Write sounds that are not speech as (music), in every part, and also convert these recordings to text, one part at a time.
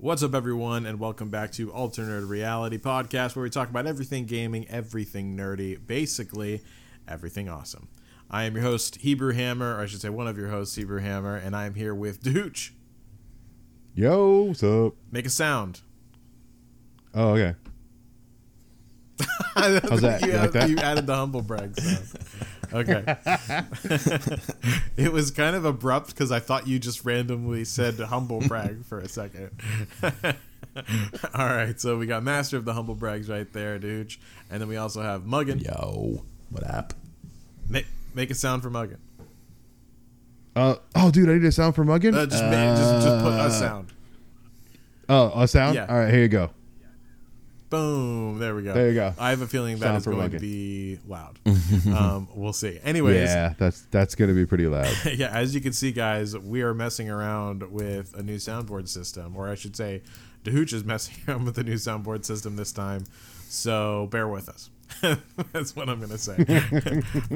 What's up, everyone, and welcome back to Alternate Reality Podcast, where we talk about everything gaming, everything nerdy, basically everything awesome. I am your host, Hebrew Hammer, or I should say, one of your hosts, Hebrew Hammer, and I am here with Dooch. Yo, what's up? Make a sound. Oh, okay. (laughs) How's that? you, You like that? you added the humble brag sound. Okay. (laughs) it was kind of abrupt because I thought you just randomly said humble brag for a second. (laughs) All right, so we got master of the humble brags right there, dude, and then we also have Muggin. Yo, what up? Make make a sound for Muggin. Uh, oh, dude, I need a sound for Muggin. Uh, just, ma- just just put a sound. Oh, a sound. Yeah. All right, here you go. Boom. There we go. There you go. I have a feeling that Sound is going to be loud. (laughs) um, we'll see. Anyways, Yeah, that's that's gonna be pretty loud. (laughs) yeah, as you can see, guys, we are messing around with a new soundboard system, or I should say, DaHuch is (laughs) messing around with a new soundboard system this time. So bear with us. That's what I'm gonna say.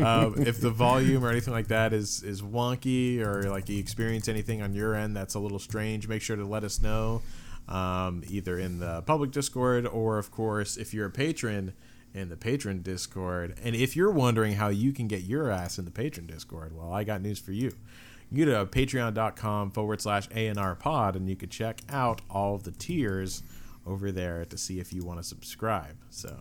um, if the volume or anything like that is is wonky, or like you experience anything on your end that's a little strange, make sure to let us know, um, either in the public Discord or, of course, if you're a patron in the patron Discord. And if you're wondering how you can get your ass in the patron Discord, well, I got news for you. You go to patreon.com forward slash ANR pod and you can check out all of the tiers over there to see if you want to subscribe. So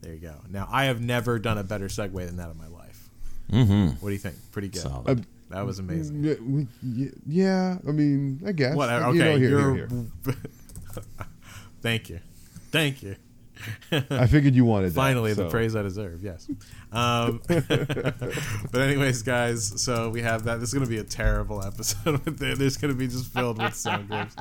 there you go. Now, I have never done a better segue than that in my life. Mm-hmm. What do you think? Pretty good. Solid. That was amazing. Yeah, yeah, I mean, I guess. Whatever. You Okay, know, here, here, here. (laughs) Thank you. Thank you. I figured you wanted that, Finally, the praise I deserve. Yes. Um, (laughs) but anyways, guys, so we have that. This is going to be a terrible episode. There's going to be just filled with sound clips,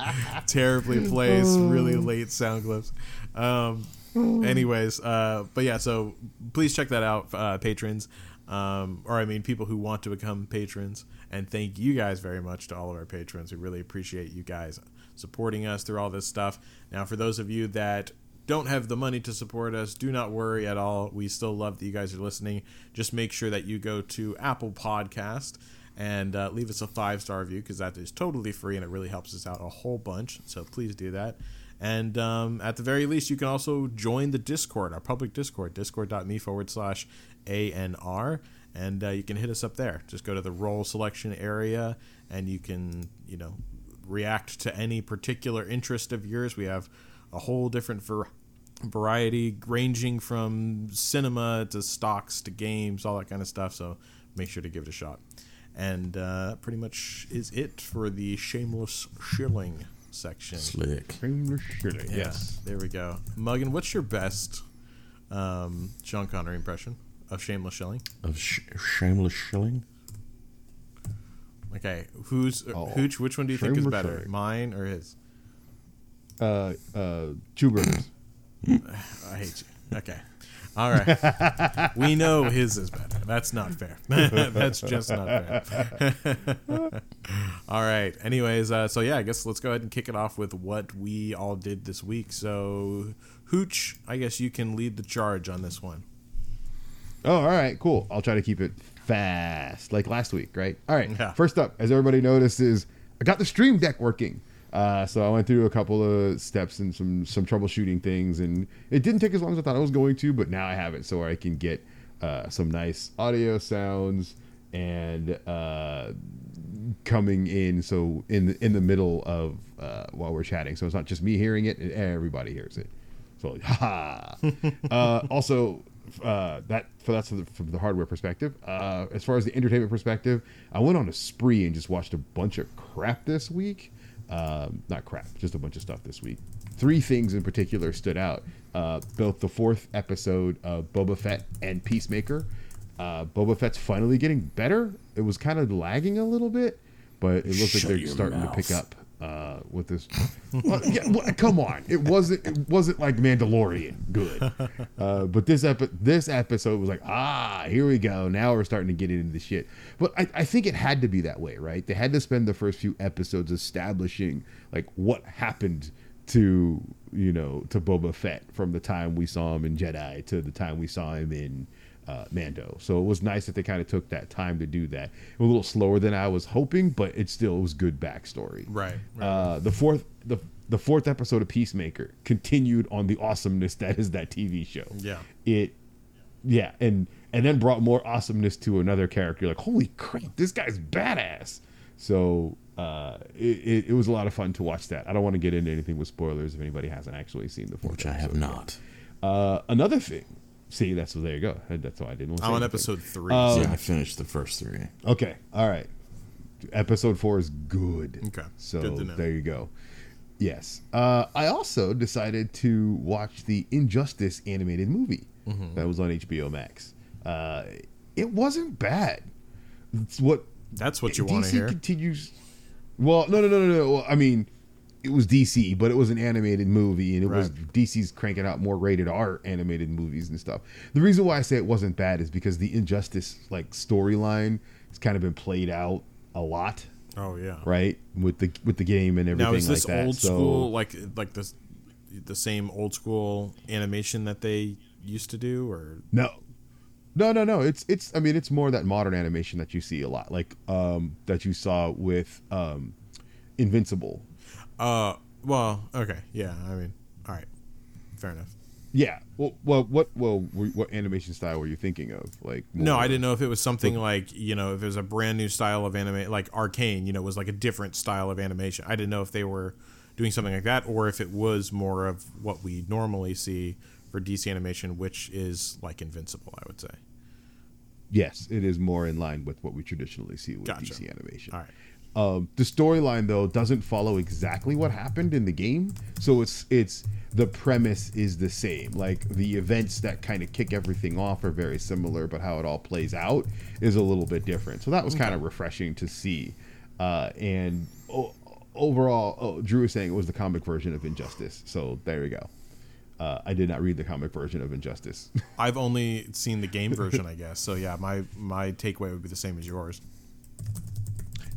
terribly placed, really late sound clips. Um, anyways, uh, but yeah, so please check that out, uh, patrons. Um, or I mean, people who want to become patrons. And thank you guys very much to all of our patrons. We really appreciate you guys supporting us through all this stuff. Now, for those of you that don't have the money to support us, do not worry at all. We still love that you guys are listening. Just make sure that you go to Apple Podcast and uh, leave us a five star review because that is totally free and it really helps us out a whole bunch. So please do that. And um, at the very least, you can also join the Discord, our public Discord, discord.me forward slash ANR. And uh, you can hit us up there. Just go to the role selection area and you can, you know, react to any particular interest of yours. We have a whole different var- variety, ranging from cinema to stocks to games, all that kind of stuff. So make sure to give it a shot. And uh, pretty much is it for the shameless shilling section. Slick. Surely, Yeah, Yes. there we go. Muggin, what's your best um, Sean Connery impression of shameless shilling? Of sh- shameless shilling? Okay, who's Oh, Hooch? Which one do you think is better, shilling. mine or his? Uh, uh, two burgers. (sighs) I hate you. Okay. All right. we know his is better. That's not fair. (laughs) That's just not fair. (laughs) all right. Anyways, uh, so yeah, I guess let's go ahead and kick it off with what we all did this week. So, Hooch, I guess you can lead the charge on this one. Oh, all right, cool. I'll try to keep it fast, like last week, right? All right. Yeah. First up, as everybody notices, I got the Stream Deck working. Uh, so I went through a couple of steps and some some troubleshooting things, and it didn't take as long as I thought it was going to. But now I have it, so I can get uh, some nice audio sounds and uh, coming in. So in the in the middle of uh, while we're chatting, so it's not just me hearing it; and everybody hears it. So, (laughs) ha uh, Also, uh, that for that's from the, from the hardware perspective. Uh, as far as the entertainment perspective, I went on a spree and just watched a bunch of crap this week. Um, not crap, just a bunch of stuff this week. Three things in particular stood out. Uh, both the fourth episode of Boba Fett and Peacemaker. Uh, Boba Fett's finally getting better. It was kind of lagging a little bit, but it looks like they're starting mouth. to pick up uh, with this. Well, yeah, well, come on, it wasn't it wasn't like Mandalorian good, (laughs) uh, but this epi- this episode was like ah here we go now we're starting to get into the shit. But I, I think it had to be that way, right? They had to spend the first few episodes establishing like what happened to you know to Boba Fett from the time we saw him in Jedi to the time we saw him in uh, Mando. So it was nice that they kind of took that time to do that. A little slower than I was hoping, but it still was good backstory. Right. right. Uh, the fourth the the fourth episode of Peacemaker continued on the awesomeness that is that TV show. Yeah. It yeah, and and then brought more awesomeness to another character. Like, holy crap, this guy's badass. So uh, it, it, it was a lot of fun to watch that. I don't want to get into anything with spoilers if anybody hasn't actually seen the fourth. which I have not. Uh, another thing. See, that's there you go. That's why I didn't want to. I'm say on episode three. So- yeah, I finished the first three. Okay, all right. Episode four is good. Okay, so good to know. there you go. Yes, uh, I also decided to watch the Injustice animated movie Mm-hmm. that was on HBO Max. Uh, it wasn't bad. It's what That's what you want to DC hear. continues. Well, no, no, no, no, no. Well, I mean, it was DC, but it was an animated movie, and it was DC's cranking out more rated R animated movies and stuff. The reason why I say it wasn't bad is because the Injustice like storyline has kind of been played out a lot, Oh yeah. right? With the with the game and everything Now is this like that. old So- school like like this the same old school animation that they used to do or No. No, no, no. It's it's I mean it's more that modern animation that you see a lot. Like um that you saw with um Invincible. Uh well okay yeah I mean all right fair enough. Yeah. Well, well what well what animation style were you thinking of? Like No, I didn't know if it was something like you know if it was a brand new style of anime like Arcane you know was like a different style of animation. I didn't know if they were doing something like that or if it was more of what we normally see for DC animation, which is like Invincible. I would say. Yes, it is more in line with what we traditionally see with Gotcha. DC animation. All right. Um, the storyline though doesn't follow exactly what happened in the game, so it's it's the premise is the same. Like the events that kind of kick everything off are very similar, but how it all plays out is a little bit different. So that was kind of refreshing to see. Uh, and o- overall, oh, Drew was saying it was the comic version of Injustice. So there we go. Uh, I did not read the comic version of Injustice. (laughs) I've only seen the game version, I guess. So yeah, my my takeaway would be the same as yours.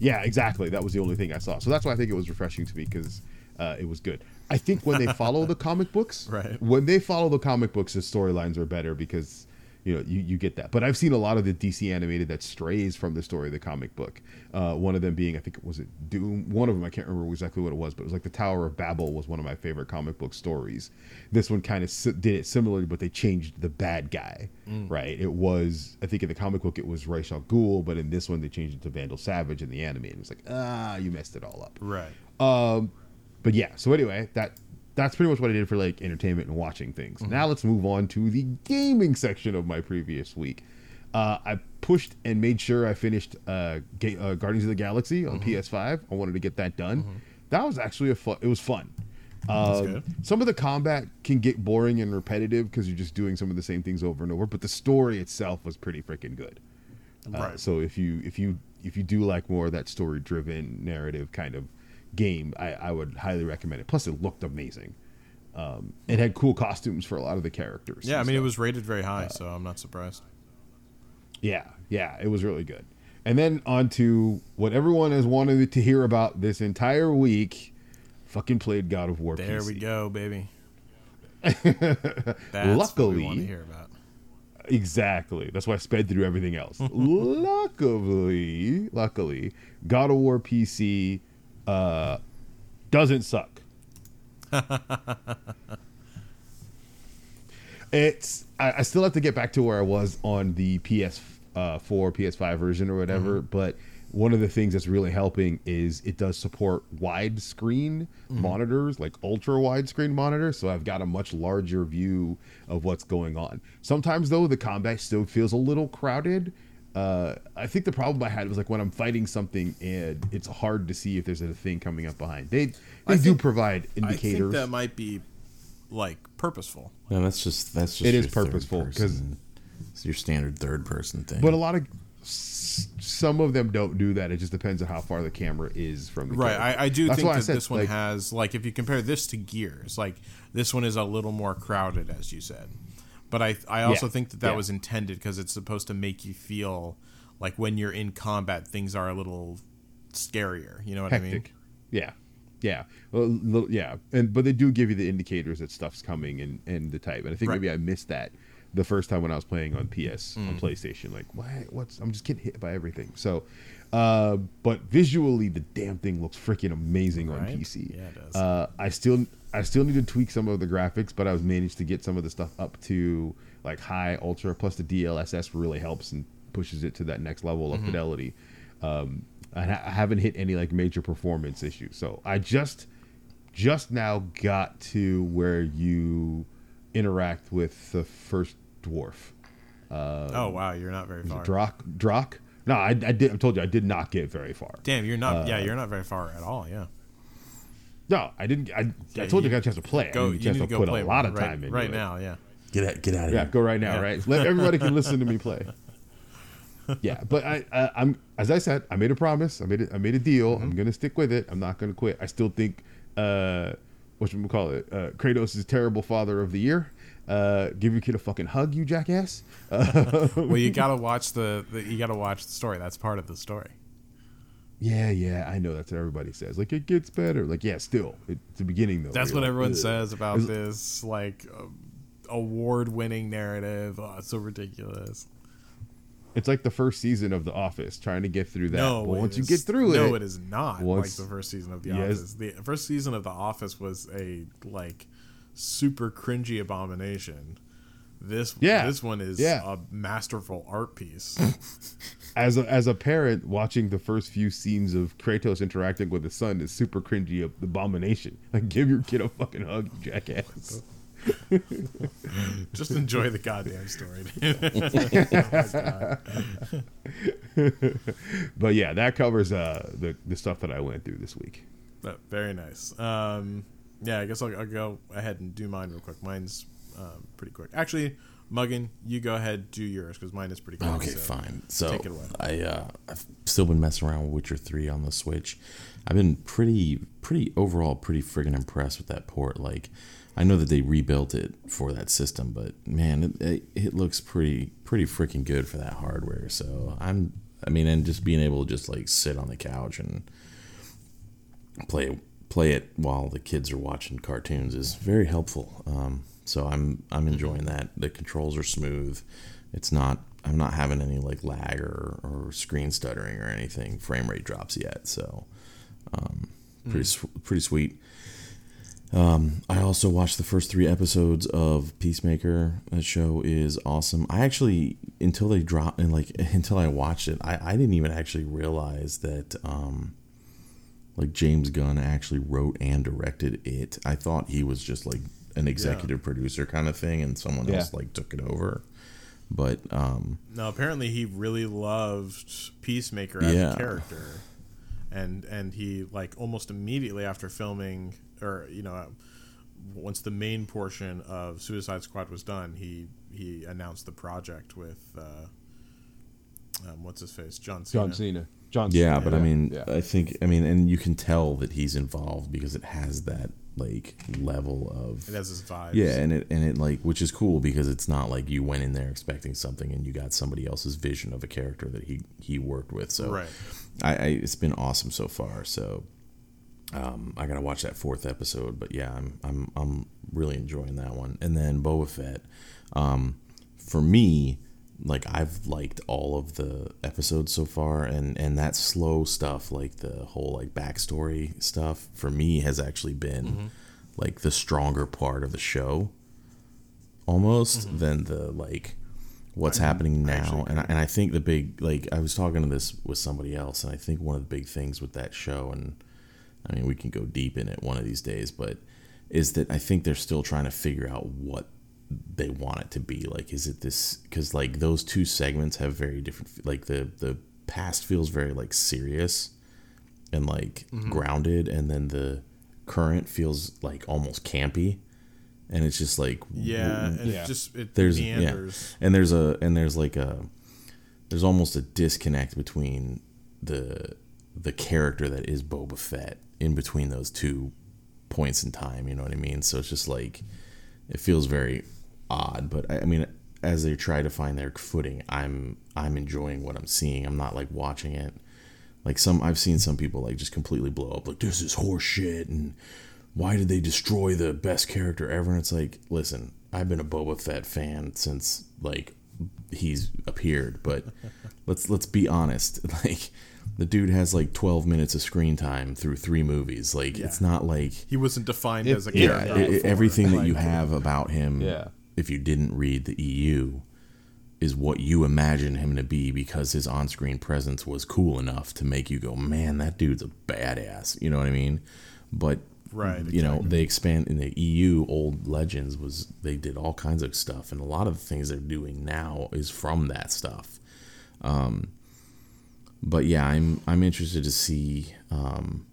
Yeah, exactly. That was the only thing I saw. So that's why I think it was refreshing to me because uh, it was good. I think when they follow the comic books, (laughs) Right. When they follow the comic books, the storylines are better because you know you, you get that. But I've seen a lot of the DC animated that strays from the story of the comic book. Uh, one of them being, I think it was it Doom. One of them I can't remember exactly what it was, but it was like the Tower of Babel was one of my favorite comic book stories. This one kind of did it similarly, but they changed the bad guy. Right? It was I think in the comic book it was Ra's al Ghul, but in this one they changed it to Vandal Savage in the anime. And it was like ah, you messed it all up. Right. Um, but yeah. So anyway, that that's pretty much what I did for like entertainment and watching things. Now let's move on to the gaming section of my previous week. Uh, I pushed and made sure I finished uh, Ga- uh, Guardians of the Galaxy on PS5. I wanted to get that done. That was actually a fun. It was fun. Um, some of the combat can get boring and repetitive because you're just doing some of the same things over and over. But the story itself was pretty freaking good. Uh, Right. so if you if you if you do like more of that story driven narrative kind of game, I, I would highly recommend it. Plus, it looked amazing. Um, it had cool costumes for a lot of the characters. Yeah, I mean it was rated very high, so I'm not surprised. Yeah, yeah, it was really good. And then on to what everyone has wanted to hear about this entire week. Fucking played God of War. There PC. we go, baby. (laughs) That's what we Luckily- want to hear about. Exactly. That's why I sped through everything else. (laughs) luckily, luckily, God of War PC uh, doesn't suck. (laughs) it's. I, I still have to get back to where I was on the PS uh, 4, PS5 version or whatever. But one of the things that's really helping is it does support widescreen monitors, like ultra widescreen monitors. So I've got a much larger view of what's going on. Sometimes though, the combat still feels a little crowded. Uh, I think the problem I had was like when I'm fighting something and it's hard to see if there's a thing coming up behind. They they I do think- provide I think indicators. that might be like purposeful. No, that's just that's just It is purposeful third purposeful, 'cause- person. it's your standard third person thing. But a lot of some of them don't do that. It just depends on how far the camera is from the Right. I, I do That's think that said, this one like- has like if you compare this to Gears, like this one is a little more crowded, as you said. But I I also Yeah, think that that yeah. was intended because it's supposed to make you feel like when you're in combat, things are a little scarier. You know what I mean? Yeah, yeah, well, little, yeah. And but they do give you the indicators that stuff's coming and and the type. And I think Right. maybe I missed that the first time when I was playing on PS Mm. on PlayStation. Like, what? What's? I'm just getting hit by everything. So, uh, but visually, the damn thing looks freaking amazing on PC. Yeah, it does. Uh, I still, I still need to tweak some of the graphics, but I was managed to get some of the stuff up to like high, ultra. Plus, the DLSS really helps and pushes it to that next level of Mm-hmm. fidelity. Um, I, I haven't hit any like major performance issues. So I just, just now got to where you interact with the first dwarf. oh wow, you're not very far. Brok, Brok. No, I, I did. I told you I did not get very far. Damn, you're not. Uh, yeah, you're not very far at all. Yeah. No, I didn't. I, Yeah, I told you, you- I got a chance to play. I Go. didn't You a need chance to to go put play a lot of right, time into right it. now. Yeah. Get out, get out of Yeah, here. Yeah, go right now, Yeah. right? Let everybody can listen to me (laughs) play. Yeah, but I, I, I'm as I said, I made a promise. I made it. I made a deal. Mm-hmm. I'm gonna stick with it. I'm not gonna quit. I still think, uh, what should we call it? Uh, Kratos is terrible father of the year. Uh, give your kid a fucking hug, you jackass. Uh, (laughs) Well, you (laughs) gotta watch the, the. You gotta watch the story. That's part of the story. Yeah, yeah, I know that's what everybody says. Like it gets better. Like yeah, still, it's the beginning though. That's what like, everyone "Ugh." says about Is- this like uh, award-winning narrative. Oh, it's so ridiculous. It's like the first season of The Office, trying to get through that. No, but it once you get through no, it, no, it is not once- like the first season of The Yes. Office. The first season of The Office was a like super cringy abomination. This Yeah. this one is Yeah. a masterful art piece. (laughs) as a, as a parent watching the first few scenes of Kratos interacting with his son is super cringy of abomination. Like give your kid a fucking hug, you jackass. (laughs) Just enjoy the goddamn story. (laughs) Oh. But yeah, that covers uh the, the stuff that I went through this week. But very nice. Um, yeah, I guess I'll, I'll go ahead and do mine real quick. Mine's um, pretty quick. Actually, Muggin, you go ahead do yours because mine is pretty quick. Okay, so fine. So take it away. I uh, I've still been messing around with Witcher three on the Switch. I've been pretty pretty overall pretty friggin' impressed with that port. Like, I know that they rebuilt it for that system, but man, it, it, it looks pretty pretty freaking good for that hardware. So I'm I mean, and just being able to just like sit on the couch and play play it while the kids are watching cartoons is very helpful. Um, so I'm I'm enjoying that. The controls are smooth. It's not I'm not having any like lag or, or screen stuttering or anything. Frame rate drops yet, so um, pretty sw- pretty sweet. Um, I also watched the first three episodes of Peacemaker. That show is awesome. I actually until they dropped and like (laughs) until I watched it, I, I didn't even actually realize that um, like James Gunn actually wrote and directed it. I thought he was just like an executive producer kind of thing, and someone Yeah. else like took it over. But um, No, apparently he really loved Peacemaker as Yeah. a character, and and he like almost immediately after filming, or you know, once the main portion of Suicide Squad was done, he he announced the project with uh, um, what's his face, John Cena. John Cena. John yeah, Cena, but I mean, yeah. I think I mean, and you can tell that he's involved because it has that like level of It has his vibes. Yeah, and it and it like which is cool because it's not like you went in there expecting something and you got somebody else's vision of a character that he he worked with. So Right. I, I it's been awesome so far. So um, I gotta watch that fourth episode, but yeah, I'm I'm I'm really enjoying that one. And then Boba Fett, um, for me, like I've liked all of the episodes so far, and and that slow stuff, like the whole like backstory stuff, for me has actually been like the stronger part of the show, almost than the like what's happening now. And I, and I think the big like I was talking to this with somebody else, and I think one of the big things with that show, and I mean we can go deep in it one of these days, but is that I think they're still trying to figure out what they want it to be like is it this because like those two segments have very different like the the past feels very like serious and like mm-hmm. grounded and then the current feels like almost campy and it's just like Yeah, and Yeah. just it there's meanders. yeah and there's a and there's like a there's almost a disconnect between the the character that is Boba Fett in between those two points in time you know what I mean so it's just like it feels very odd but I, I mean as they try to find their footing I'm I'm enjoying what I'm seeing I'm not like watching it like some I've seen some people like just completely blow up like this is horse shit and why did they destroy the best character ever and it's like listen I've been a Boba Fett fan since like he's appeared, but (laughs) let's let's be honest. (laughs) Like the dude has like 12 minutes of screen time through three movies. Like Yeah. it's not like He wasn't defined It- as a yeah, character. it- it- everything that you have about him Yeah. If you didn't read the EU is what you imagine him to be because his on-screen presence was cool enough to make you go, "Man, that dude's a badass." You know what I mean? But Right, you know, they expand in the EU. Old Legends was they did all kinds of stuff, and a lot of the things they're doing now is from that stuff. Um, but yeah, I'm I'm interested to see um,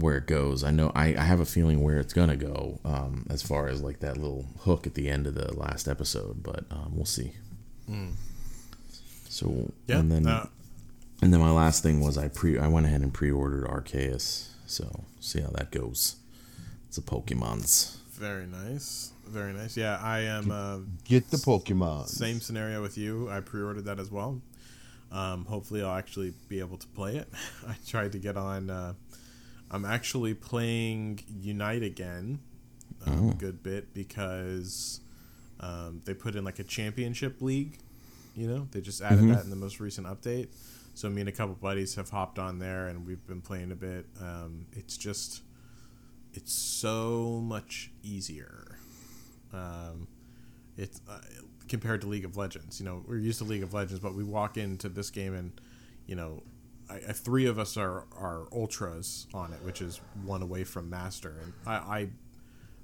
where it goes. I know I, I have a feeling where it's gonna go um, as far as like that little hook at the end of the last episode, but um, we'll see. So Hmm. Yeah. and then uh, and then my last thing was I pre I went ahead and pre-ordered Arceus, so see how that goes. It's a Pokemon's. very nice. Very nice. Yeah, I am. Uh, Get the Pokemon. same scenario with you. I pre-ordered that as well. Um, hopefully, I'll actually be able to play it. (laughs) I tried to get on. Uh, I'm actually playing Unite again, um, a good bit because um, they put in like a championship league. You know, they just added that in the most recent update. So me and a couple buddies have hopped on there and we've been playing a bit. Um, it's just, it's so much easier. Um, it's uh, compared to League of Legends. You know, we're used to League of Legends, but we walk into this game and, you know, I, I, three of us are are ultras on it, which is one away from master, and I, I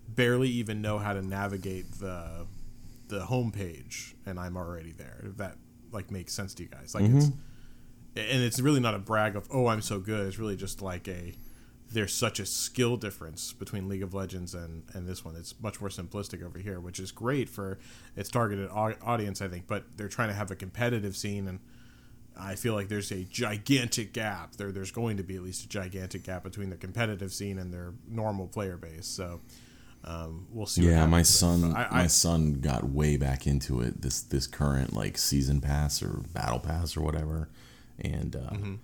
barely even know how to navigate the the homepage, and I'm already there. If that like makes sense to you guys, like it's mm-hmm. and it's really not a brag of oh I'm so good. It's really just like a there's such a skill difference between League of Legends and, and this one. It's much more simplistic over here, which is great for its targeted au- audience, I think. But they're trying to have a competitive scene, and I feel like there's a gigantic gap. There, there's going to be at least a gigantic gap between the competitive scene and their normal player base. So um, we'll see. what Yeah, my son, But I, my I, son got way back into it. This this current like season pass or battle pass or whatever, and uh, Mm-hmm.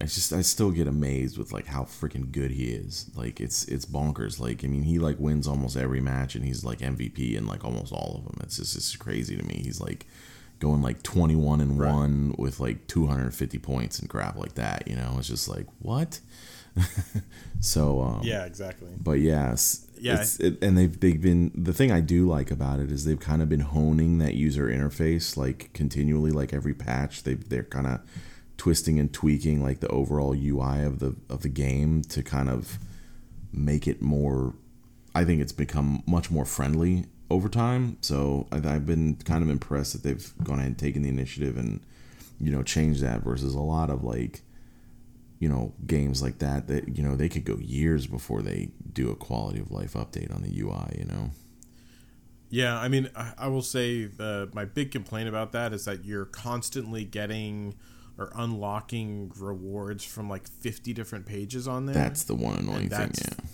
I just I still get amazed with like how freaking good he is. Like it's it's bonkers. Like I mean, he like wins almost every match, and he's like MVP in like almost all of them. It's just it's crazy to me. He's like going like twenty one and Right. one with like two hundred and fifty points and crap like that. You know, it's just like what. (laughs) so um, yeah, exactly. but yes, Yeah. it, and they've they've been the thing I do like about it is they've kind of been honing that user interface like continually, like every patch they they're kind of twisting and tweaking like the overall UI of the of the game to kind of make it more. I think it's become much more friendly over time. So I've, I've been kind of impressed that they've gone ahead and taken the initiative and you know changed that versus a lot of like you know games like that that you know they could go years before they do a quality of life update on the UI. You know. Yeah, I mean, I, I will say the my big complaint about that is that you're constantly getting or unlocking rewards from like 50 different pages on there. That's the one annoying thing. Yeah.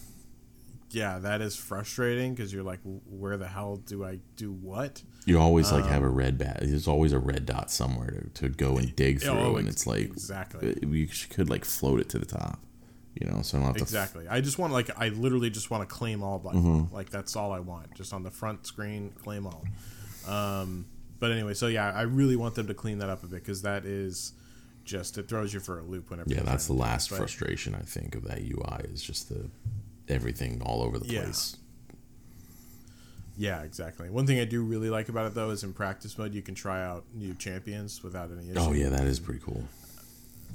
Yeah, that is frustrating because you're like, where the hell do I do what? You always like Um, have a red bat. There's always a red dot somewhere to, to go and dig Yeah, through, oh, and it's like exactly. uh, you could like float it to the top. You know, so I don't to. f- Exactly. I just want like I literally just want to claim all button. Mm-hmm. Like that's all I want. Just on the front screen, claim all. Um, but anyway, so yeah, I really want them to clean that up a bit because that is just it throws you for a loop whenever. yeah, you're that's the trying to do it. last frustration I think of that UI is just the everything all over the Yeah. place. Yeah, exactly. One thing I do really like about it though is in practice mode you can try out new champions without any issue. Oh yeah, that is pretty cool.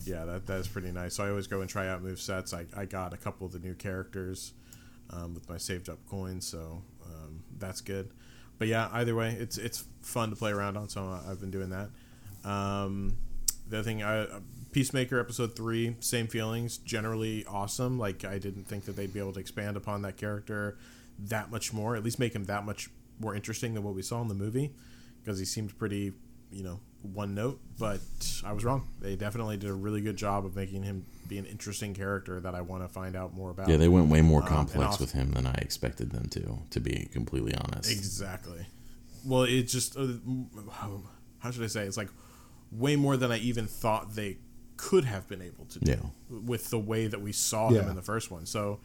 yeah, that that is pretty nice. So I always go and try out move sets. I, I got a couple of the new characters um, with my saved up coins, so um, that's good. But yeah, either way, it's it's fun to play around on. So I've been doing that. Um, the other thing, I, Peacemaker episode three, same feelings. Generally awesome. Like I didn't think that they'd be able to expand upon that character that much more. At least make him that much more interesting than what we saw in the movie, because he seemed pretty, you know, one note. But I was wrong. They definitely did a really good job of making him be an interesting character that I want to find out more about. Yeah, they went way more Um, complex also- with him than I expected them to. To be completely honest. Exactly. Well, it just uh, how should I say? It's like way more than I even thought they could have been able to do Yeah. with the way that we saw Yeah. him in the first one. So,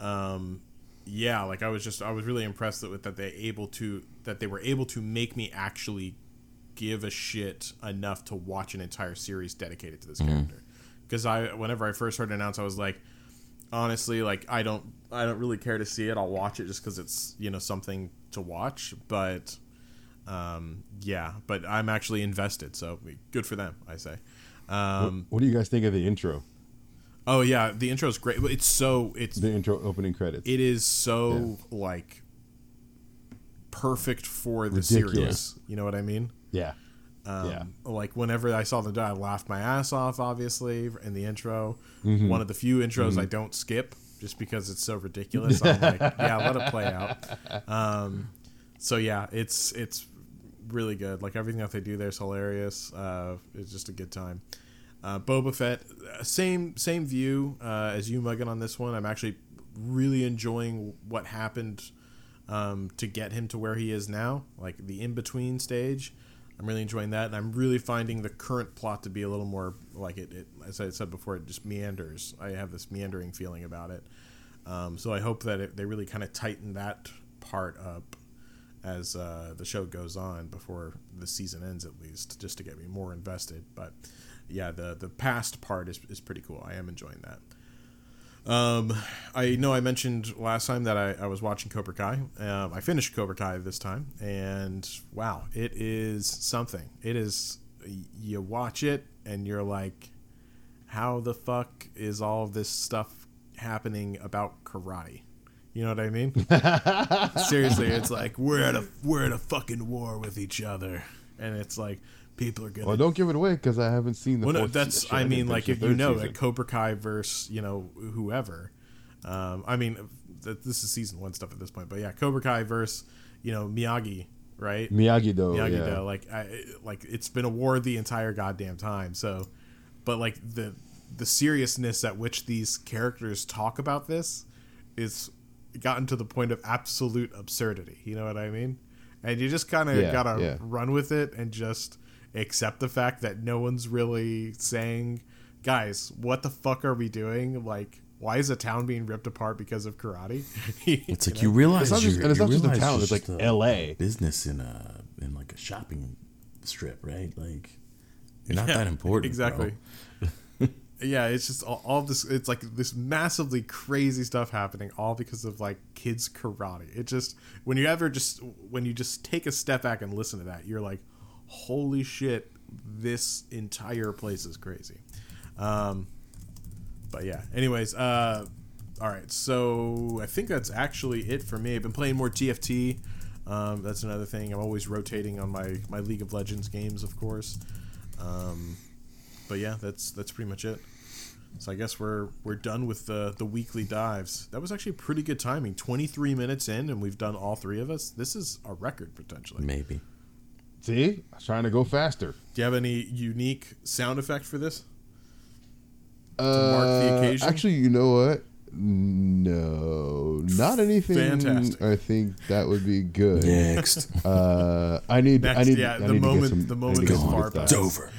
um, yeah, like I was just I was really impressed with that they able to that they were able to make me actually give a shit enough to watch an entire series dedicated to this character. Because I whenever I first heard it announced, I was like, honestly, like I don't I don't really care to see it. I'll watch it just because it's you know something to watch. But um, yeah, but I'm actually invested, so good for them. I say. Um, what do you guys think of the intro? oh yeah, the intro is great. It's so it's The intro opening credits. it is so like perfect for the Ridiculous. series. You know what I mean? yeah. Um, Yeah. Like whenever I saw them die, I laughed my ass off. Obviously, in the intro, Mm-hmm. one of the few intros I don't skip just because it's so ridiculous. I'm like, (laughs) yeah, let it play out. Um, so yeah, it's it's really good. Like everything that they do there is hilarious. Uh, it's just a good time. Uh, Boba Fett, uh, same same view uh, as you, Muggin, on this one. I'm actually really enjoying what happened um, to get him to where he is now, like the in between stage. I'm really enjoying that, and I'm really finding the current plot to be a little more like it. it as I said before, it just meanders. I have this meandering feeling about it. Um, so I hope that it, they really kind of tighten that part up as uh, the show goes on before the season ends, at least, just to get me more invested. But yeah, the the past part is, is pretty cool. I am enjoying that. Um, I know I mentioned last time that I, I was watching Cobra Kai. Um, I finished Cobra Kai this time, and wow, it is something. It is. You watch it, and you're like, how the fuck is all this stuff happening about karate? You know what I mean? (laughs) Seriously, it's like we're at a we're at a fucking war with each other, and it's like people are gonna. Well, don't give it away because I haven't seen the. Well, no, that's se- I mean, finish like if you know season. that Cobra Kai versus you know whoever. Um, I mean, th- this is season one stuff at this point, but yeah, Cobra Kai versus you know Miyagi, right? Miyagi Do. Miyagi yeah. Like, I, like it's been a war the entire goddamn time. So, but like the the seriousness at which these characters talk about this is gotten to the point of absolute absurdity. You know what I mean? And you just kind of Yeah, gotta yeah. run with it and just accept the fact that no one's really saying, guys, what the fuck are we doing? Like, why is a town being ripped apart because of karate? (laughs) It's like you realize It's not just- and it's not just a town, it's like a LA. business in a in like a shopping strip, right? Like you're not Yeah, that important. Exactly. bro. Yeah, it's just all, all this. It's like this massively crazy stuff happening, all because of like kids karate. It just when you ever just when you just take a step back and listen to that, you're like, holy shit, this entire place is crazy. Um, but yeah. Anyways, uh, all right. So I think that's actually it for me. I've been playing more TFT. Um, that's another thing. I'm always rotating on my my League of Legends games, of course. Um, but yeah, that's that's pretty much it. So I guess we're we're done with the the weekly dives. That was actually pretty good timing. 23 minutes in, and we've done all three of us. This is a record potentially. Maybe. See, I was trying to go faster. Do you have any unique sound effect for this? Uh, mark the occasion? Actually, you know what? No, not anything. Fantastic. I think that would be good. Next. (laughs) Uh, I need. I need. yeah, I the need moment- get some, the I need moment is far good stuff. it's over.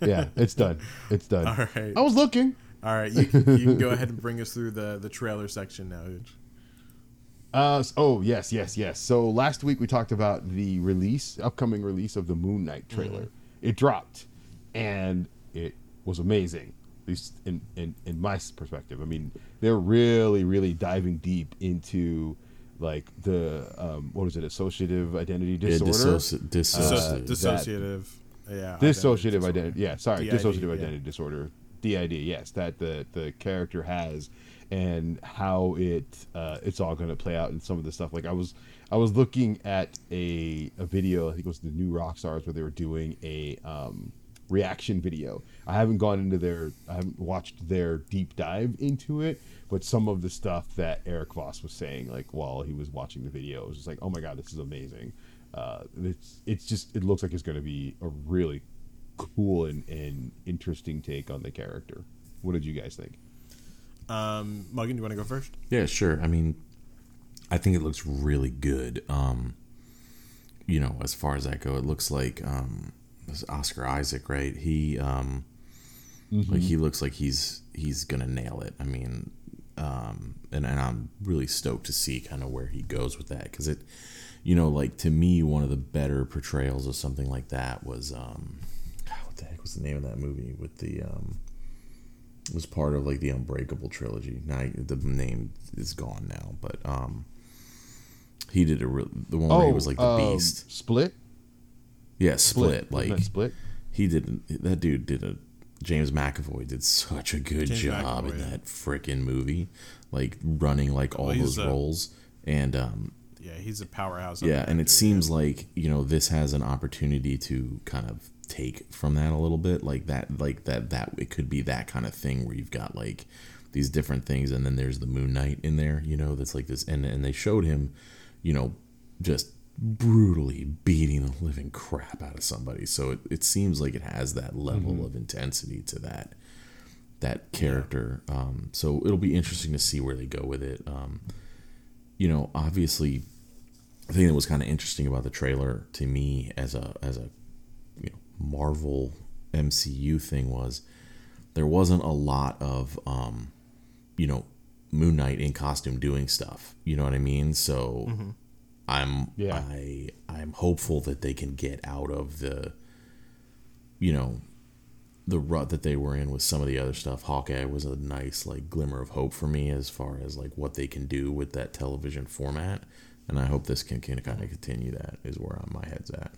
Yeah, it's done. It's done. (laughs) All right. I was looking. All right, you can, you can go ahead and bring us through the the trailer section now. Hooch. Uh, oh yes, yes, yes. So last week we talked about the release, upcoming release of the Moon Knight trailer. It dropped, and it was amazing. At least in, in in my perspective. I mean, they're really, really diving deep into like the um, what is it, associative identity Yeah, disorder. dissoci- Disso- Uh, dissociative. dissociative. Yeah. dissociative disorder. identity yeah sorry DID, dissociative yeah. identity disorder did yes that the the character has and how it uh, it's all going to play out in some of the stuff. Like i was i was looking at a, a video i think it was the New Rockstars where they were doing a um, reaction video. I haven't gone into their i haven't watched their deep dive into it but some of the stuff that Erik Voss was saying like while he was watching the video it was just like oh my god this is amazing. Uh, it's it's just it looks like it's going to be a really cool and, and interesting take on the character. What did you guys think? Um, Muggin, do you want to go first? Yeah, sure. I mean, I think it looks really good. Um, you know, as far as that go, it looks like um, Oscar Isaac, right? He um, like he looks like he's he's gonna nail it. I mean, um, and and I'm really stoked to see kind of where he goes with that because it, you know, like to me, one of the better portrayals of something like that was um, God, what the heck was the name of that movie with the um, it was part of like the Unbreakable trilogy. Now I- the name is gone now, but um, he did a real the one where he was like the um, Beast. Split. Yeah, split. Wasn't Like split. he did that dude did a James McAvoy did such a good James job McAvoy, in that freaking movie, like running like all Well, those a- roles. And um, Yeah, he's a powerhouse. yeah, and it actor, seems like you know this has an opportunity to kind of take from that a little bit, like that, like that, that it could be that kind of thing where you've got like these different things, and then there's the Moon Knight in there, you know, that's like this, and and they showed him, you know, just brutally beating the living crap out of somebody. So it, it seems like it has that level of intensity to that that character. Um, so it'll be interesting to see where they go with it. Um, you know, obviously, the thing that was kind of interesting about the trailer to me as a as a Marvel MCU thing was there wasn't a lot of um, you know Moon Knight in costume doing stuff. You know what I mean? So I'm Yeah. I I'm hopeful that they can get out of the you know the rut that they were in with some of the other stuff. Hawkeye was a nice like glimmer of hope for me as far as like what they can do with that television format, and I hope this can, can kind of continue that. Is where my head's at.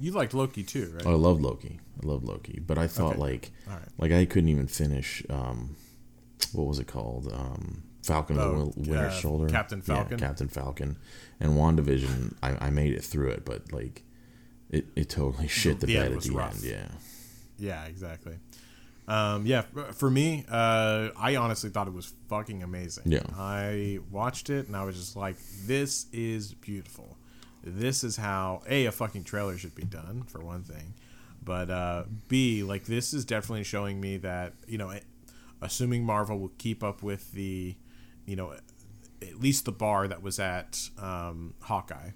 You liked Loki too, right? I loved Loki. I loved Loki, but I thought Okay. like right. like I couldn't even finish. Um, what was it called? Um, Falcon and the Oh, Winter uh, Soldier. Captain Falcon? Yeah, Captain Falcon, and Wandavision. I, I made it through it, but like it, it totally shit the, the bed at was the rough. end. Yeah. Yeah, exactly. Um, yeah, for me, uh, I honestly thought it was fucking amazing. Yeah. I watched it and I was just like, this is beautiful. This is how a a fucking trailer should be done for one thing, but uh, b like this is definitely showing me that you know, assuming Marvel will keep up with the, you know, at least the bar that was at um, Hawkeye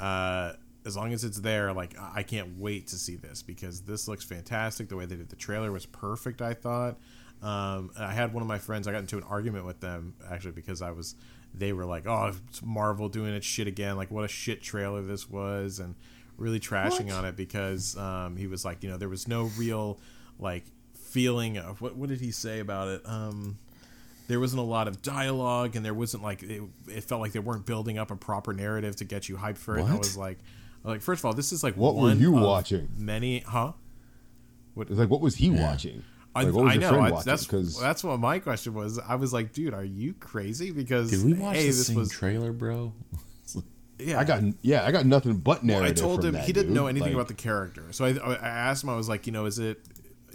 uh, as long as it's there, like I I can't wait to see this because this looks fantastic. The way they did the trailer was perfect. I thought. Um, I had one of my friends. I got into an argument with them actually because I was. They were like, "Oh, it's Marvel doing its shit again. Like, what a shit trailer this was," and really trashing on it because um, he was like, you know, there was no real like feeling of what. What did he say about it? Um, there wasn't a lot of dialogue and there wasn't like it, it felt like they weren't building up a proper narrative to get you hyped for it. And I was like, like first of all, this is like What were you of watching? Many, huh? What, It's like, what was he watching? I, Like, I know. friend I, watching? that's 'Cause- that's what my question was. I was like, dude, are you crazy? Because Did we watch hey, the this same was trailer, bro? yeah. I got yeah, I got nothing but Well, narrative. I told him that, he didn't dude. know anything Like, about the character, so I, I asked him. I was like, you know, is it,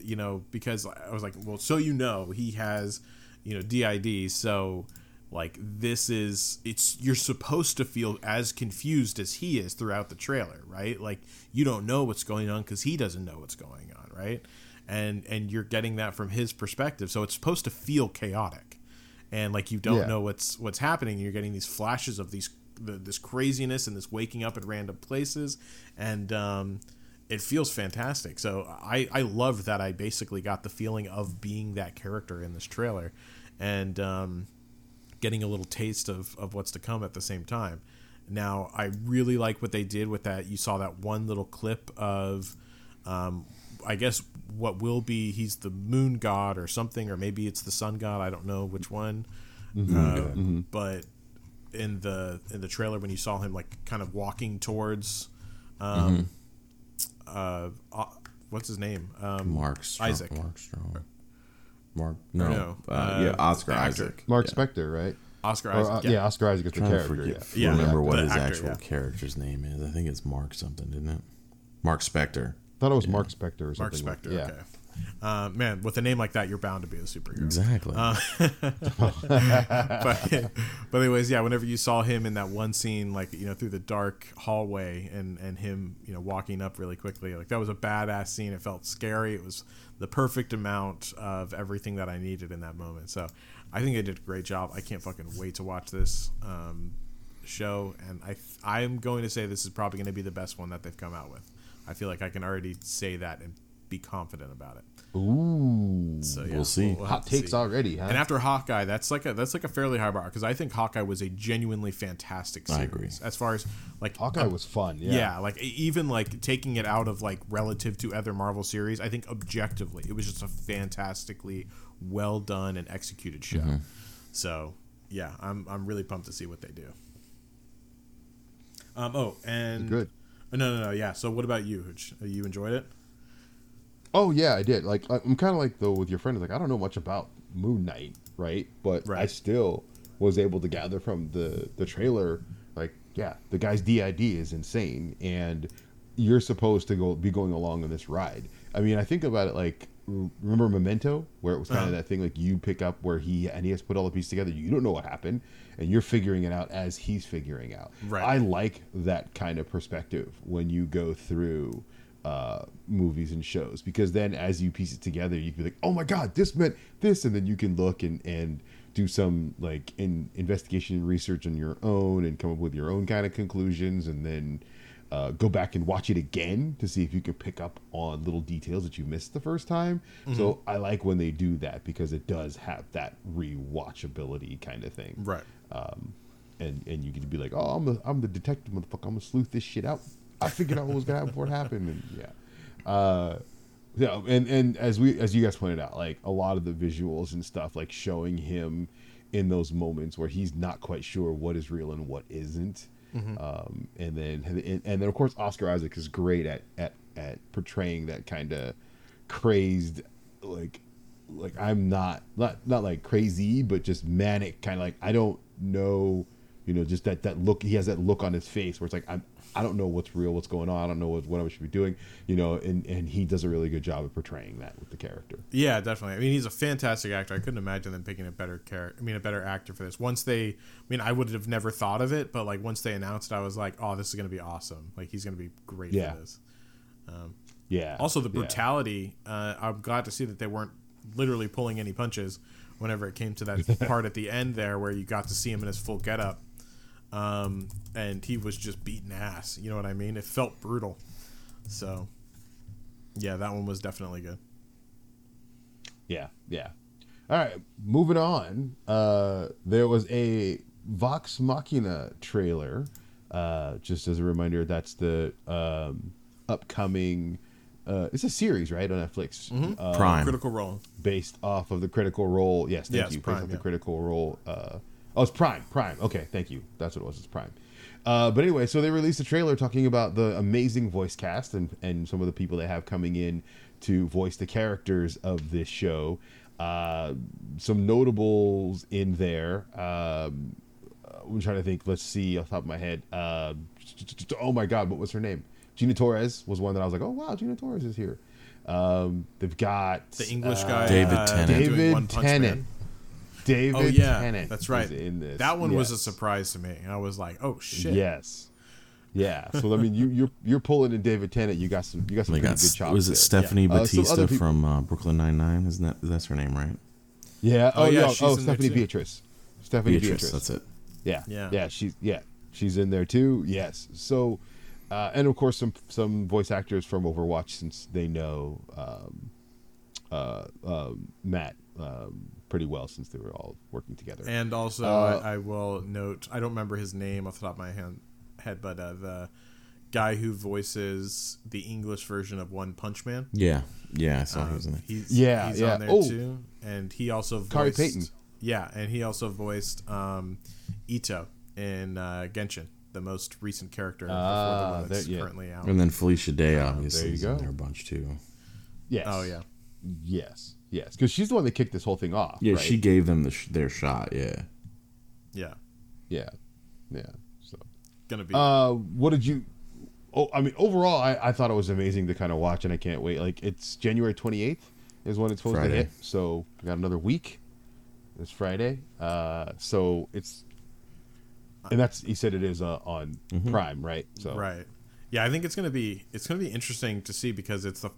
you know, because I was like, well, so you know, he has, you know, DID, so like this is it's you're supposed to feel as confused as he is throughout the trailer, right? Like you don't know what's going on because he doesn't know what's going on, right? And and you're getting that from his perspective, so it's supposed to feel chaotic and like you don't Yeah. know what's what's happening. You're getting these flashes of these the, this craziness and this waking up at random places, and um, it feels fantastic. So I I loved that I basically got the feeling of being that character in this trailer, and um, getting a little taste of of what's to come at the same time. Now I really like what they did with that. You saw that one little clip of. Um, I guess what will be he's the moon god or something, or maybe it's the sun god. I don't know which one. Uh, But in the in the trailer, when you saw him like kind of walking towards, um, uh, uh, what's his name? Um, Mark Strong, Isaac. Mark Strong. Mark. No. no, uh, uh, yeah, Oscar. Isaac. Mark yeah. Spector, right? Oscar Or, Isaac. uh, yeah. yeah. Oscar Isaac is the character. forget, yeah. Yeah, remember the what his actor, actual yeah. character's name is. I think it's Mark something, isn't it? Marc Spector. Thought it was Marc Spector or Mark something. Spector. yeah. Okay. Uh, man, with a name like that, you're bound to be a superhero. Exactly. Uh, (laughs) but, but anyways, yeah. Whenever you saw him in that one scene, like you know, through the dark hallway, and and him, you know, walking up really quickly, like that was a badass scene. It felt scary. It was the perfect amount of everything that I needed in that moment. So, I think they did a great job. I can't fucking wait to watch this um, show, and I I am going to say this is probably going to be the best one that they've come out with. I feel like I can already say that and be confident about it. Ooh. So yeah, We'll see. have Hot takes see. already, huh? And after Hawkeye, that's like a that's like a fairly high bar because I think Hawkeye was a genuinely fantastic series. I agree. As far as like Hawkeye was fun. Yeah. yeah. like even like taking it out of like relative to other Marvel series, I think objectively it was just a fantastically well done and executed show. Mm-hmm. So yeah, I'm I'm really pumped to see what they do. Um. Oh, and Good. Oh, no, no, no. Yeah. So what about you? Uh, You enjoyed it? Oh yeah, I did. Like I'm kind of like though with your friend. Like I don't know much about Moon Knight, right? But I still was able to gather from the the trailer. Like yeah, the guy's DID is insane, and you're supposed to go be going along on this ride. I mean, I think about it like remember Memento, where it was kind Uh-huh. of that thing like you pick up where he and he has to put all the pieces together. You don't know what happened, and you're figuring it out as he's figuring out. Right. I like that kind of perspective when you go through uh, movies and shows because then as you piece it together, you can be like, oh my god, this meant this, and then you can look and and do some like in investigation and research on your own and come up with your own kind of conclusions, and then. Uh, go back and watch it again to see if you can pick up on little details that you missed the first time. So I like when they do that because it does have that rewatchability kind of thing Right. um, and and you get to be like, oh, I'm the I'm the detective, motherfucker. I'm gonna sleuth this shit out. I figured out what was gonna happen before it happened, and yeah, uh, yeah, and and as we as you guys pointed out, like a lot of the visuals and stuff, like showing him in those moments where he's not quite sure what is real and what isn't. Um, and then and then of course Oscar Isaac is great at at at portraying that kind of crazed like like I'm not not not like crazy, but just manic, kind of like I don't know, you know, just that that look. He has that look on his face where it's like I'm I don't know what's real, what's going on. I don't know what, what I should be doing, you know. And and he does a really good job of portraying that with the character. Yeah, definitely. I mean, he's a fantastic actor. I couldn't imagine them picking a better character. I mean, a better actor for this. Once they, I mean, I would have never thought of it, but like once they announced it, I was like, oh, this is gonna be awesome. Like he's gonna be great Yeah. for this. Yeah. Also, the brutality. brutality. Uh, I'm glad to see that they weren't literally pulling any punches whenever it came to that (laughs) part at the end there where you got to see him in his full getup, um, and he was just beating ass. You know what I mean? It felt brutal. So, yeah, that one was definitely good. Yeah, yeah. All right, moving on. Uh, there was a Vox Machina trailer. Uh, just as a reminder, that's the um, upcoming. Uh, it's a series, right, on Netflix, uh, Prime. Critical Role. based off of the Critical Role. Yes, thank Yes, you. Prime, based off the. Critical Role. Uh, oh, it's Prime. Prime. Okay, thank you. That's what it was. It's Prime. Uh, but anyway, so they released a trailer talking about the amazing voice cast and, and some of the people they have coming in to voice the characters of this show. Uh, some notables in there. Um, I'm trying to think. Let's see off the top of my head. Uh, oh my God, what was her name? Gina Torres was one that I was like, oh wow, Gina Torres is here. Um, they've got The English uh, guy, David uh, Tennant. David Tennant. Man. David Oh yeah, Tennant. that's right. is in this. That one was a surprise to me. I was like, oh shit. Yes. Yeah. So I mean, you you're you're pulling in David Tennant. You got some you got some They pretty got, good chops. was it there. Stephanie Uh, some Batista other people- from uh, Brooklyn Nine Nine? Isn't that that's her name, right? Yeah. Oh, Oh, yeah, yeah. she's Oh, Stephanie. Beatriz. Stephanie Beatriz, Beatriz. that's it. Yeah. Yeah. Yeah. She's yeah. She's in there too. Yes. So, uh, and of course some some voice actors from Overwatch since they know um, uh, uh, Matt um, pretty well since they were all working together. And also, Uh, I, I will note, I don't remember his name off the top of my hand, head, but uh, the guy who voices the English version of One Punch Man. Yeah, yeah, I saw he Um, was in it. he's, Yeah, he's yeah. on there Oh. too, and he also voiced. Kari Payton. Yeah, and he also voiced um, Itto in uh, Genshin, the most recent character Ah, before the one that's there- yeah. currently out. And then Felicia Day, there obviously, you is go. in there a bunch too. yes. Oh yeah, Yes. Yes. Because she's the one that kicked this whole thing off. Yeah, right? she gave them the sh- their shot. Yeah, yeah, Yeah. Yeah. So. gonna be. Uh, what did you? Oh, I mean, overall, I, I thought it was amazing to kind of watch, and I can't wait. Like, it's January twenty eighth is when it's supposed Friday. to hit, so we got another week. It's Friday, uh, so it's, and that's he said it is uh, on Prime, right? So Right. Yeah, I think it's gonna be it's gonna be interesting to see because it's the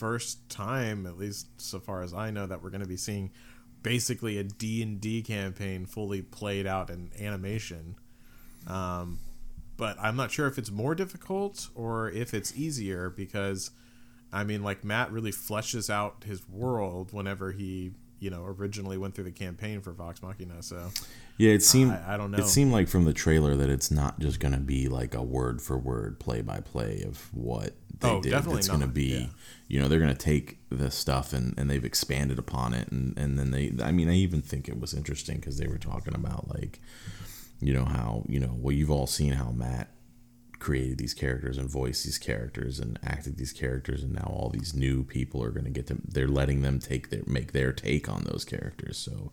first time, at least so far as I know, that we're gonna be seeing basically a D and D campaign fully played out in animation. Um, but I'm not sure if it's more difficult or if it's easier because I mean, like Matt really fleshes out his world whenever he, you know, originally went through the campaign for Vox Machina. So Yeah, it seemed. I- I don't know. It seemed like from the trailer that it's not just going to be like a word for word, play by play of what they Oh, did. definitely it's going to be, yeah. You know, they're going to take the stuff and, and they've expanded upon it, and and then they. I mean, I even think it was interesting because they were talking about like, you know, how you know, well, you've all seen how Matt created these characters and voiced these characters and acted these characters. And now all these new people are going to get to they're letting them take their make their take on those characters. So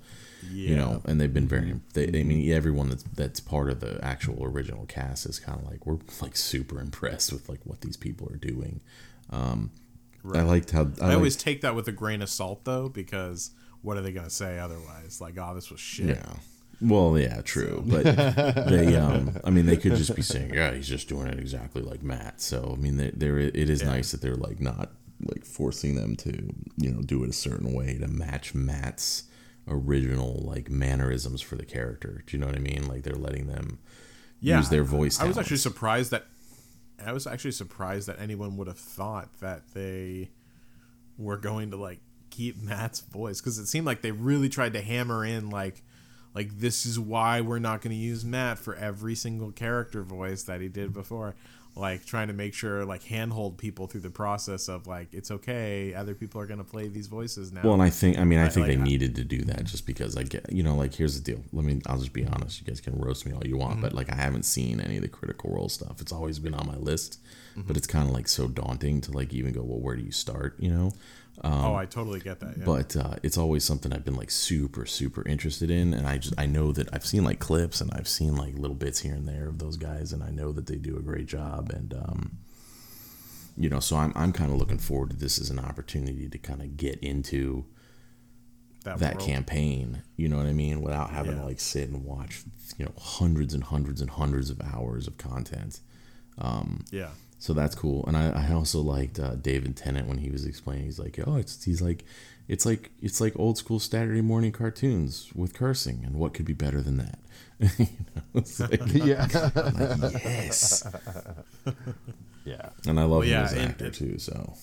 yeah, you know and they've been very they, i mean everyone that's that's part of the actual original cast is kind of like we're like super impressed with like what these people are doing. Um i liked how i, I always take that with a grain of salt though, because what are they gonna say otherwise? Like, oh, this was shit. yeah. Well yeah true but (laughs) they um i mean they could just be saying yeah he's just doing it exactly like matt. So i mean there it is Yeah. nice that they're like not like forcing them to you know do it a certain way to match matt's original like mannerisms for the character. Do you know what i mean? Like they're letting them yeah, use their voice I was actually surprised that I was actually surprised that anyone would have thought that they were going to like keep (laughs) Matt's voice because it seemed like they really tried to hammer in like like this is why we're not going to use Matt for every single character voice that he did before like trying to make sure like handhold people through the process of like it's okay other people are going to play these voices now Well, and I think I mean I think like, they I- needed to do that just because I get you know like here's the deal. Let me I'll just be honest. You guys can roast me all you want, Mm-hmm. but like I haven't seen any of the Critical Role stuff. It's always been on my list, Mm-hmm. but it's kind of like so daunting to like even go. Well, where do you start? You know. Oh I totally get that yeah. But uh, it's always something I've been like super super interested in, and I just I know that I've seen like clips and I've seen like little bits here and there of those guys, and I know that they do a great job, and um, you know, so I'm I'm kind of looking forward to this as an opportunity to kind of get into that world. campaign you know what i mean without having Yeah. to like sit and watch you know hundreds and hundreds and hundreds of hours of content yeah so that's cool and i, I also liked uh, david tennant when he was explaining he's like oh it's he's like it's like it's like old school saturday morning cartoons with cursing and what could be better than that (laughs) you know, it's like, (laughs) yeah, yes (laughs) yeah. and i love Well, him yeah, as an actor and- too so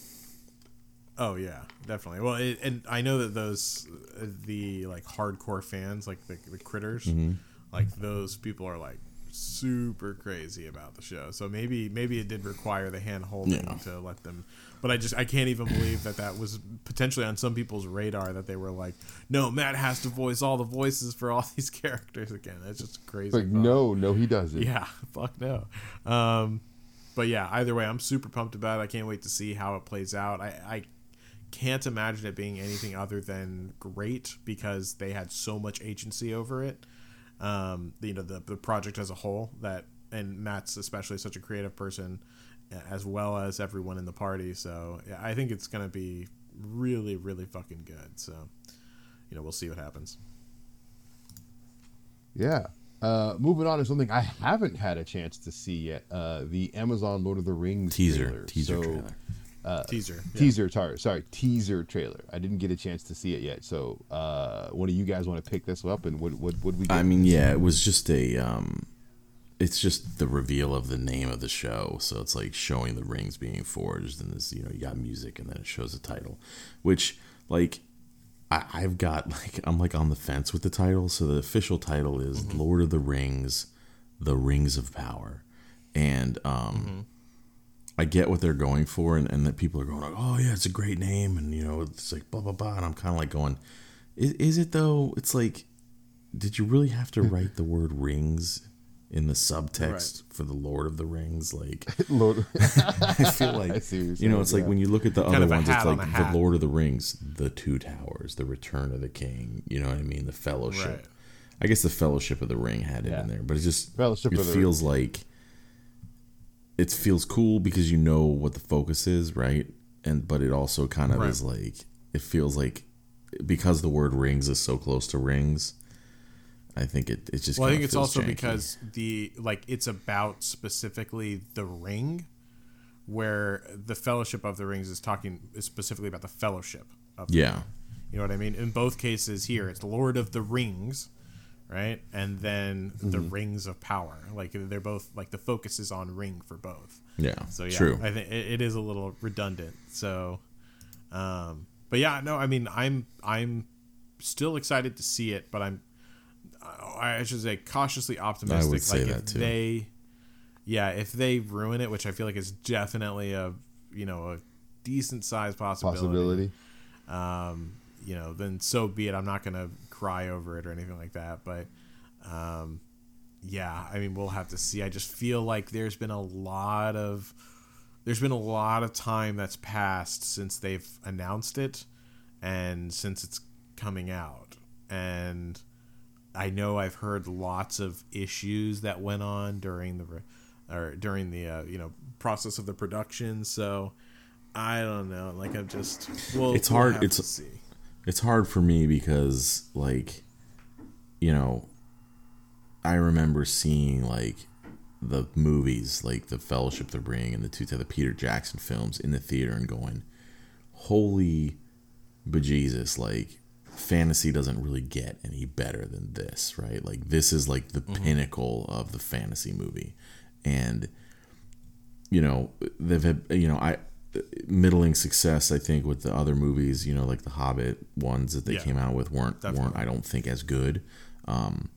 Oh yeah, definitely. Well, it, and I know that those uh, the like hardcore fans, like the, the critters, Mm-hmm. like those people are like super crazy about the show. So maybe maybe it did require the hand holding Yeah. to let them. But I just I can't even believe that that was potentially on some people's radar that they were like, no, Matt has to voice all the voices for all these (laughs) characters again. That's just crazy. Like no, no, he doesn't. Yeah, (laughs) fuck no. Um, but yeah, either way, I'm super pumped about it. I can't wait to see how it plays out. I, I can't imagine it being anything other than great because they had so much agency over it. Um, you know, the, the project as a whole that, and Matt's especially such a creative person as well as everyone in the party. So yeah, I think it's going to be really, really fucking good. So, you know, we'll see what happens. Yeah. Uh, moving on to something I haven't had a chance to see yet. Uh, the Amazon Lord of the Rings teaser trailer. teaser So- trailer Teaser. yeah. Teaser, sorry, sorry, teaser trailer. I didn't get a chance to see it yet. So, uh, one of you guys want to pick this up, and what what would we? Get? I mean, yeah, it was just a. Um, it's just the reveal of the name of the show, so it's like showing the rings being forged, and this, you know, you got music, and then it shows the title, which, like, I, I've got (laughs) like I'm like on the fence with the title. So the official title is Lord of the Rings, The Rings of Power, and um. I get what they're going for, and, and that people are going like, "Oh yeah, it's a great name," and you know, it's like blah blah blah, and I'm kind of like going, is, "Is it though?" It's like, did you really have to hmm. write the word rings in the subtext for the Lord of the Rings? Like, (laughs) Lord, (laughs) I feel (laughs) like I you know, saying, it's like when you look at the Kind other ones, it's on like the. Lord of the Rings, the Two Towers, the Return of the King. You know what I mean? The Fellowship. Right. I guess the Fellowship of the Ring had it Yeah. in there, but it just Fellowship it feels like it feels cool because you know what the focus is, right? And but it also kind of Right. is like it feels like because the word rings is so close to rings. I think it it just Well, I think it's also janky. because the like it's about specifically the ring, where the Fellowship of the Rings is talking is specifically about the Fellowship of the yeah You know what I mean? In both cases here, it's Lord of the Rings, right? And then the Rings of Power. Like they're both like the focus is on Ring for both. Yeah, So yeah, true. I think it, it is a little redundant. So, um, but yeah, no, I mean, I'm I'm still excited to see it, but I'm I should say cautiously optimistic. I would say like that if too. they, yeah, if they ruin it, which I feel like is definitely a you know a decent sized Possibility. um, you know, then so be it. I'm not gonna cry over it or anything like that. But um, yeah, I mean, we'll have to see. I just feel like there's been a lot of there's been a lot of time that's passed since they've announced it and since it's coming out. And I know I've heard lots of issues that went on during the or during the uh, you know process of the production. So I don't know. Like I'm just well, It's we'll hard- it's- to see. It's hard for me because like you know i remember seeing like the movies like the fellowship the ring and the two the peter jackson films in the theater and going holy bejesus like fantasy doesn't really get any better than this right? Like this is like the mm-hmm. pinnacle of the fantasy movie. And you know they've had you know i middling success i think with the other movies you know like the hobbit ones that they Yeah, came out with weren't weren't i don't think as good um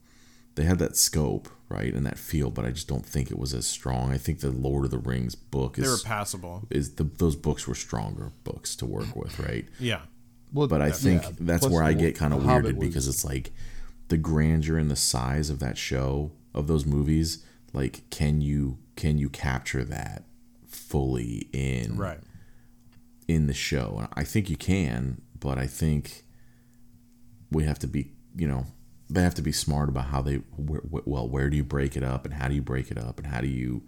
they had that scope right and that feel but i just don't think it was as strong i think the lord of the rings book They were is passable. is the, those books were stronger books to work with right Yeah. Well, but I think yeah. that's Plus where I get kind of The Hobbit weirded was- because it's like the grandeur and the size of that show of those movies. Like, can you can you capture that fully in Right. In the show? And I think you can, but I think we have to be you know they have to be smart about how they well where do you break it up and how do you break it up and how do you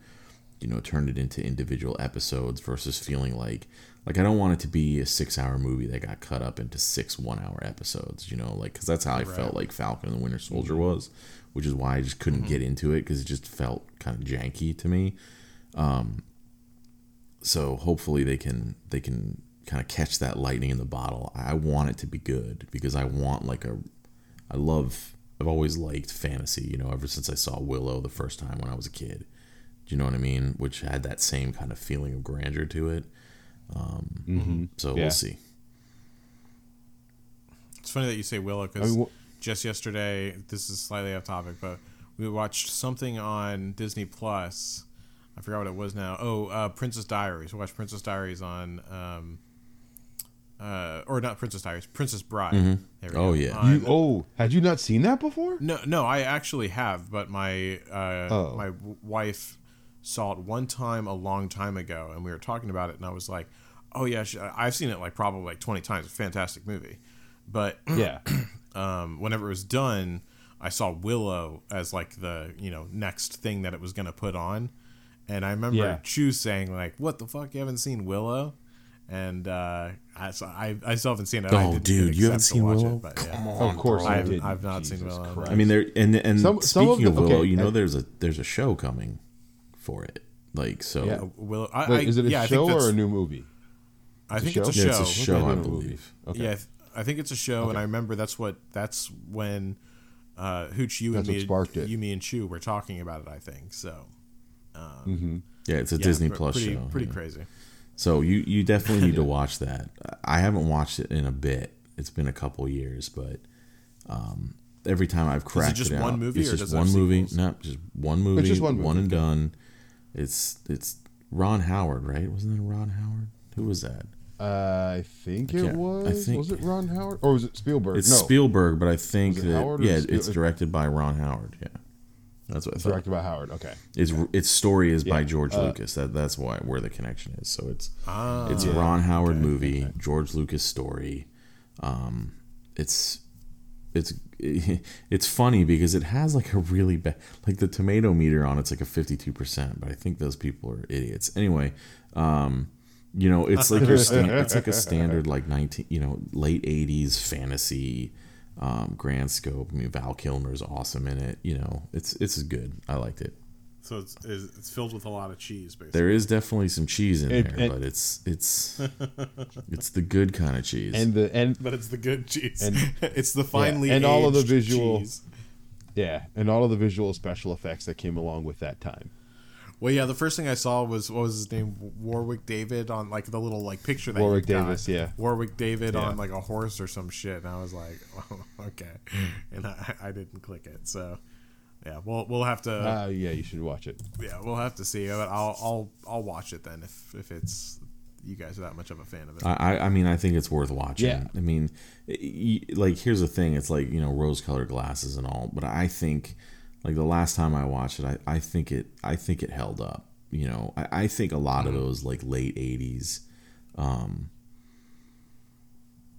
you know turn it into individual episodes versus feeling like like I don't want it to be a six hour movie that got cut up into six one hour episodes you know like because that's how I felt like Falcon and the Winter Soldier was which is why I just couldn't get into it because it just felt kind of janky to me. Um so hopefully they can they can kind of catch that lightning in the bottle I want it to be good because I want like a I love I've always liked fantasy, you know, ever since I saw Willow the first time when I was a kid. Do you know what I mean? Which had that same kind of feeling of grandeur to it. Um, So Yeah. we'll see. It's funny that you say Willow I because mean, wh- just yesterday, this is slightly off topic, but we watched something on Disney Plus. I forgot what it was now. Oh, uh, Princess Diaries. We watched Princess Diaries on, um, uh, or not Princess Diaries, Princess Bride. There we Oh, go. yeah. On- you, oh, had you not seen that before? no, no, I actually have, but my uh, Oh. my w- wife saw it one time a long time ago, and we were talking about it, and I was like, "Oh yeah, sh- I've seen it like probably like twenty times. It's a fantastic movie." But (clears throat) Yeah. (clears throat) um, whenever it was done, I saw Willow as like the you know next thing that it was gonna put on, and I remember Yeah. Chu saying like, "What the fuck? You haven't seen Willow?" And uh, I, so I I still haven't seen it. I Oh, didn't dude, you haven't seen Willow? It, but, yeah. Come on, Of course. I I've- did. I've not seen Jesus Willow. Christ. I mean, there and and Some- some speaking of of, the- Willow, okay, you know, and- there's a there's a show coming for it. Like so, Yeah. Uh, Willow. I, Wait, is it a yeah, show or a new movie? I think show? it's a Yeah, show. it's a show, Okay, I believe. Okay. Yeah, I th- I think it's a show, and I remember that's what that's when uh, Hooch, you That's and me, you, me, and Chu were talking about it. I think so. Yeah, it's a Yeah, Disney Plus pretty, show. Pretty yeah. crazy. So you you definitely need to (laughs) watch that. I haven't watched it in a bit. It's been a couple years, but um, every time I've cracked it, just it one out, movie, it's or just does one movie. sequels? No, just one movie. just one movie, One and done. It's it's Ron Howard, right? Wasn't it Ron Howard? Who was that? Uh, I think it can't- I was. think- was it Ron Howard or was it Spielberg? It's no, Spielberg, but I think that Howard yeah, Spiel- it's directed by Ron Howard. Yeah, that's what I thought. directed by Howard. Okay. Its its story is by George uh, Lucas. That that's why where the connection is. So it's Ah, it's a Ron Howard movie, George Lucas story. Um, it's it's (laughs) it's funny because it has like a really bad like the tomato meter on it's like a fifty two percent, but I think those people are idiots. Anyway, um, you know, it's like your sta- it's like a (laughs) standard like nineteen you know late eighties fantasy. Um, grand scope. I mean, Val Kilmer's awesome in it. You know, it's it's good. I liked it. so it's it's it's filled with a lot of cheese, basically. There is definitely some cheese in And- there, and- but it's it's (laughs) it's the good kind of cheese. And the and but it's the good cheese. And- (laughs) it's the finely and all of the aged visual- cheese. Yeah, and all of the visual special effects that came along with that time. Well, yeah, the first thing I saw was what was his name, Warwick David, on like the little like picture that Warwick you got. Davis, yeah. Warwick David Yeah. on like a horse or some shit, and I was like, (laughs) oh, okay, and I, I didn't click it, so yeah, we'll we'll have to Uh, yeah, you should watch it. yeah we'll have to see, but I'll I'll I'll watch it then if if it's you guys are that much of a fan of it. I, I- I mean, I think it's worth watching. Yeah. I mean, y- y- like here's the thing: it's like you know rose-colored glasses and all, but I think, like the last time I watched it, I, I think it I think it held up. You know, I, I think a lot of those like late '80s, um,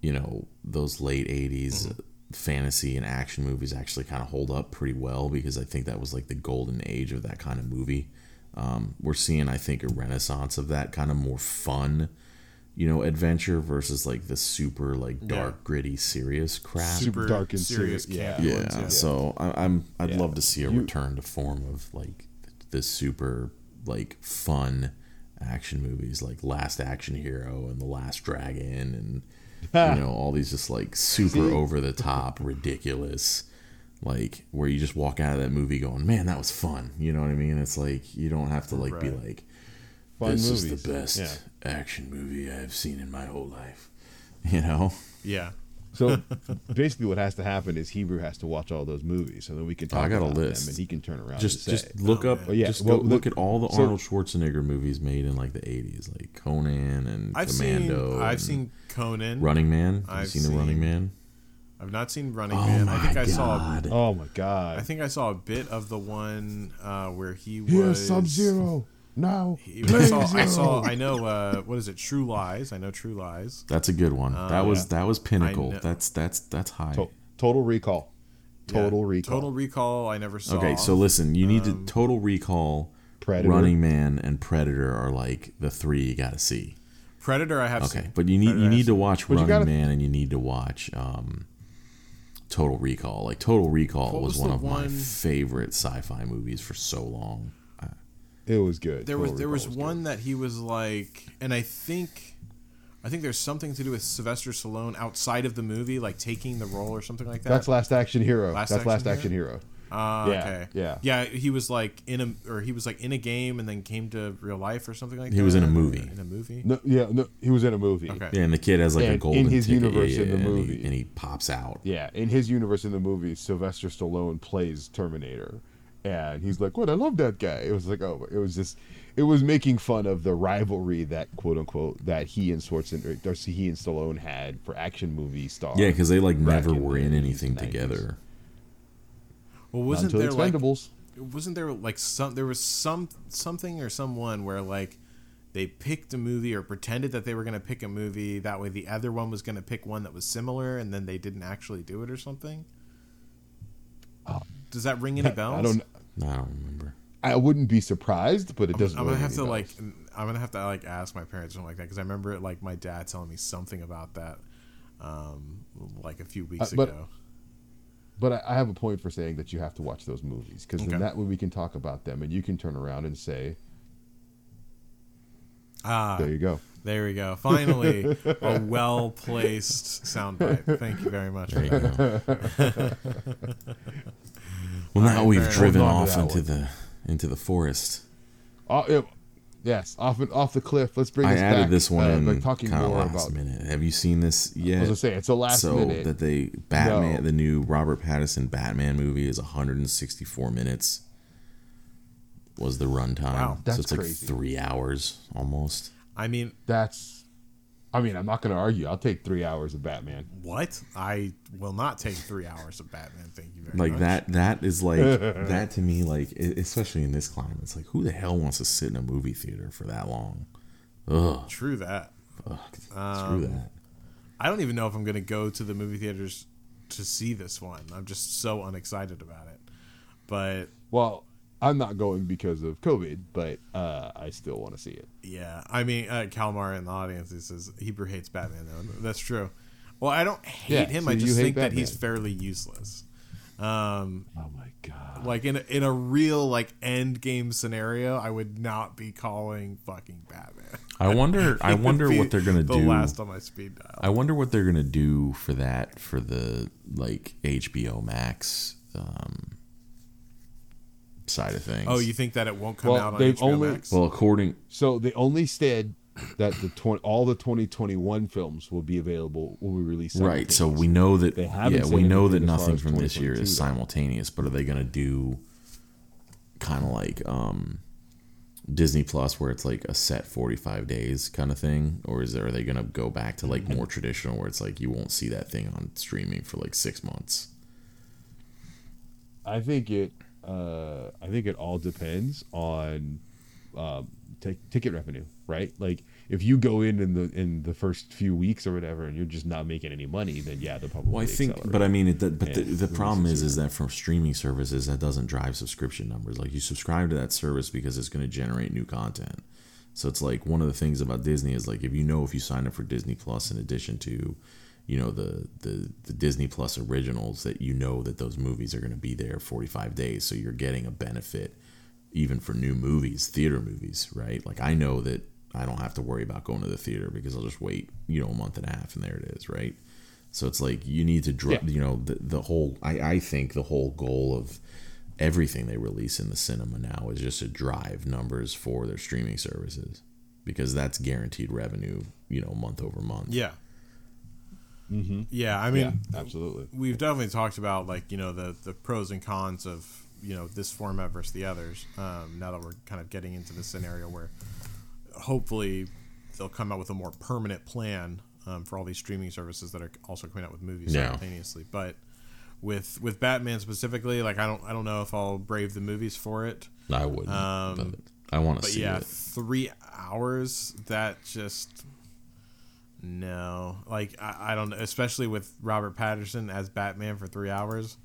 you know, those late '80s fantasy and action movies actually kind of hold up pretty well because I think that was like the golden age of that kind of movie. Um, we're seeing, I think, a renaissance of that kind of more fun, you know, adventure versus like the super like dark, Yeah. gritty, serious crap. Super dark and serious, serious, campy yeah. ones, yeah. So I, I'm I'd Yeah. love to see a You- return to form of like the super like fun action movies like Last Action Hero and The Last Dragon and (laughs) you know all these just like super over the top ridiculous like where you just walk out of that movie going man that was fun you know what I mean it's like you don't have to like be like Fun this movies. is the best Yeah. Action movie I've seen in my whole life (laughs) you know yeah, So (laughs) basically, what has to happen is Hebrew has to watch all those movies, and then we can talk I got a list. them, and he can turn around just and say, just look Oh, up man. Yeah, just well, go look- look at all the so- Arnold Schwarzenegger movies made in like the 80s like Conan and I've Commando seen I've seen Conan. Running Man have I've seen the Running Man I've not seen Running oh Man. my I think I saw. god "Oh my god, I think I saw a bit of the one uh, where he was here's Sub Zero now." He, I saw. I saw. I know. Uh, what is it? True Lies. I know True Lies. that's a good one that Uh, was yeah. that was pinnacle that's that's that's high To- Total Recall. Yeah. Total Recall. Total Recall. I never saw. okay so listen you need Um, to Total Recall Predator. Running Man and Predator are like the three you got to see Predator. I have okay seen. but you need Predator you need to watch But Running gotta- Man and you need to watch um Total Recall like Total Recall What was, was one the of my favorite sci-fi movies for so long It was good. There was Total there was Recall one good. that he was like, and I think, I think there's something to do with Sylvester Stallone outside of the movie, like taking the role or something like that. That's Last Action Hero. Last That's Action Last Hero? Action Hero. Uh, Yeah, okay. yeah. Yeah, he was like in a or he was like in a game and then came to real life or something like that. He was in a movie. In a movie. No, yeah, no, he was in a movie. Okay. Yeah, and the kid has like a And in his ticket. universe yeah, in the yeah, and he- movie. and he, pops out. Yeah, in his universe in the movie, Sylvester Stallone plays Terminator, and he's like, "What? I love that guy." It was like, oh, it was just, it was making fun of the rivalry that quote unquote that he and Schwarzenegger, or he and Stallone had for action movie stars. Yeah, because they like never were in anything 90s. together. Well, wasn't until there like wasn't there like some there was some something or someone where like they picked a movie or pretended that they were going to pick a movie that way the other one was going to pick one that was similar and then they didn't actually do it or something uh, does that ring any bells. I don't. I don't remember. I wouldn't be surprised, but it doesn't. i'm gonna ring have any to bells. like i'm gonna have to like ask my parents or something like that because i remember like my dad telling me something about that um like a few weeks Uh, but- ago But I, I have a point for saying that you have to watch those movies because Okay. then that way we can talk about them, and you can turn around and say, ah "There you go." there we go finally (laughs) a well placed soundbite thank you very much for There you that. go. (laughs) well, now Alright, we've fair driven enough. Hold off into one. the into the forest. Oh, yeah, yes, off and off the cliff. Let's bring I us added back, this one uh, in by talking kind more last about. minute. Have you seen this I yet? was gonna say it's a last so minute. that they Batman, No. the new Robert Pattinson Batman movie is 164 minutes. Was the runtime? Wow, that's so it's like crazy. three hours almost. i mean That's, I mean, I'm not gonna argue. I'll take three hours of Batman. What? I will not take three hours of Batman. Thank you very like much. that that is like (laughs) that to me like especially in this climate it's like who the hell wants to sit in a movie theater for that long ugh True that. fuck Um, screw that I don't even know if I'm going to go to the movie theaters to see this one. I'm just so unexcited about it. But Well, I'm not going because of COVID, but uh, I still want to see it. yeah, I mean, uh, Kalmar in the audience he says Hebrew hates Batman. Though that's true. Well, I don't hate Yeah, him. so I just hate think that he's fairly useless. Um, Oh my god! like in a, in a real like end game scenario, I would not be calling fucking Batman. i wonder (laughs) i wonder what they're gonna the do last on my speed dial. i wonder what they're gonna do for that for the like hbo max um side of things. Oh, you think that it won't come Well, out on they've HBO only- Max? well, according So they only said that the 20, all the 2021 films will be available will be released. right. So we know that They haven't yeah, we know that anything as far nothing from this year is simultaneous. But are they going to do kind of like um, Disney Plus, where it's like a set forty five days kind of thing, or is there, are they going to go back to like more traditional, where it's like you won't see that thing on streaming for like six months? I think it. Uh, I think it all depends on um, t- ticket revenue, right? Like if you go in in the in the first few weeks or whatever, and you're just not making any money, then yeah, they'll probably. Well, I think, accelerate. but I mean, it, but the, the problem is, is that from streaming services, that doesn't drive subscription numbers. Like you subscribe to that service because it's going to generate new content. So it's like one of the things about Disney is like if you know if you sign up for Disney Plus in addition to, you know, the the the Disney Plus originals that you know that those movies are going to be there 45 days, so you're getting a benefit even for new movies, theater movies, right? Like I know that I don't have to worry about going to the theater because I'll just wait, you know, a month and a half and there it is, right? So it's like you need to, dr- Yeah. you know, the, the whole. I, I think the whole goal of everything they release in the cinema now is just to drive numbers for their streaming services because that's guaranteed revenue, you know, month over month. yeah. Mm-hmm. Yeah, I mean, yeah, absolutely. we've definitely talked about like you know the the pros and cons of you know this format versus the others. Um, now that we're kind of getting into the scenario where hopefully they'll come out with a more permanent plan um, for all these streaming services that are also coming out with movies Yeah. simultaneously. But with with Batman specifically, like I don't I don't know if I'll brave the movies for it. I wouldn't, Um, I want to see yeah, it. three hours that just no. Like I, I don't know, especially with Robert Pattinson as Batman for three hours.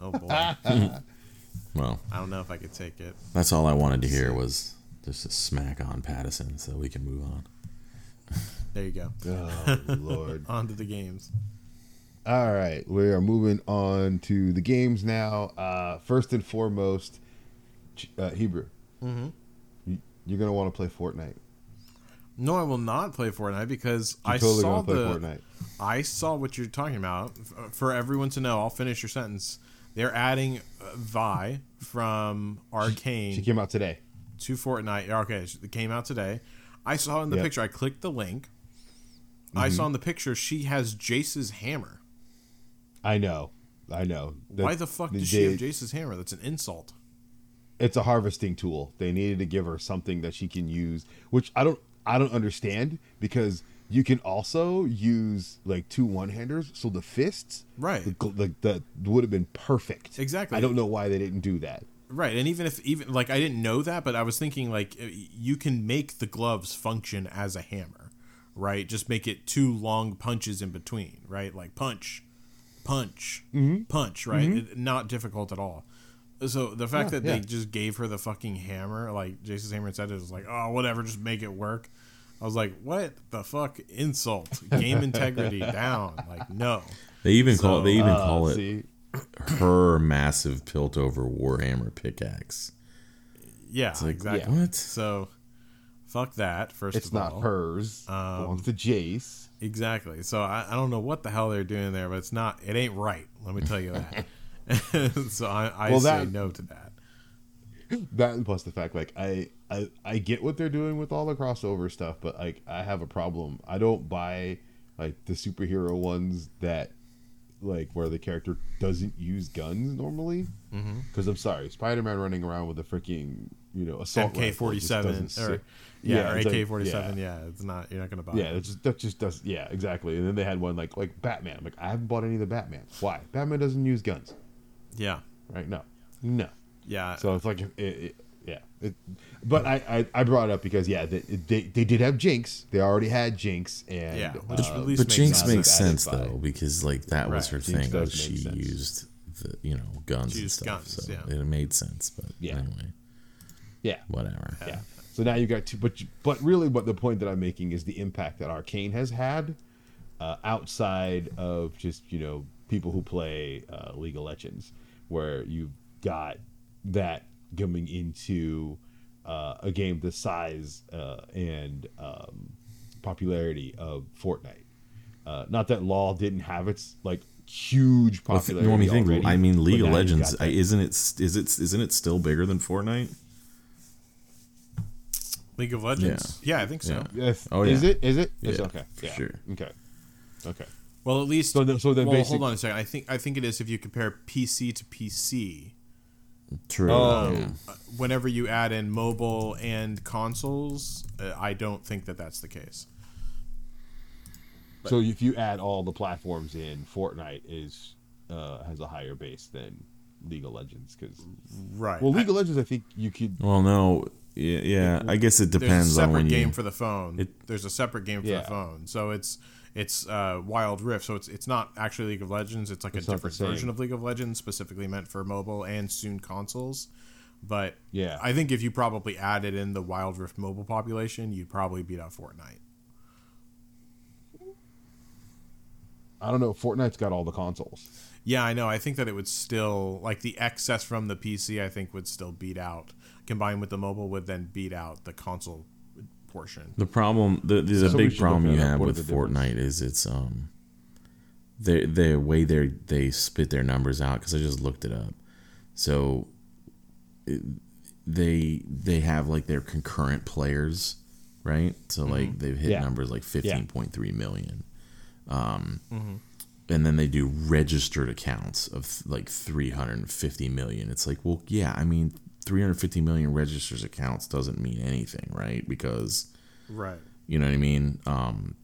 Oh boy, (laughs) well, I don't know if I could take it. that's all I wanted to hear was just a smack on Pattinson, so we can move on. (laughs) There you go. Oh lord. (laughs) On to the games. All right, we are moving on to the games now. Uh, first and foremost, uh, Hebrew. Mhm. You're gonna want to play Fortnite. No, I will not play Fortnite because You're I totally saw the Fortnite. I saw what you're talking about. For everyone to know, I'll finish your sentence. They're adding uh, Vi from Arcane She came out today. to Fortnite. Okay, it came out today. I saw in the Yep. picture. I clicked the link. I saw in the picture she has Jayce's hammer. I know, I know. Why the fuck they- does she have Jayce's hammer? That's an insult. It's a harvesting tool. They needed to give her something that she can use, which I don't, I don't understand because you can also use like two one-handers. So the fists, Right. the, that would have been perfect. Exactly. I don't know why they didn't do that. Right, and even if even like I didn't know that, but I was thinking like you can make the gloves function as a hammer, right? Just make it two long punches in between, right? Like punch, punch, Mm-hmm. punch, right? It- not difficult at all. So the fact Yeah, that they just gave her the fucking hammer, like Jason hammer, said it was like, oh, whatever, just make it work. I was like, what the fuck? Insult, game integrity (laughs) down. Like, no. They even So, call they even Uh, call it see, her massive Piltover Warhammer pickaxe. Yeah, It's like exactly. what? So, fuck that. First, it's of not all. hers. Um, belongs to Jayce. Exactly. So I, I don't know what the hell they're doing there, but it's not. It ain't right. Let me tell you that. (laughs) (laughs) so I, I Well, say that- no to that. That and plus the fact, like I, I, I get what they're doing with all the crossover stuff, but like I have a problem. I don't buy like the superhero ones that, like where the character doesn't use guns normally. Mm-hmm. Because I'm sorry, Spider-Man running around with a freaking you know assault MK forty seven or yeah, Yeah, or AK forty seven. Yeah, it's not. You're not gonna buy. Yeah, it. it just that just does yeah exactly. And then they had one like like Batman. I'm like I haven't bought any of the Batman. Why? Batman doesn't use guns, yeah, right? No, no. yeah. So it's like, it, it, yeah. It, but I, I, I brought it up because yeah, they, they, they did have Jinx. They already had Jinx, and Yeah, which uh, at least But makes Jinx sense. makes sense by- though because like that was her Jinx thing. does Was she sense. used the you know guns She and stuff, guns, so yeah. it made sense. But Yeah. anyway, yeah, whatever. yeah. So now you got two, but but really, what the point that I'm making is the impact that Arcane has had uh, outside of just you know people who play uh, League of Legends, where you've got that coming into uh, a game the size uh, and um, popularity of Fortnite. Uh, not that LoL didn't have its like huge Well, th- popularity when you think, I mean, League of Legends, got I- that. isn't it? s- Is it? Isn't it still bigger than Fortnite? League of Legends. Yeah, I think so. Yeah. Yes. Oh, Is it? Is it? It's Yeah, okay. for Yeah. sure. Okay. Okay. Well, at least So the- so the well, basic- hold on a second. I think I think it is if you compare PC to PC. True. Oh. yeah. Uh, Whenever you add in mobile and consoles, uh, I don't think that that's the case. So if you add all the platforms in, Fortnite is uh, has a higher base than League of Legends because Right. well, League of Legends I think you could Well, no. Yeah, yeah. I guess it There's a depends on separate when game for the phone. It- There's a separate game for Yeah. the phone. So it's it's uh, Wild Rift. So it's it's not actually League of Legends. It's like It's a different version of League of Legends, specifically meant for mobile and soon consoles. But Yeah. I think if you probably added in the Wild Rift mobile population, you'd probably beat out Fortnite. I don't know. Fortnite's got all the consoles. Yeah, I know. I think that it would still like the excess from the PC. I think would still beat out combined with the mobile would then beat out the console portion. The problem, the, the, the Somebody big problem you have with difference? Fortnite is it's um, the the way they they spit their numbers out because I just looked it up. So, it, they they have like their concurrent players, right? So like they've hit Mm-hmm. Yeah. numbers like fifteen point three million. Um, Mm-hmm. and then they do registered accounts of like 350 million. It's like, well, yeah, I mean, 350 million registers accounts doesn't mean anything, right? Because Right. you know what I mean? Um,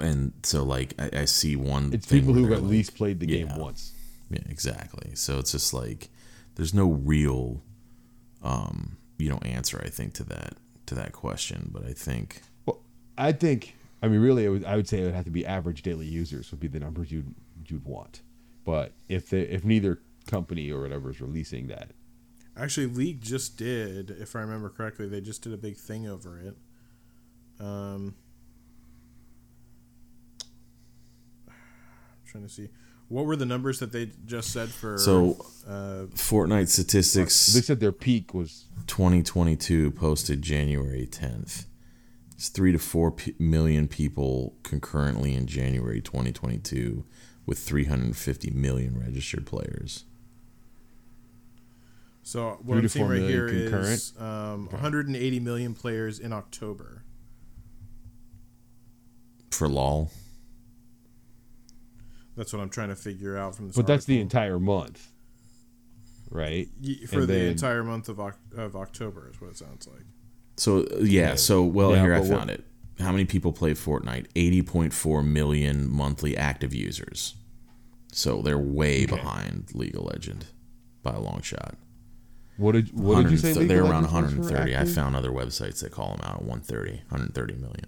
and so like I, I see one. It's thing people who've at like- least played the game once. Yeah, exactly. So it's just like there's no real, um, you know, answer I think to that to that question. But I think Well, I think. I mean, really, it would, I would say it would have to be average daily users would be the numbers you'd you'd want. But if they, if neither company or whatever is releasing that, Actually, League just did, if I remember correctly, they just did a big thing over it. Um, I'm trying to see. What were the numbers that they just said for? so. uh, Fortnite statistics. they said their peak was 2022 posted January 10th. It's three to four p- million people concurrently in January 2022, with 350 million registered players. So what I'm seeing right million here concurrent? is um, 180 million players in October. For lol, That's what I'm trying to figure out from this. but that's the entire month, right? For and the then- entire month of of October is what it sounds like. so yeah, Yeah. so well Yeah, here I but what- found it. How many people play Fortnite? 80.4 million monthly active users. So they're way Okay. behind League of Legend by a long shot. What did what did you say? 130 They're of around Legends was for 130. I found other websites that call them out at 130, 130 million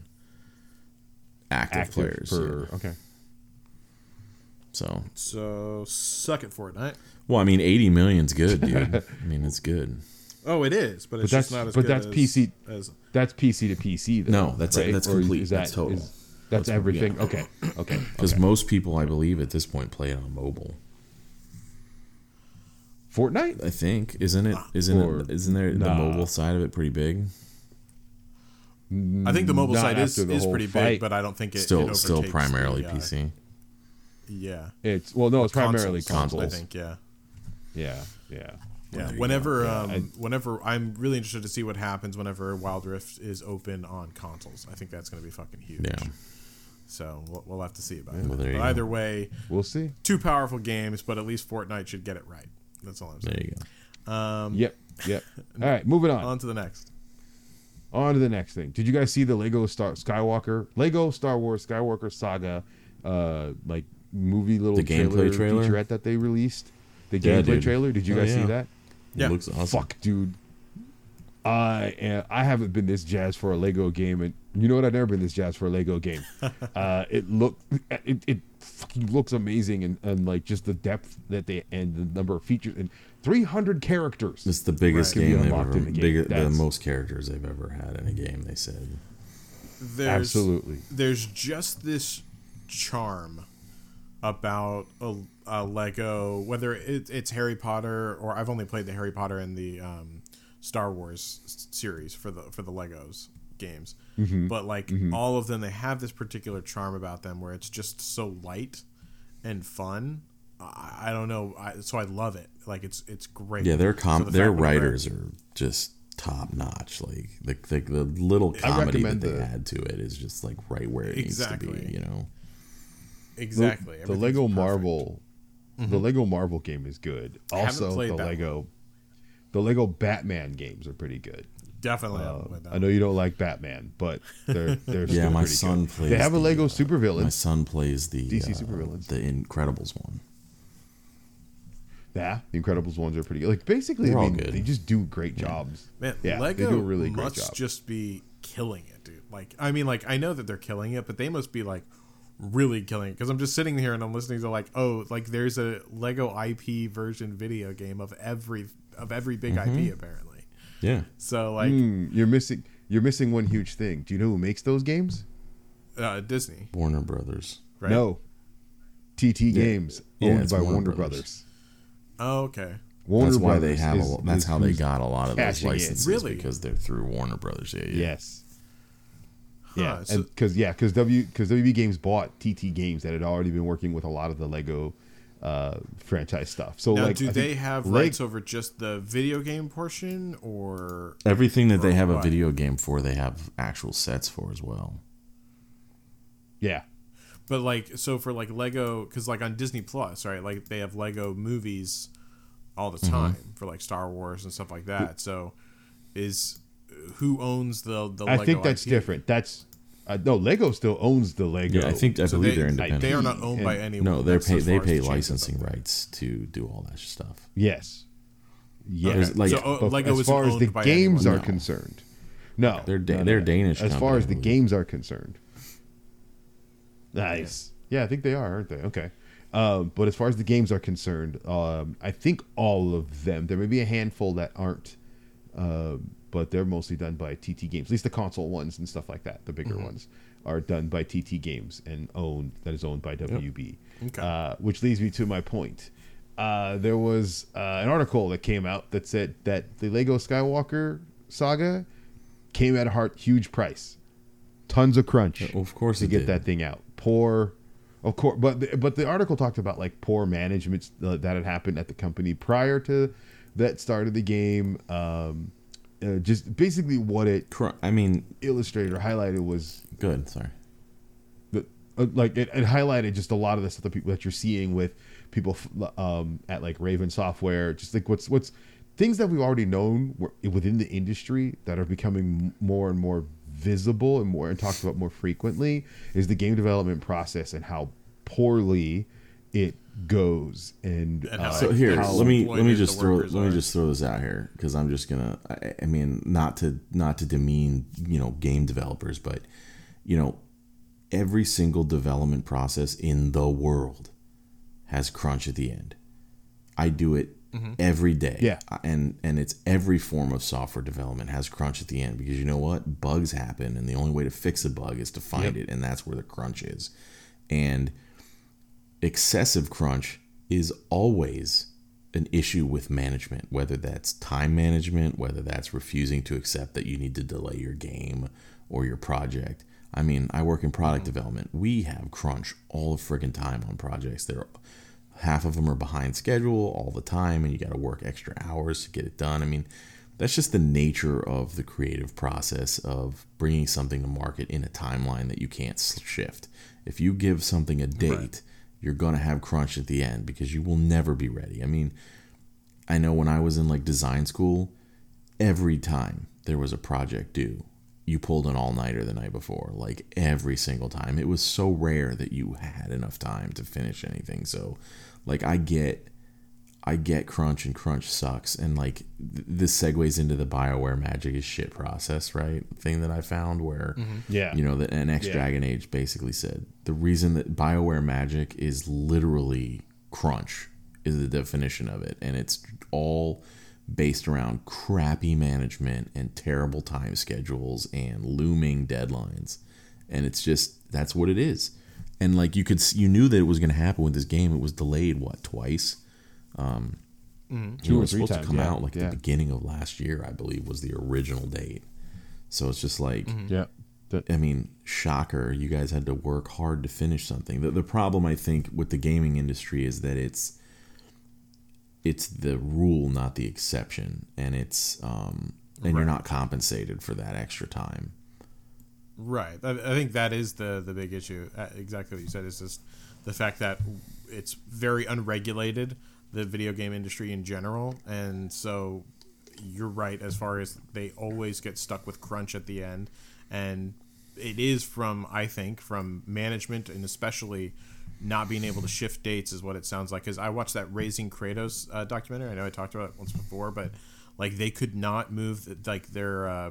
active, active players. per yeah. okay. So, So suck it, Fortnite. well, I mean, 80 million's good, dude. (laughs) I mean, it's good. Oh, it is, but it's that's- just not as good. but good that's as, PC as That's PC to PC. Though, No, that's- right? that's Or complete. Is that, That's total. is- that's, That's- everything. yeah. Okay. Okay. Because okay. most people, I believe, at this point play it on mobile. Fortnite. I think isn't it? Isn't Or- it? Isn't there the mobile side of it pretty big? I think the mobile Not side is, is pretty fight. big, but I don't think it Still, it still primarily the, uh, PC. Yeah, It's well, no, it's primarily Consoles, consoles. I think. Yeah, Yeah. Yeah. yeah. there you Whenever, Yeah, um, I- whenever I'm really interested to see what happens whenever Wild Rift is open on consoles. I think that's going to be fucking huge. Yeah. So we'll, we'll have to see about Well, it. there you But go. either way, We'll see. two powerful games, but at least Fortnite should get it right. That's all I'm saying. There you go. Um, Yep. Yep. (laughs) All right. Moving on. On to the next. On to the next thing. Did you guys see the Lego Star Skywalker Lego Star Wars Skywalker Saga, uh, like movie little The gameplay trailer? featurette that they released? The Yeah, gameplay dude. trailer. Did you Oh, guys see that? Yeah. It looks awesome. Fuck, dude. I am, I haven't been this jazzed for a Lego game, and you know what? I've never been this jazzed for a Lego game. (laughs) uh, it looked it, it fucking looks amazing, and, and like just the depth that they and the number of features and 300 characters. It's the biggest Right. Game they've ever, in the game. bigger, the most characters they've ever had in a game. They said. There's, Absolutely. There's just this charm about a, a Lego, whether it, it's Harry Potter or I've only played the Harry Potter and the um, Star Wars series for the for the Legos games, but like all of them, they have this particular charm about them where it's just so light and fun. I, I don't know, I, so I love it. Like it's it's great. Yeah, their com So the their fact when you read- writers are just top notch. Like the, the the little comedy that they the- add to it is just like right where it needs to be. You know. exactly The, Everything's Lego perfect. Mm-hmm. Marvel, the Lego Marvel game is good. haven't Also, the that Lego, the Lego Batman games are pretty good. Definitely, Uh, haven't played that I know you don't like Batman, but they're (laughs) they're Yeah, my pretty son good. plays. They have a the, Lego uh, supervillain. My son plays the DC uh, supervillains. the Incredibles one. Yeah, the Incredibles ones are pretty good. Like basically, They're I mean, good. they just do great jobs. Man, yeah, Lego they do a really great must job. just be killing it, dude. Like, I mean, like I know that they're killing it, but they must be like really killing it because I'm just sitting here and I'm listening to like, oh, like there's a Lego IP version video game of every of every big Mm-hmm. IP apparently. Yeah. So like Hmm, you're missing you're missing one huge thing. Do you know who makes those games? uh, Disney, Warner Brothers. right? No, TT Games, Yeah, owned by Warner Warner, Brothers. Brothers. Oh, okay. Warner that's why they have. is- a, that's is how they got a lot of those cashing in. licenses Really? because they're through Warner Brothers. Yeah, yeah. Yes. Yeah, so- because yeah, because W because WB Games bought TT Games that had already been working with a lot of the Lego uh, franchise stuff. So Now, like, do I they have Leg- rights over just the video game portion, or Everything that they have a video game for, they have actual sets for as well. Yeah, but like so for like Lego? Because like on Disney Plus, right? Like they have Lego movies all Mm-hmm. the time for like Star Wars and stuff like that. So is who owns the the? Lego I Lego think that's IP? different. That's uh, no Lego still owns the Lego. Yeah, I think I So believe they, they, are independent. they are not owned by And- anyone. no, they're pay they pay licensing rights to do all that stuff. yes, yes. There's, like- So, uh, Lego as far as the games anyone. are No. concerned, no, They're da- no, no, they're no. Danish As far as the games are concerned, nice. Yeah, I think they are, aren't they? Okay. Um, but as far as the games are concerned, um, I think all of them. There may be a handful that aren't, um, but they're mostly done by TT Games. At least the console ones and stuff like that, the bigger Mm-hmm. ones, are done by TT Games and owned. That is owned by WB. Okay. Uh, which leads me to my point. Uh, there was uh, an article that came out that said that the Lego Skywalker saga came at a heart huge price, tons of crunch of course to get did. that thing out. Poor, of course, but the, but the article talked about like poor management uh, that had happened at the company prior to that start of the game. Um, uh, just basically what it Cr- I mean, illustrated or highlighted was good. Sorry. the uh, like it, it highlighted just a lot of the stuff that people that you're seeing with people f- um, at like Raven Software, just like what's what's things that we've already known within the industry that are becoming more and more visible and more and talked about more frequently is the game development process and how poorly it goes and, And uh, So here, let me let me just throw workers let me just throw this out here because I'm just gonna. I, I mean, not to not to demean you know game developers, but you know, every single development process in the world has crunch at the end. I do it every day. Yeah. and and it's every form of software development has crunch at the end because you know what bugs happen and the only way to fix a bug is to find it and that's where the crunch is and excessive crunch is always an issue with management, whether that's time management, whether that's refusing to accept that you need to delay your game or your project. I mean, I work in product mm-hmm. development. We have crunch all the friggin' time on projects. They're half of them are behind schedule all the time, and you got to work extra hours to get it done. I mean, that's just the nature of the creative process of bringing something to market in a timeline that you can't shift. If you give something a date, you're going to have crunch at the end because you will never be ready. I mean, I know when I was in like design school, every time there was a project due, you pulled an all nighter the night before. Like every single time. It was so rare that you had enough time to finish anything. So, like, I get. I get crunch and crunch sucks and like th- this segues into the Bioware magic is shit process, right? Thing that I found where mm-hmm. Yeah. you know, the NX Yeah. Dragon Age basically said the reason that BioWare Magic is literally crunch is the definition of it, and it's all based around crappy management and terrible time schedules and looming deadlines, and it's just that's what it is. And like you could, s- you knew that it was going to happen with this game. It was delayed what twice. Um, Two Two or it was three supposed times, to come yeah, out like yeah. the beginning of last year, I believe, was the original date. So it's just like Yeah. I mean, shocker, you guys had to work hard to finish something. The, the problem I think with the gaming industry is that it's it's the rule, not the exception, and it's um, and you're not compensated for that extra time. Right. I, I think that is the the big issue. Uh, Exactly what you said is just the fact that it's very unregulated, the video game industry in general, and so you're right as far as they always get stuck with crunch at the end, and it is from I think from management and especially not being able to shift dates is what it sounds like. Because I watched that Raising Kratos uh, documentary. I know I talked about it once before, but like they could not move like their. Uh,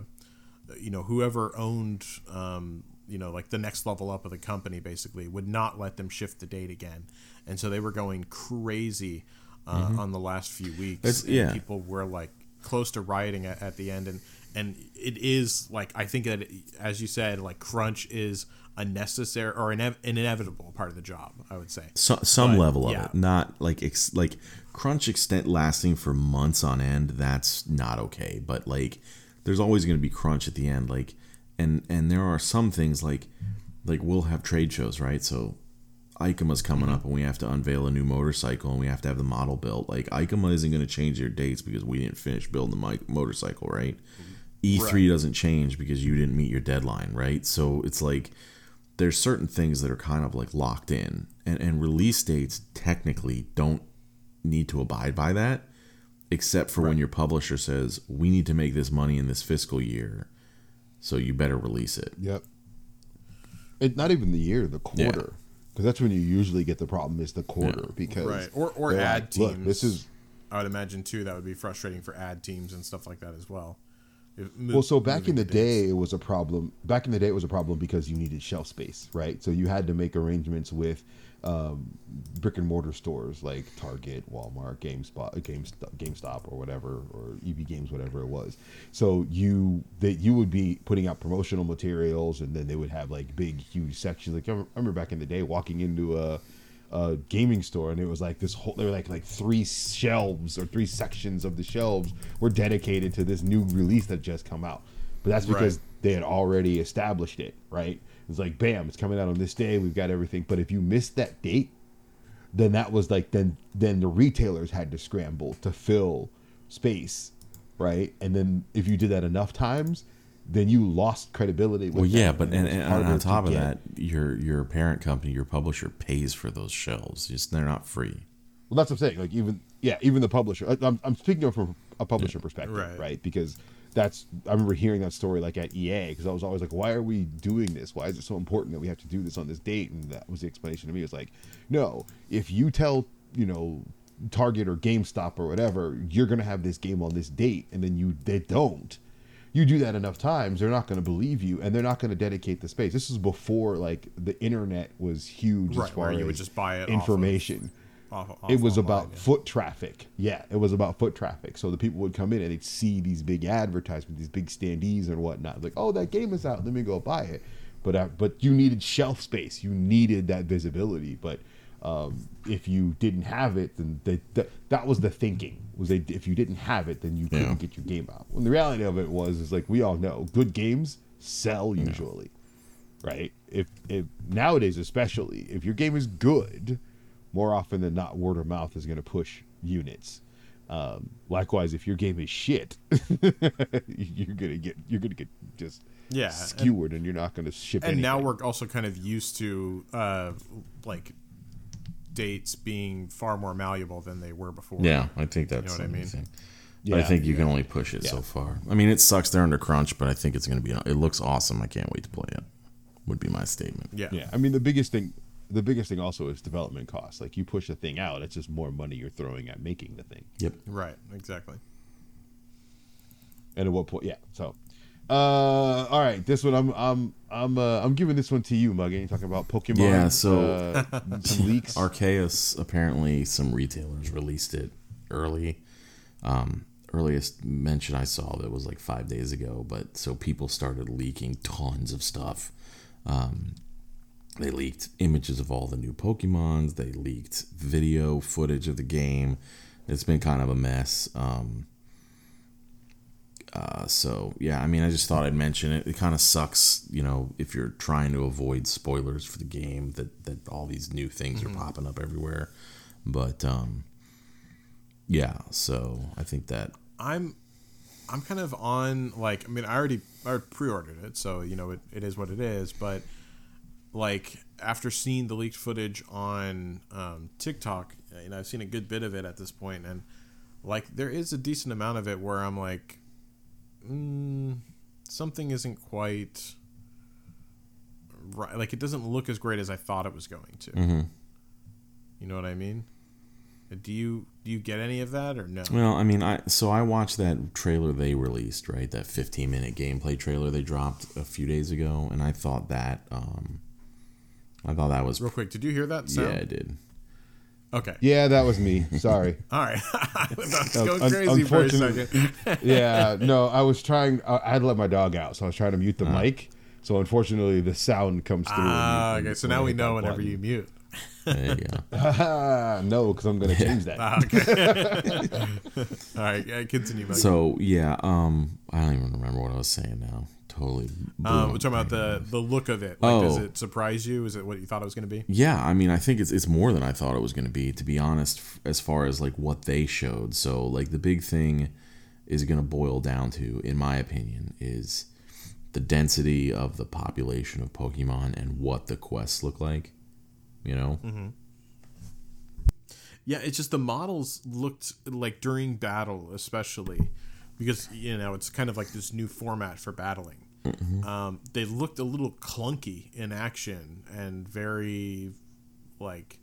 you know whoever owned um, you know like the next level up of the company basically would not let them shift the date again and so they were going crazy uh, on the last few weeks yeah. people were like close to rioting at, at the end and and it is like i think that as you said like crunch is a necessary or an, an inevitable part of the job i would say So, some But, level of yeah. it, not like ex, like crunch extent lasting for months on end. That's not okay. But like, there's always going to be crunch at the end. Like, and and there are some things like like we'll have trade shows, right? So EICMA's coming up, and we have to unveil a new motorcycle, and we have to have the model built. Like ICMA isn't going to change their dates because we didn't finish building the motorcycle, right? Mm-hmm. E3 doesn't change because you didn't meet your deadline, right? So it's like there's certain things that are kind of like locked in and, and release dates technically don't need to abide by that except for when your publisher says we need to make this money in this fiscal year so you better release it Yep. It not even the year, the quarter, because that's when you usually get the problem is the quarter because right or or they're ad like, teams this is i would imagine too that would be frustrating for ad teams and stuff like that as well If- well. So back in the dates. day, it was a problem. Back in the day, it was a problem because you needed shelf space, right? So you had to make arrangements with um, brick and mortar stores like Target, Walmart, GameSpot, GameStop, GameStop, or whatever, or EB Games, whatever it was. So you that you would be putting out promotional materials, and then they would have like big, huge sections. Like I remember- I remember back in the day, walking into a, a gaming store, and it was like this whole. There were like like three shelves or three sections of the shelves were dedicated to this new release that just come out. But that's because Right. they had already established it, right? It's like, bam, it's coming out on this day. We've got everything. But if you missed that date, then that was like then then the retailers had to scramble to fill space, right? And then if you did that enough times, then you lost credibility. With well yeah but it and, and harder on to top of get. that your your parent company your publisher pays for those shelves just they're not free Well, that's what I'm saying. Like even yeah, even the publisher. I- I'm, I'm speaking of from a publisher perspective, Right. right. Because that's I remember hearing that story like at EA because I was always like, why are we doing this? Why is it so important that we have to do this on this date? And that was the explanation to me. It's like, no, if you tell you know Target or GameStop or whatever, you're gonna have this game on this date, and then you they don't. You do that enough times, they're not going to believe you, and they're not going to dedicate the space. This is before like the internet was huge as Right, far where as you would just buy it information off, off it was online, about yeah. foot traffic. Yeah, it was about foot traffic. So the people would come in and they'd see these big advertisements, these big standees and whatnot. Like, oh, that game is out. Let me go buy it. But uh, but you needed shelf space. You needed that visibility. But um, if you didn't have it, then they, that that was the thinking. Was they if you didn't have it, then you couldn't Yeah. get your game out. When the reality of it was is like we all know, good games sell usually right? If if nowadays especially, if your game is good, more often than not, word of mouth is going to push units. Um, likewise, if your game is shit, (laughs) you're gonna get you're gonna get just Yeah, and- skewered, and, you're not gonna ship. It. And now we're also kind of used to uh, like dates being far more malleable than they were before. Yeah, I think that's what I mean? amazing. But I think you can only push it so far. I mean, it sucks they're under crunch, but I think it's going to be. It looks awesome. I can't wait to play it. Would be my statement. yeah, Yeah, I mean the biggest thing, the biggest thing also is development costs. Like you push a thing out, it's just more money you're throwing at making the thing. Yep. right, exactly. And at what point? Yeah. So, uh, all right, this one I'm I'm I'm uh, I'm giving this one to you, Muggin. You're talking about Pokemon. Yeah, so- uh, (laughs) some leaks. Arceus apparently some retailers released it early. Um, earliest mention I saw that was like five days ago, but so people started leaking tons of stuff. Um, they leaked images of all the new Pokemons. They leaked video footage of the game. It's been kind of a mess. Um, uh, so yeah, I mean, I just thought I'd mention it. It kind of sucks, you know, if you're trying to avoid spoilers for the game that that all these new things Mm-hmm. are popping up everywhere. But um, yeah, so I think that I'm I'm kind of on like I mean I already I pre-ordered it so you know it, it is what it is but like after seeing the leaked footage on um, TikTok you know I've seen a good bit of it at this point and like there is a decent amount of it where I'm like mm, something isn't quite right like it doesn't look as great as I thought it was going to Mhm. you know what I mean do you do you get any of that or no Well, I mean, I so I watched that trailer they released, right? That 15 minute gameplay trailer they dropped a few days ago, and I thought that um, I thought that was real quick did you hear that sound? yeah, I did. Okay. Yeah, that was me. Sorry. (laughs) All right. (laughs) Let's Uh, go un- crazy for a second. (laughs) yeah, no, I was trying. I I had to let my dog out, so I was trying to mute the mic. So unfortunately, the sound comes through. when Ah, okay. So now we know whenever button. you mute. There you go. No, because I'm going to change that. Ah, okay. All right. yeah, Continue. Mike. So yeah, um, I don't even remember what I was saying now. Totally. um, we're talking about the the look of it. Like, does Oh. it surprise you? Is it what you thought it was going to be? Yeah, I mean, I think it's it's more than I thought it was going to be. To be honest, as far as like what they showed, so like the big thing is going to boil down to, in my opinion, is the density of the population of Pokemon and what the quests look like. You know, Mm-hmm. Yeah, it's just the models looked like during battle, especially because you know it's kind of like this new format for battling. Um, they looked a little clunky in action and very like.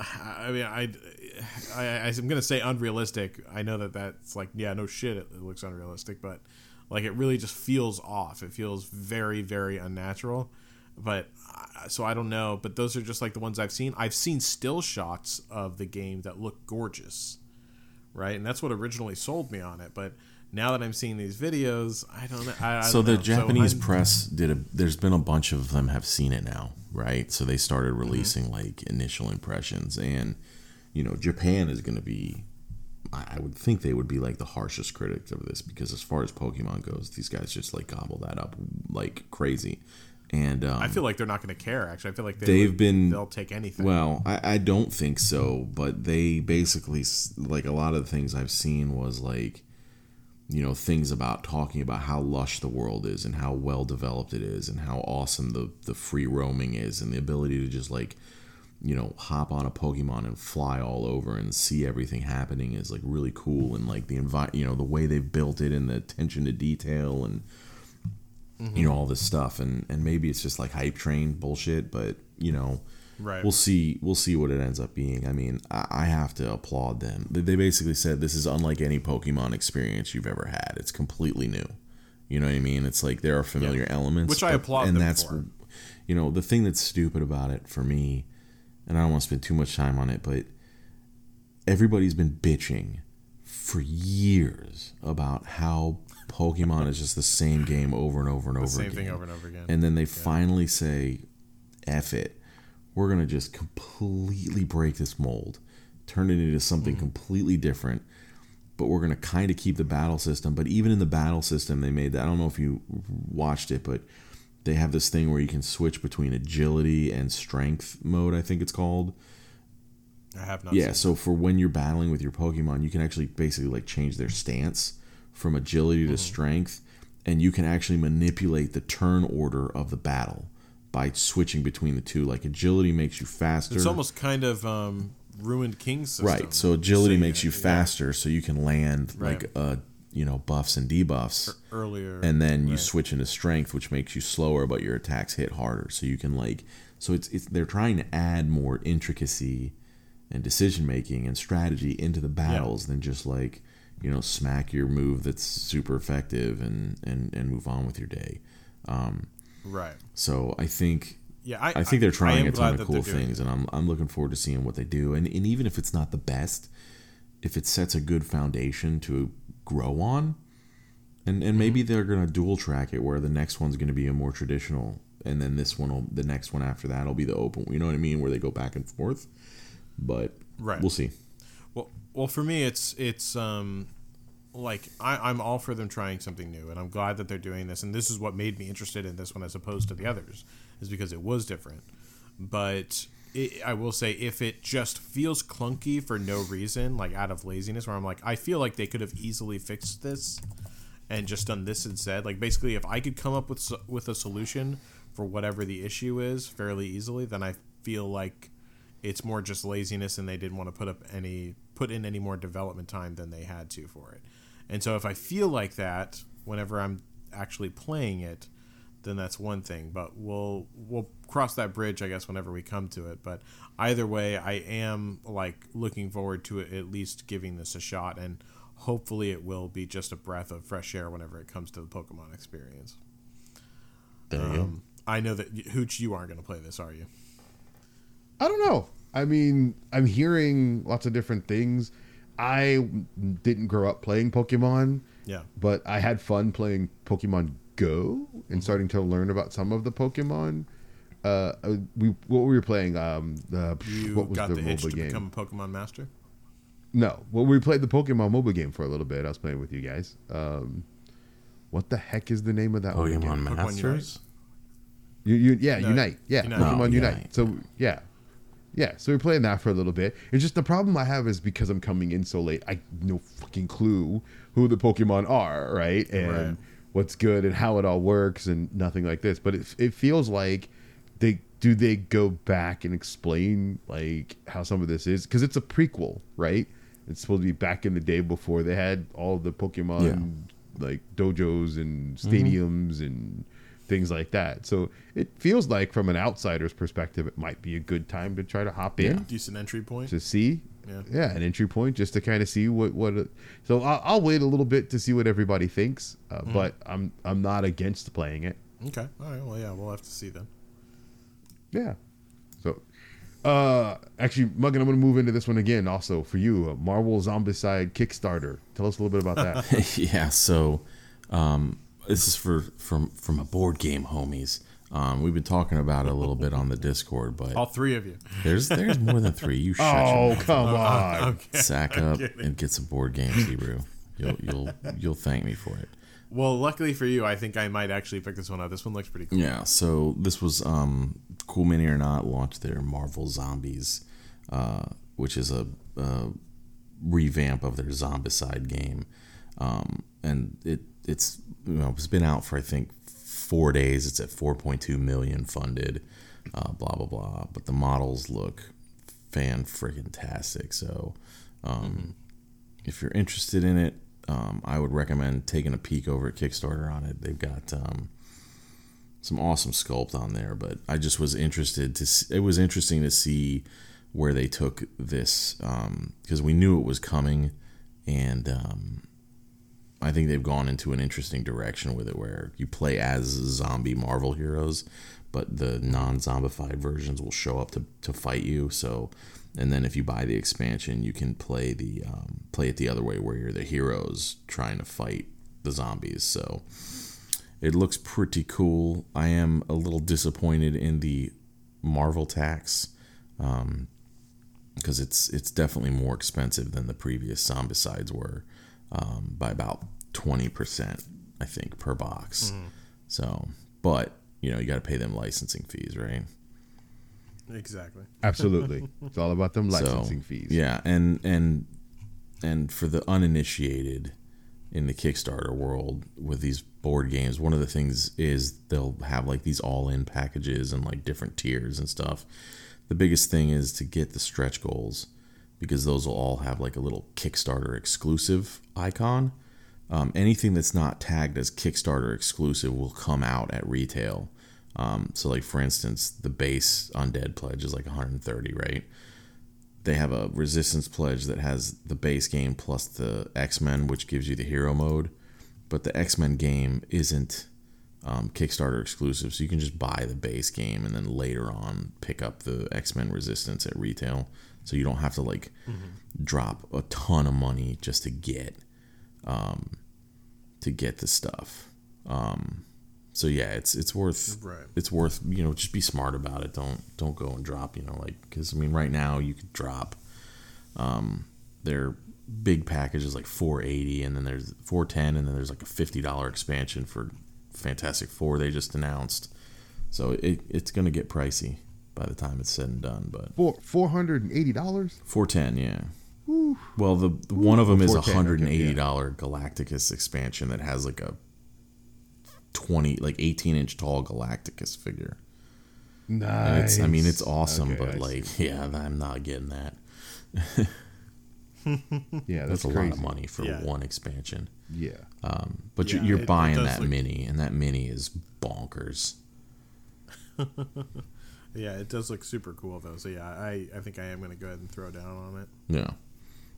I mean, I, I, I'm gonna say unrealistic. I know that that's like, yeah, no shit, it, it looks unrealistic, but like it really just feels off. It feels very, very unnatural. But uh, so I don't know. But those are just like the ones I've seen. I've seen still shots of the game that look gorgeous, right? And that's what originally sold me on it. But now that I'm seeing these videos, I don't know. I, I so don't the know. Japanese I'm- press did a. There's been a bunch of them have seen it now, right? So they started Mm-hmm. releasing like initial impressions, and you know, Japan is going to be. I I would think they would be like the harshest critics of this because as far as Pokemon goes, these guys just like gobble that up like crazy, and um, I feel like they're not going to care. Actually, I feel like they they've would- been they'll take anything. well, I, I don't think so, but they basically like a lot of the things I've seen was like, you know, things about talking about how lush the world is and how well developed it is and how awesome the the free roaming is and the ability to just like, you know, hop on a Pokemon and fly all over and see everything happening is like really cool and like the envi- you know, the way they've built it and the attention to detail and you mm-hmm. know all this stuff. And and maybe it's just like hype train bullshit but you know Right. we'll see we'll see what it ends up being i mean i, I have to applaud them they, basically said this is unlike any pokemon experience you've ever had it's completely new you know what i mean it's like there are familiar elements Which I applaud and that's for. you know the thing that's stupid about it for me and i don't want to spend too much time on it but everybody's been bitching for years about how Pokemon is just the same game over and over and (laughs) the over same again. thing over and over again. And then they finally say, F it. We're going to just completely break this mold, turn it into something Mm-hmm. completely different. But we're going to kind of keep the battle system. But even in the battle system, they made that. I don't know if you watched it, but they have this thing where you can switch between agility and strength mode, I think it's called. I have not. Yeah, so for when you're battling with your Pokemon, you can actually basically like change their stance from agility Mm-hmm. to strength, and you can actually manipulate the turn order of the battle by switching between the two. Like agility makes you faster. It's almost kind of um, ruined King's system. right. So agility So, makes you yeah, faster, so you can land Right. like uh you know buffs and debuffs. earlier. and then you right. switch into strength, which makes you slower, but your attacks hit harder. So you can like, so it's it's they're trying to add more intricacy and decision making and strategy into the battles than just like you know smack your move that's super effective and and and move on with your day. Um, right. So I think Yeah, I, I think they're trying a ton of cool things, and I'm I'm looking forward to seeing what they do. And and even if it's not the best, if it sets a good foundation to grow on, and and maybe Mm-hmm. they're gonna dual track it where the next one's gonna be a more traditional, and then this one will the next one after that will be the open. You know what I mean? Where they go back and forth. But Right. we'll see. Well, well, for me, it's it's um, like I, I'm all for them trying something new, and I'm glad that they're doing this. And this is what made me interested in this one as opposed to the others, is because it was different. But it, I will say, if it just feels clunky for no reason, like out of laziness, where I'm like, I feel like they could have easily fixed this and just done this instead. Like basically, if I could come up with with a solution for whatever the issue is fairly easily, then I feel like it's more just laziness and they didn't want to put up any put in any more development time than they had to for it. And so if I feel like that whenever I'm actually playing it, then that's one thing. But we'll we'll cross that bridge, I guess, whenever we come to it. But either way, I am like looking forward to it, at least giving this a shot, and hopefully it will be just a breath of fresh air whenever it comes to the Pokemon experience. There you go. Um, I know that Huch, you aren't going to play this, are you? I don't know. I mean, I'm hearing lots of different things. I didn't grow up playing Pokemon, Yeah. but I had fun playing Pokemon Go and starting to learn about some of the Pokemon. Uh, uh, we what were we playing? Um, the You what was got the, the, itch mobile to game? become a Pokemon master. No, well, we played the Pokemon mobile game for a little bit. I was playing with you guys. Um, what the heck is the name of that one Pokemon again? Pokemon Masters. You, you, yeah, No, Unite. Yeah, Unite. Pokemon Oh, Unite. Unite. So yeah, yeah. So we're playing that for a little bit. It's just the problem I have is because I'm coming in so late. I no fucking clue who the Pokemon are, right? And Right. what's good and how it all works and nothing like this. But it it feels like they do they go back and explain like how some of this is because it's a prequel, right? It's supposed to be back in the day before they had all the Pokemon like dojos and mm-hmm. stadiums and things like that. So it feels like from an outsider's perspective, it might be a good time to try to hop in Decent entry point. to see. Yeah. an entry point just to kind of see what what. it- so I'll, I'll wait a little bit to see what everybody thinks, uh, but I'm I'm not against playing it. Okay. All right. Well, yeah, we'll have to see then. Yeah. So, uh, actually, Muggin, I'm going to move into this one again. Also for you, uh, Marvel Zombicide Kickstarter. Tell us a little bit about that. (laughs) yeah, so um, this is for from from a board game homies. Um, we've been talking about it a little bit on the Discord, but All three of you. there's there's more than three. You (laughs) shut oh your come on! (laughs) Okay. sack up and get some board games, Hebrew. You'll you'll you'll thank me for it. Well, luckily for you, I think I might actually pick this one up. This one looks pretty cool. Yeah, so this was um, Cool Mini or Not launched their Marvel Zombies, uh, which is a, a revamp of their Zombicide game, um, and it it's you know it's been out for I think four days. It's at 4.2 million funded, uh, blah blah blah. But the models look fan freaking tastic. So um, if you're interested in it, um, I would recommend taking a peek over at Kickstarter on it. They've got um, some awesome sculpt on there, but I just was interested to. See, it was interesting to see where they took this because we knew it was coming, and um, I think they've gone into an interesting direction with it, where you play as zombie Marvel heroes, but the non-zombified versions will show up to, to fight you. So, and then if you buy the expansion, you can play the um, play it the other way, where you're the heroes trying to fight the zombies. So, it looks pretty cool. I am a little disappointed in the Marvel tax because it's it's definitely more expensive than the previous Zombicides were um, by about twenty percent, I think, per box. So, but you know, you got to pay them licensing fees, right? Exactly. Absolutely, (laughs) it's all about them licensing so, fees. Yeah, and and and for the uninitiated in the Kickstarter world with these board games, one of the things is they'll have like these all-in packages and like different tiers and stuff. The biggest thing is to get the stretch goals because those will all have like a little Kickstarter exclusive icon. Um, anything that's not tagged as Kickstarter exclusive will come out at retail. Um, so, like for instance, the base Undead pledge is like 130, right? They have a Resistance pledge that has the base game plus the X Men, which gives you the hero mode. But the X Men game isn't um, Kickstarter exclusive, so you can just buy the base game and then later on pick up the X Men Resistance at retail. So you don't have to like drop a ton of money just to get um, to get the stuff. Um, so yeah, it's it's worth Right. it's worth you know just be smart about it. Don't don't go and drop you know like because I mean right now you could drop um, their big package is like 480 and then there's 410 and then there's like a $50 expansion for Fantastic Four they just announced. So it, it's going to get pricey by the time it's said and done, but For four hundred and eighty dollars. 410, yeah. Well, the, the one of them is a 410, okay, $180 Galacticus expansion that has like a 20 like 18 inch tall Galacticus figure. Nice. it's I mean it's awesome, Okay, I but see. like yeah, I'm not getting that. (laughs) yeah, That's, that's, a crazy. lot of money for Yeah. one expansion. Yeah. Um, but Yeah, you're, you're it- it buying does that look- mini, and that mini is bonkers. (laughs) Yeah, it does look super cool though. So yeah, I, I think I am gonna go ahead and throw down on it. Yeah.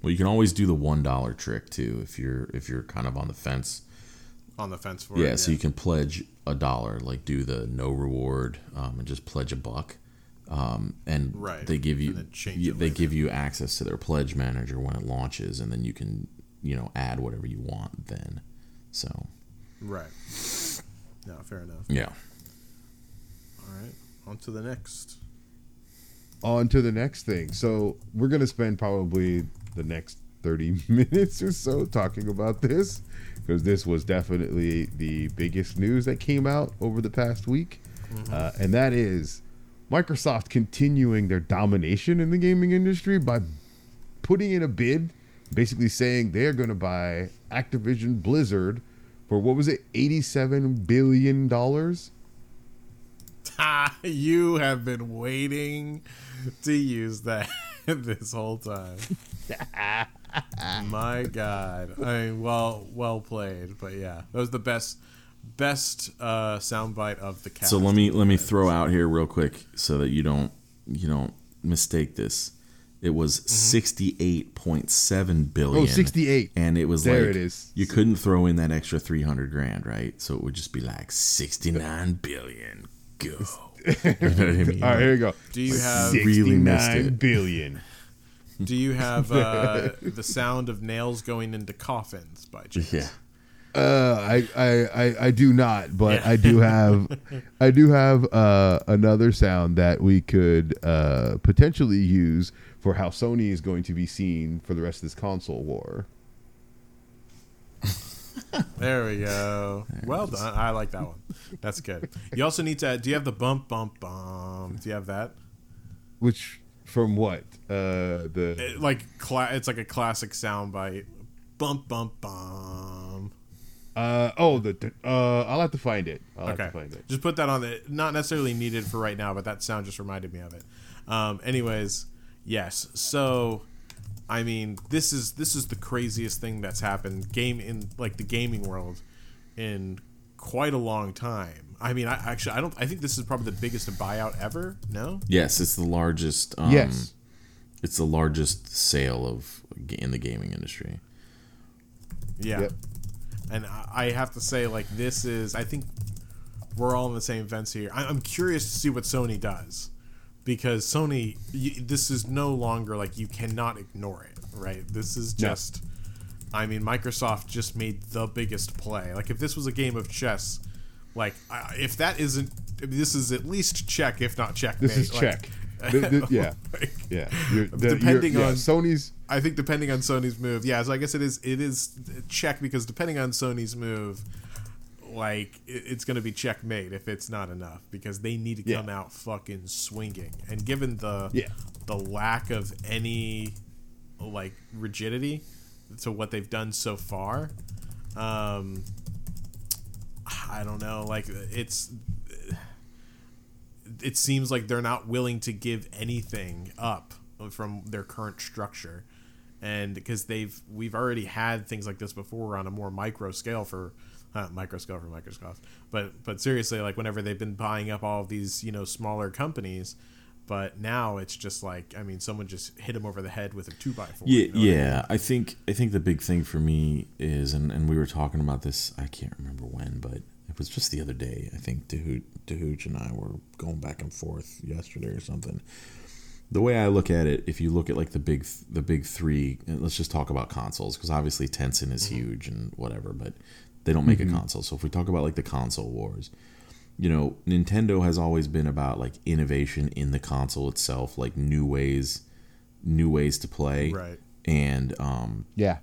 Well, you can always do the one dollar trick too if you're if you're kind of on the fence. On the fence for Yeah, it. Yeah. so you can pledge a dollar, like do the no reward, um, and just pledge a buck. Um, and Right, they give you, you- they give you access to their pledge manager when it launches, and then you can you know add whatever you want then. So Right. No, fair enough. yeah. All right, on to the next. on to the next thing. So we're gonna spend probably the next thirty (laughs) minutes or so talking about this because this was definitely the biggest news that came out over the past week, uh, and that is Microsoft continuing their domination in the gaming industry by putting in a bid, basically saying they're going to buy Activision Blizzard for what was it, eighty-seven billion dollars. Ah, (laughs) you have been waiting to use that (laughs) this whole time. (laughs) My God, I mean, well, well played, but yeah, that was the best, best uh, soundbite of the cast. So let me let me throw out here real quick so that you don't you don't mistake this. It was Mm-hmm. 68.7 billion. Oh, 68. And it was There like it is. you couldn't throw in that extra 300 grand, right? So it would just be like 69 billion. Go. (laughs) You know what I mean? All right, here we go. Do you have Really missed Sixty-nine it. billion. Do you have uh, the sound of nails going into coffins by chance? Yeah. Uh, I, I, I, I do not, but Yeah. I do (laughs) have, I do have uh, another sound that we could uh, potentially use for how Sony is going to be seen for the rest of this console war. (laughs) There we go. Well done. I like that one. That's good. You also need to. Do you have the bump, bump, bump? Do you have that? Which from what? Uh, the It, like, cla- it's like a classic soundbite. Bump, bump, bump. uh oh the uh I'll have to find it. I'll have Okay. to find it. Just put that on the. Not necessarily needed for right now, but that sound just reminded me of it. Um, anyways, yes. So, I mean, this is this is the craziest thing that's happened game in like the gaming world in quite a long time. I mean, I actually I don't. I think this is probably the biggest buyout ever. No. Yes, it's the largest um, yes. it's the largest sale of in the gaming industry. Yeah. Yep. And I I have to say, like, this is, I think we're all on the same fence here. I'm curious to see what Sony does. Because Sony, y this is no longer like you cannot ignore it, right? This is No. just, I mean, Microsoft just made the biggest play. Like, if this was a game of chess, like, I- if that isn't, this is at least check, if not check. This is check. Th- th- (laughs) yeah. like, Yeah. You're, the, Depending you're- yeah, on- Sony's I think depending on Sony's move, yeah. So I guess it is it is check because depending on Sony's move, like it's going to be checkmate if it's not enough because they need to Yeah. come out fucking swinging. And given the Yeah. the lack of any like rigidity to what they've done so far, um, I don't know. Like it's it seems like they're not willing to give anything up from their current structure and because they've we've already had things like this before on a more micro scale for uh, micro scale for Microsoft but but seriously like whenever they've been buying up all of these you know smaller companies but now it's just like I mean someone just hit him over the head with a two by four Yeah, you know what I mean? yeah. I think I think the big thing for me is, and, and we were talking about this. I can't remember when, but it was just the other day. I think DaHuch, DaHuch and I were going back and forth yesterday or something. The way I look at it, if you look at like the big the big three, and let's just talk about consoles because obviously Tencent is huge and whatever, but they don't make a console. So if we talk about like the console wars, you know, Nintendo has always been about like innovation in the console itself, like new ways, new ways to play. Right. and um Yeah.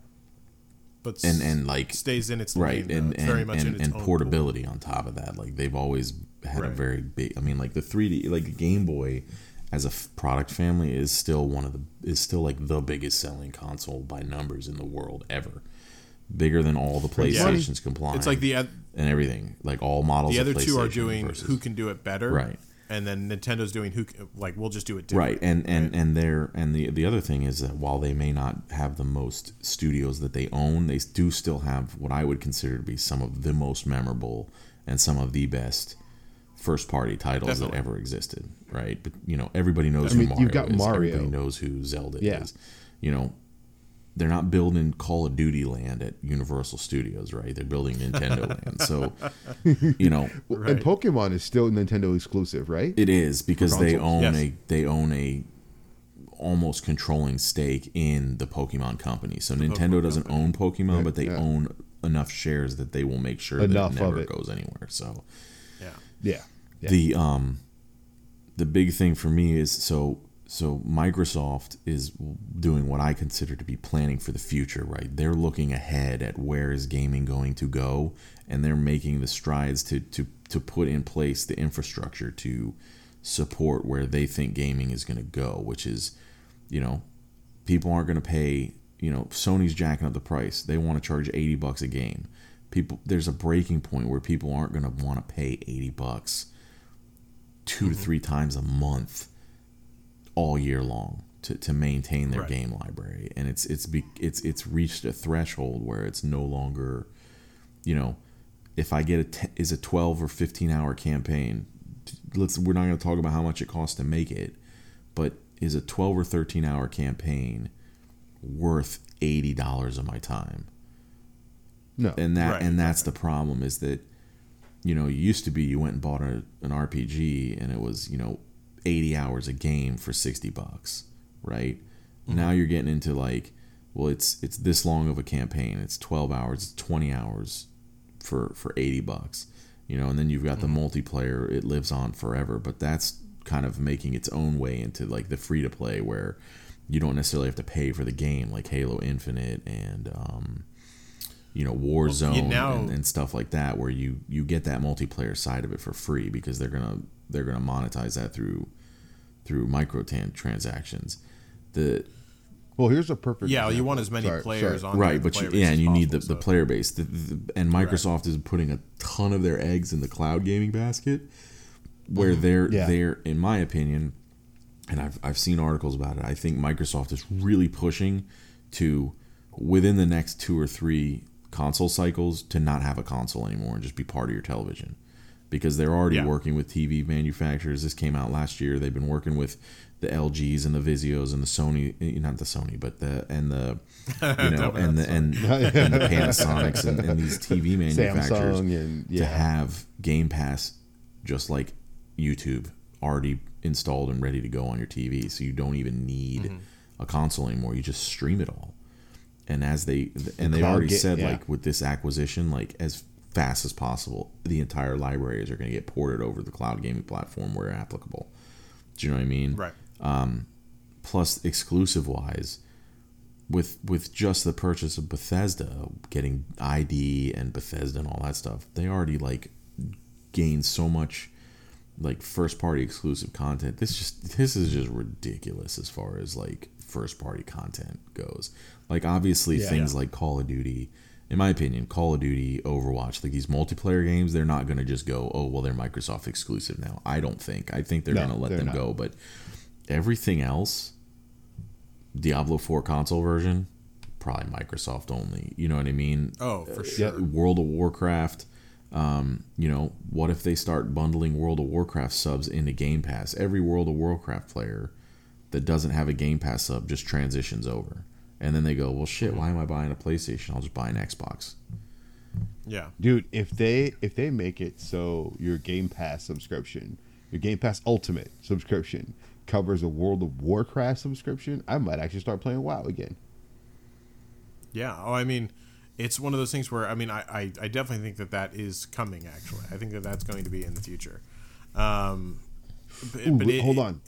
but and and like stays in its right lane, and It's and, very much in and, its and own pool. portability on top of that like they've always had a very big i mean like the 3d like the game boy as a f- product family is still one of the is still like the biggest selling console by numbers in the world ever bigger than all the Pretty funny. playstations combined It's like the oth- and everything like all models the of other two are doing versus- who can do it better, Right. And then Nintendo's doing who c- like we'll just do it right different. and and and they're and the the other thing is that while they may not have the most studios that they own they do still have what i would consider to be some of the most memorable and some of the best first party titles Definitely. that ever existed right but you know everybody knows I who mean, mario you've got is Mario. everybody knows who zelda Yeah. is you know they're not building Call of Duty land at Universal Studios, right? They're building Nintendo (laughs) land. So, you know, Well, And Pokemon is still Nintendo exclusive, right? it is because they own Yes. a they own a almost controlling stake in the Pokemon company. So Nintendo Pokemon doesn't own Pokemon, but they yeah. own enough shares that they will make sure Enough that it of never it. goes anywhere. So yeah. yeah. yeah. the um the big thing for me is so so Microsoft is doing what I consider to be planning for the future, right? They're looking ahead at where is gaming going to go and they're making the strides to to to put in place the infrastructure to support where they think gaming is going to go, which is you know, people aren't going to pay, you know, Sony's jacking up the price. They want to charge 80 bucks a game. People there's a breaking point where people aren't going to want to pay 80 bucks 2 to mm-hmm. 3 times a month all year long to, to maintain their Right. game library. And it's it's be, it's it's reached a threshold where it's no longer you know, if I get a is a 12 or 15 hour campaign, let's we're not going to talk about how much it costs to make it, but is a 12 or 13 hour campaign worth $80 of my time? No. and that Right, and that's the problem is that you know it used to be you went and bought a, an rpg and it was you know 80 hours a game for 60 bucks right? Now you're getting into like well it's it's this long of a campaign. It's 12 hours it's 20 hours for for 80 bucks you know and then you've got the multiplayer. It lives on forever but that's kind of making its own way into like the free to play where you don't necessarily have to pay for the game like halo infinite and um you know Warzone now- and, and stuff like that, where you you get that multiplayer side of it for free because they're gonna they're gonna monetize that through through micro transactions. The well, here's a perfect. Yeah, you want as many Sorry, players sorry. on right, but you, yeah, and you need the, possible, the player base. The, the, and Microsoft is putting a ton of their eggs in the cloud gaming basket, where Mm-hmm. they're Yeah. they're in my opinion, and I've I've seen articles about it. I think Microsoft is really pushing to within the next two or three console cycles to not have a console anymore and just be part of your television because they're already Yeah. working with TV manufacturers. This came out last year. They've been working with the LGs and the Vizios and the Sony, eh, not the Sony, but the and the (laughs) you know and the and, (laughs) and the Panasonics and, and these TV manufacturers Samsung and to have Game Pass just like YouTube already installed and ready to go on your TV, so you don't even need Mm-hmm. a console anymore. You just stream it all. And as they and they cloud already ga- said yeah. like with this acquisition, like as fast as possible, the entire libraries are going to get ported over the cloud gaming platform where applicable. Do you know what I mean? Right. Um, plus exclusive wise with with just the purchase of Bethesda getting ID and Bethesda and all that stuff they already like gained so much like first party exclusive content this just this is just ridiculous as far as like first party content goes like obviously Yeah. things like Call of Duty in my opinion Call of Duty Overwatch like these multiplayer games they're not going to just go oh well they're Microsoft exclusive now I don't think I think they're No, going to let them not. go but everything else Diablo 4 console version, probably Microsoft only. You know what I mean? Oh, for sure. Yeah. World of Warcraft. Um, you know, what if they start bundling World of Warcraft subs into Game Pass? Every World of Warcraft player that doesn't have a Game Pass sub just transitions over. And then they go, well, shit, why am I buying a PlayStation? I'll just buy an Xbox. Yeah. dude if they if they make it so your game pass subscription your game pass ultimate subscription covers a world of warcraft subscription i might actually start playing wow again Yeah. Oh, I mean, it's one of those things where I mean, I, I, I definitely think that that is coming. Actually, I think that that's going to be in the future. Um, but, Ooh, but it- hold on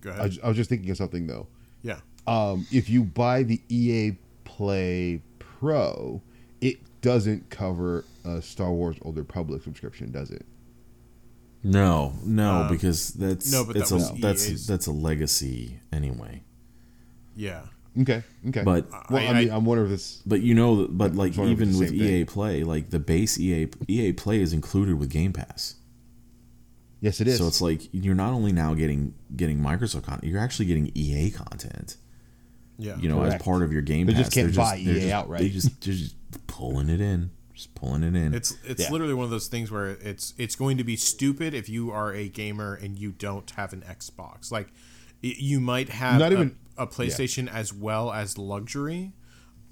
Go ahead. was- I was just thinking of something though yeah. Um, if you buy the EA Play Pro, it doesn't cover a Star Wars Old Republic subscription, does it? No, no, Uh, because that's no, but it's that a that's EA's. that's a legacy anyway. Yeah. Okay, okay. But well, I, I- mean, I- I'm wondering if this. but you know, but like it's one of the even with same EA thing. Play, like the base EA EA Play is included with Game Pass. Yes, it is. So it's like you're not only now getting getting Microsoft content, you're actually getting EA content. Yeah. You know, Correct. as part of your Game They Pass. just can't They're buy they're EA outright. They just they're just pulling it in, just pulling it in. It's it's Yeah. literally one of those things where it's it's going to be stupid if you are a gamer and you don't have an Xbox. Like you might have Not a, even- a PlayStation as well as luxury,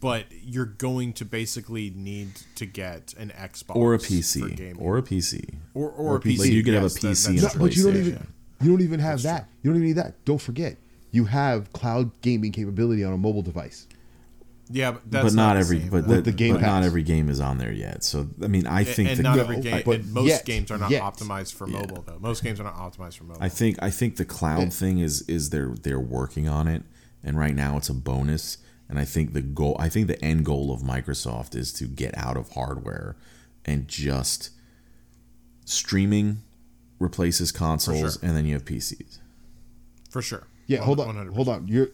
but you're going to basically need to get an Xbox or a PC, gaming. or a PC. or, or, a PC. PC. Like, you could have a yes, that- PC and. No, but you don't even you don't even have that. You don't even need that. Don't forget, you have cloud gaming capability on a mobile device. Yeah, but that's but not, the every same. but, With that, the Game but not every game is on there yet. So I mean, I think and the, not No, every game. but and most yet- games are not yet. optimized for mobile though. Most games are not optimized for mobile. I think I think the cloud thing is is they're they're working on it, and right now it's a bonus. And I think the goal, I think the end goal of Microsoft is to get out of hardware and just streaming replaces consoles, sure. and then you have PCs. for sure. Yeah, hold on, 100%. hold on. Your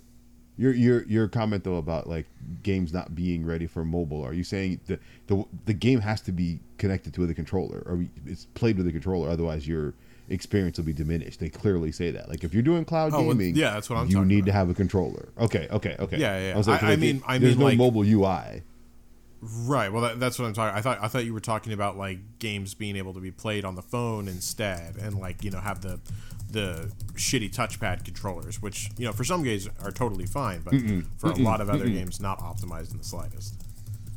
your your your comment though about like games not being ready for mobile. Are you saying the the the game has to be connected to the controller, or it's played with the controller? Otherwise, your experience will be diminished. They clearly say that. Like if you're doing cloud Oh, well, gaming, yeah, that's what I'm You need about. to have a controller. Okay, okay, okay. Yeah, yeah, was like, I- I mean- I there's mean, no like- mobile UI. Right. Well, that, that's what I'm talking. I thought I thought you were talking about like games being able to be played on the phone instead, and like you know have the the shitty touchpad controllers, which you know for some games are totally fine, but for a lot of other games not optimized in the slightest.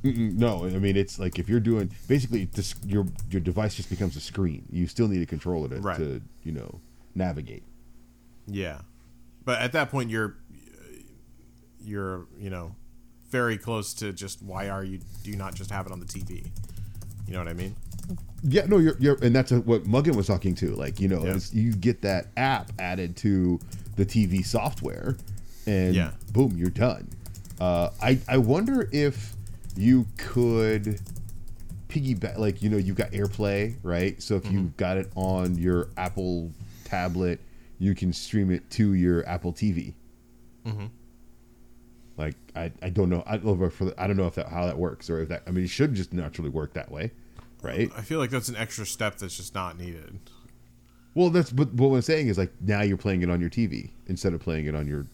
Mm-mm, No, I mean it's like if you're doing basically this, your your device just becomes a screen. You still need a controller to, Right. to you know navigate. Yeah, but at that point you're you're you know very close to just why are you do you not just have it on the TV? You know what I mean? Yeah, no, you're, you're and that's what Muggin was talking to. Like, you know, Yeah. you get that app added to the TV software, and Yeah. boom, you're done. Uh, I I wonder if you could piggyback, like you know, you've got AirPlay, right? So if Mm-hmm. you've got it on your Apple tablet, you can stream it to your Apple TV. Mm-hmm. Like I, I don't know I don't know, for I don't know if that how that works or if that I mean it should just naturally work that way, right? I feel like that's an extra step that's just not needed. Well, that's but, but what I'm saying is like now you're playing it on your TV instead of playing it on your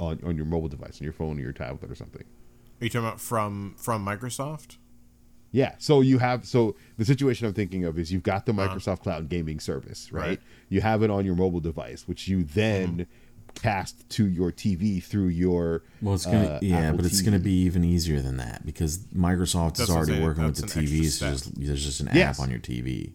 on, on your mobile device, on your phone or your tablet or something. Are you talking about from from Microsoft? Yeah. So you have so the situation I'm thinking of is you've got the uh-huh. Microsoft Cloud Gaming Service, right? Right. You have it on your mobile device, which you then mm-hmm. Cast to your TV through your Well, it's gonna uh, yeah, Apple but it's TV. gonna be even easier than that because Microsoft That's is already saying, working with the that's an extra TVs. So just, there's just an Yes. app on your TV.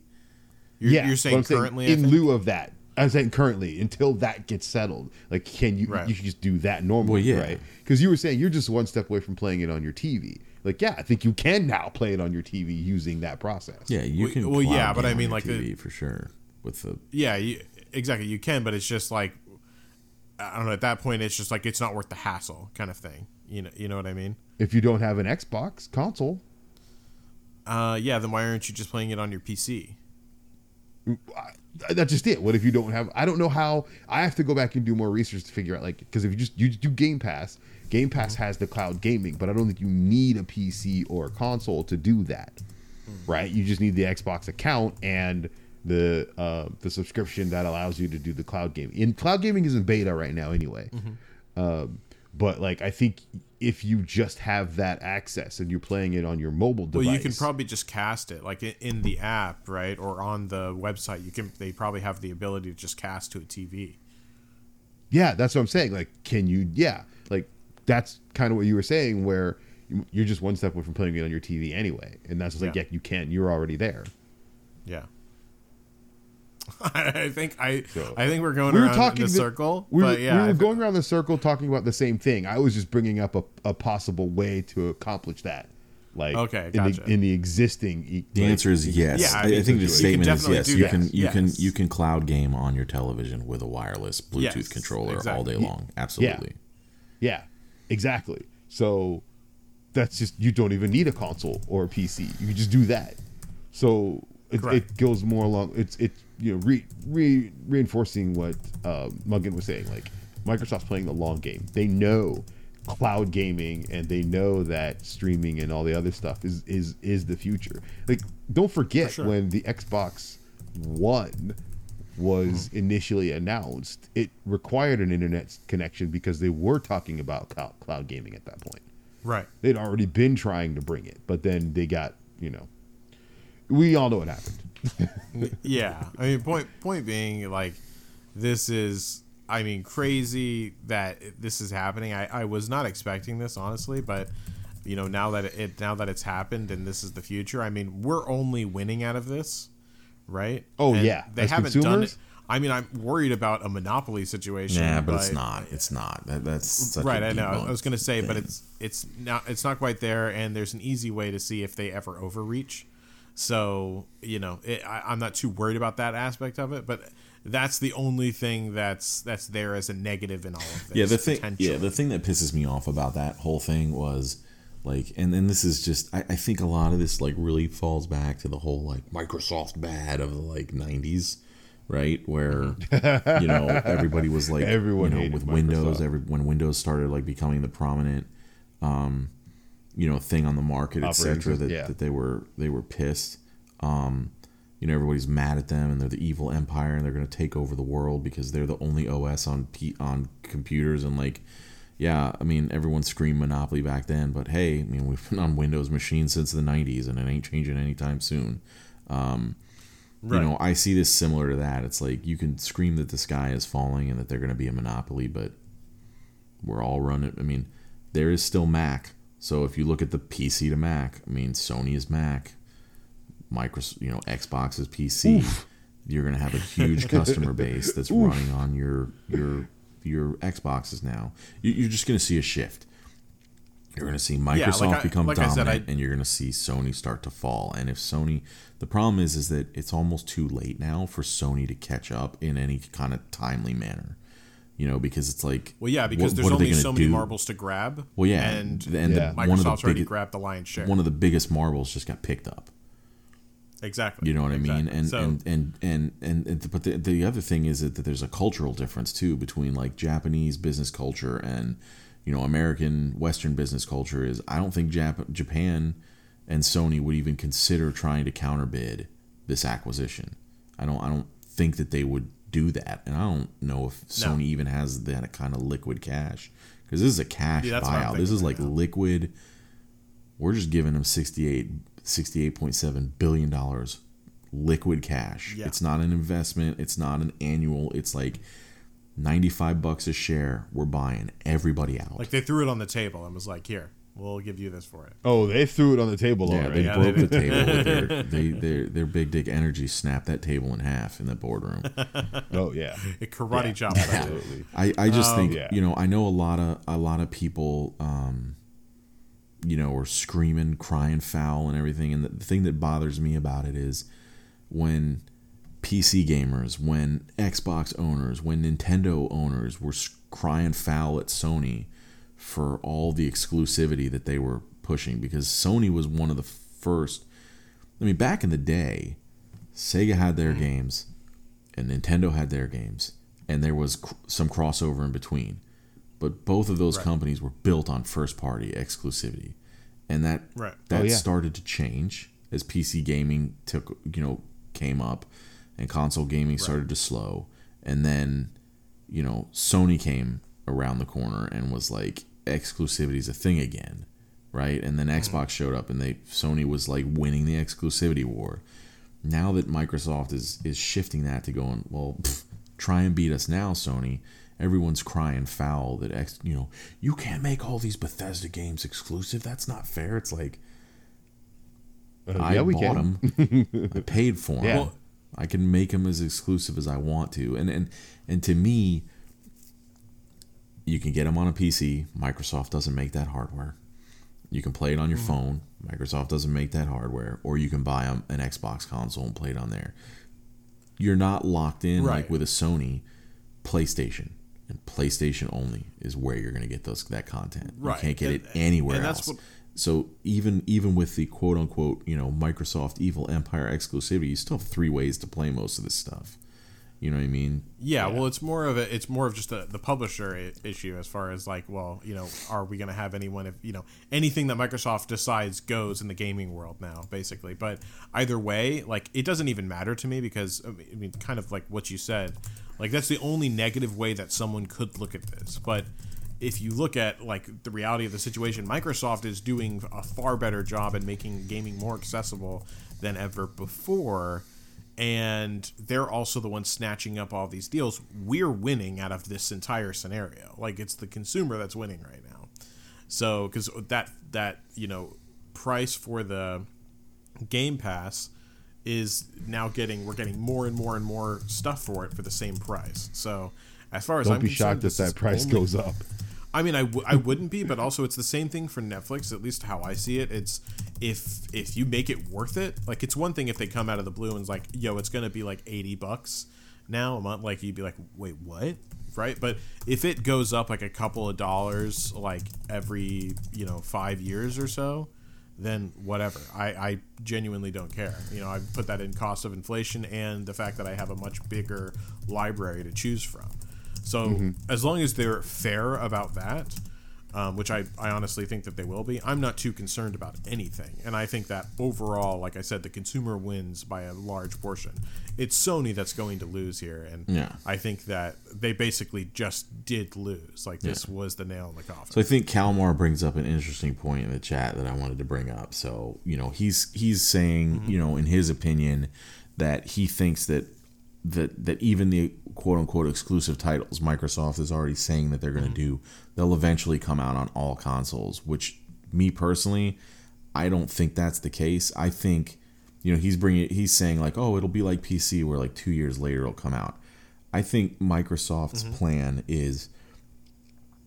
You're, yeah, you're saying currently I in lieu of that. I'm saying currently until that gets settled. Like, can you Right. you can just do that normally, Well, yeah. right? Because you were saying you're just one step away from playing it on your TV. Like, yeah, I think you can now play it on your TV using that process. Yeah, you Well- can. well, cloud yeah, but I mean, your like, the- TV for sure with the Yeah, you, exactly. You can, but it's just like I don't know. At that point, it's just like it's not worth the hassle, kind of thing. You know, you know what I mean? If you don't have an Xbox console, Uh, yeah. Then why aren't you just playing it on your PC? Mm, I- that's just it. What if you don't have? I don't know how. I have to go back and do more research to figure out like because if you just you do Game Pass, Game Pass mm-hmm. has the cloud gaming, but I don't think you need a PC or a console to do that, mm. right? You just need the Xbox account and the uh, the subscription that allows you to do the cloud gaming. In cloud gaming is in beta right now anyway, um, but like I think if you just have that access and you're playing it on your mobile device, Well, you can probably just cast it like in, the app, right, or on the website. You can. They probably have the ability to just cast to a TV. Yeah, that's what I'm saying. Like, can you? Yeah, like that's kind of what you were saying, where you- you're just one step away from playing it on your TV anyway, and that's just like, Yeah. yeah, you can. You're already there. Yeah. (laughs) I think I So- I think we're going We were around talking in a the- circle, We were, but yeah, we were going around the circle talking about the same thing. I was just bringing up a, a possible way to accomplish that. Like, Okay, in the in the existing. e- The like, answer is yes. Yeah, I I, I think the statement is yes. You that. can you Yes. can you can cloud game on your television with a wireless Bluetooth Yes, controller all day long. Absolutely. Yeah, exactly. So that's just you don't even need a console or a PC. You can just do that. So it, it goes more along. It's it you know re, re, reinforcing what uh, Muggin was saying. Like Microsoft's playing the long game. They know cloud gaming and they know that streaming and all the other stuff is is is the future. Like don't forget sure. when the Xbox One was initially announced, it required an internet connection because they were talking about cloud, cloud gaming at that point. Right. They'd already been trying to bring it, but then they got, you know, we all know what happened. Yeah. I mean point point being like this is i mean crazy that this is happening. I i was not expecting this honestly but you know now that it now that it's happened and this is the future i mean we're only winning out of this right? Oh, And yeah. they As haven't done it. I mean i'm worried about a monopoly situation Yeah, but it's not. It's not. That, that's such right a i know. I was going to say but it's it's not it's not quite there and there's an easy way to see if they ever overreach so you know it, I, i'm not too worried about that aspect of it but that's the only thing that's that's there as a negative in all of this yeah the thing yeah the thing that pisses me off about that whole thing was like and and this is just I, I think a lot of this like really falls back to the whole like microsoft bad of the like 90s right? Where you know everybody was like (laughs) Everyone you know hated with windows every when windows started like becoming the prominent um you know thing on the market etc that, yeah. that they were they were pissed um you know everybody's mad at them and they're the evil empire and they're going to take over the world because they're the only OS on P- on computers and like yeah I mean everyone screamed monopoly back then but hey I mean we've been on Windows machines since the 90s and it ain't changing anytime soon um Right. you know I see this similar to that it's like you can scream that the sky is falling and that they're going to be a monopoly but we're all running I mean there is still Mac so if you look at the PC to Mac I mean Sony is Mac Microsoft, you know, Xbox is PC. You're going to have a huge customer (laughs) base that's running on your your your Xboxes now. You- You're just going to see a shift. You're going to see Microsoft like I- become like said, dominant, I- and you're going to see Sony start to fall. And if Sony, the problem is, is that it's almost too late now for Sony to catch up in any kind of timely manner. You know, because it's like, well yeah because what- there's what only so many do? marbles to grab Well, yeah, and, and Yeah. the, one of the microsoft's already biggest, grabbed the lion's share one of the biggest marbles just got picked up. exactly You know what I mean? And, so, and, and and and and but the, the other thing is that, that there's a cultural difference too between like Japanese business culture and you know American Western business culture. Is I don't think Jap- Japan and Sony would even consider trying to counterbid this acquisition. I don't I don't think that they would do that, and I don't know if No. Sony even has that kind of liquid cash because this is a cash Yeah, that's what I'm buyout. This is like now. liquid. We're just giving them 68 $68.7 billion liquid cash. Yeah. It's not an investment, it's not an annual, it's like 95 bucks a share. We're buying everybody out. like they threw it on the table and was like here we'll give you this for it Oh, they threw it on the table yeah, already. they Yeah, broke they the table. With their, (laughs) they, their, their big dick energy snapped that table in half in the boardroom. (laughs) oh yeah, it karate Yeah, chopped that (laughs) absolutely. I, I just think yeah. you know I know a lot of a lot of people um, you know are screaming crying foul and everything and the, the thing that bothers me about it is when PC gamers when Xbox owners when Nintendo owners were crying foul at Sony for all the exclusivity that they were pushing because Sony was one of the first I mean back in the day Sega had their mm. games and Nintendo had their games, and there was cr- some crossover in between. But both of those Right. companies were built on first party exclusivity, and that Right. that Oh, yeah. started to change as PC gaming took you know came up, and console gaming started to slow, and then you know Sony came around the corner and was like exclusivity is a thing again, right? And then Xbox showed up, and they Sony was like winning the exclusivity war now that Microsoft is is shifting that to going, well, pff, try and beat us now, Sony. Everyone's crying foul that X, you know, you can't make all these Bethesda games exclusive. That's not fair. It's like Uh, I yeah, we bought can. them, (laughs) I paid for them. Yeah. I can make them as exclusive as I want to, and and and to me, you can get them on a PC. Microsoft doesn't make that hardware. You can play it on your mm. phone. Microsoft doesn't make that hardware, or you can buy an Xbox console and play it on there. You're not locked in like with a Sony PlayStation. and PlayStation only is where you're going to get those that content. Right. You can't get And- it anywhere else. what- so even even with the quote unquote you know Microsoft Evil Empire exclusivity, you still have three ways to play most of this stuff. You know what I mean? Yeah, well, it's more of a it's more of just a, the publisher I- issue as far as like, well, you know, are we going to have anyone if you know anything that Microsoft decides goes in the gaming world now, basically. But either way, like it doesn't even matter to me because I mean, I mean, kind of like what you said, like that's the only negative way that someone could look at this. But if you look at like the reality of the situation, Microsoft is doing a far better job at making gaming more accessible than ever before and they're also the ones snatching up all these deals. We're winning out of this entire scenario. Like it's the consumer that's winning right now. So because that that you know price for the Game Pass is now getting we're getting more and more and more stuff for it for the same price. So as far as Don't I'm be shocked if that price only- goes up. I mean, I, w- I wouldn't be, but also it's the same thing for Netflix. At least how I see it, it's if if you make it worth it. Like it's one thing if they come out of the blue and it's like, yo, it's gonna be like eighty bucks now a month. Like you'd be like, wait, what? Right? But if it goes up like a couple of dollars, like every you know five years or so, then whatever. I, I genuinely don't care. You know, I put that in cost of inflation and the fact that I have a much bigger library to choose from. So as long as they're fair about that, um, which I, I honestly think that they will be, I'm not too concerned about anything. And I think that overall, like I said, the consumer wins by a large portion. It's Sony that's going to lose here, and Yeah. I think that they basically just did lose. Like this was the nail in the coffin. So I think Kalmar brings up an interesting point in the chat that I wanted to bring up. So you know he's he's saying you know in his opinion that he thinks that that that even the quote unquote exclusive titles Microsoft is already saying that they're going to mm. do they'll eventually come out on all consoles. Which me personally, I don't think that's the case. I think you know he's bringing he's saying like oh it'll be like PC where like two years later it'll come out. I think Microsoft's mm-hmm. plan is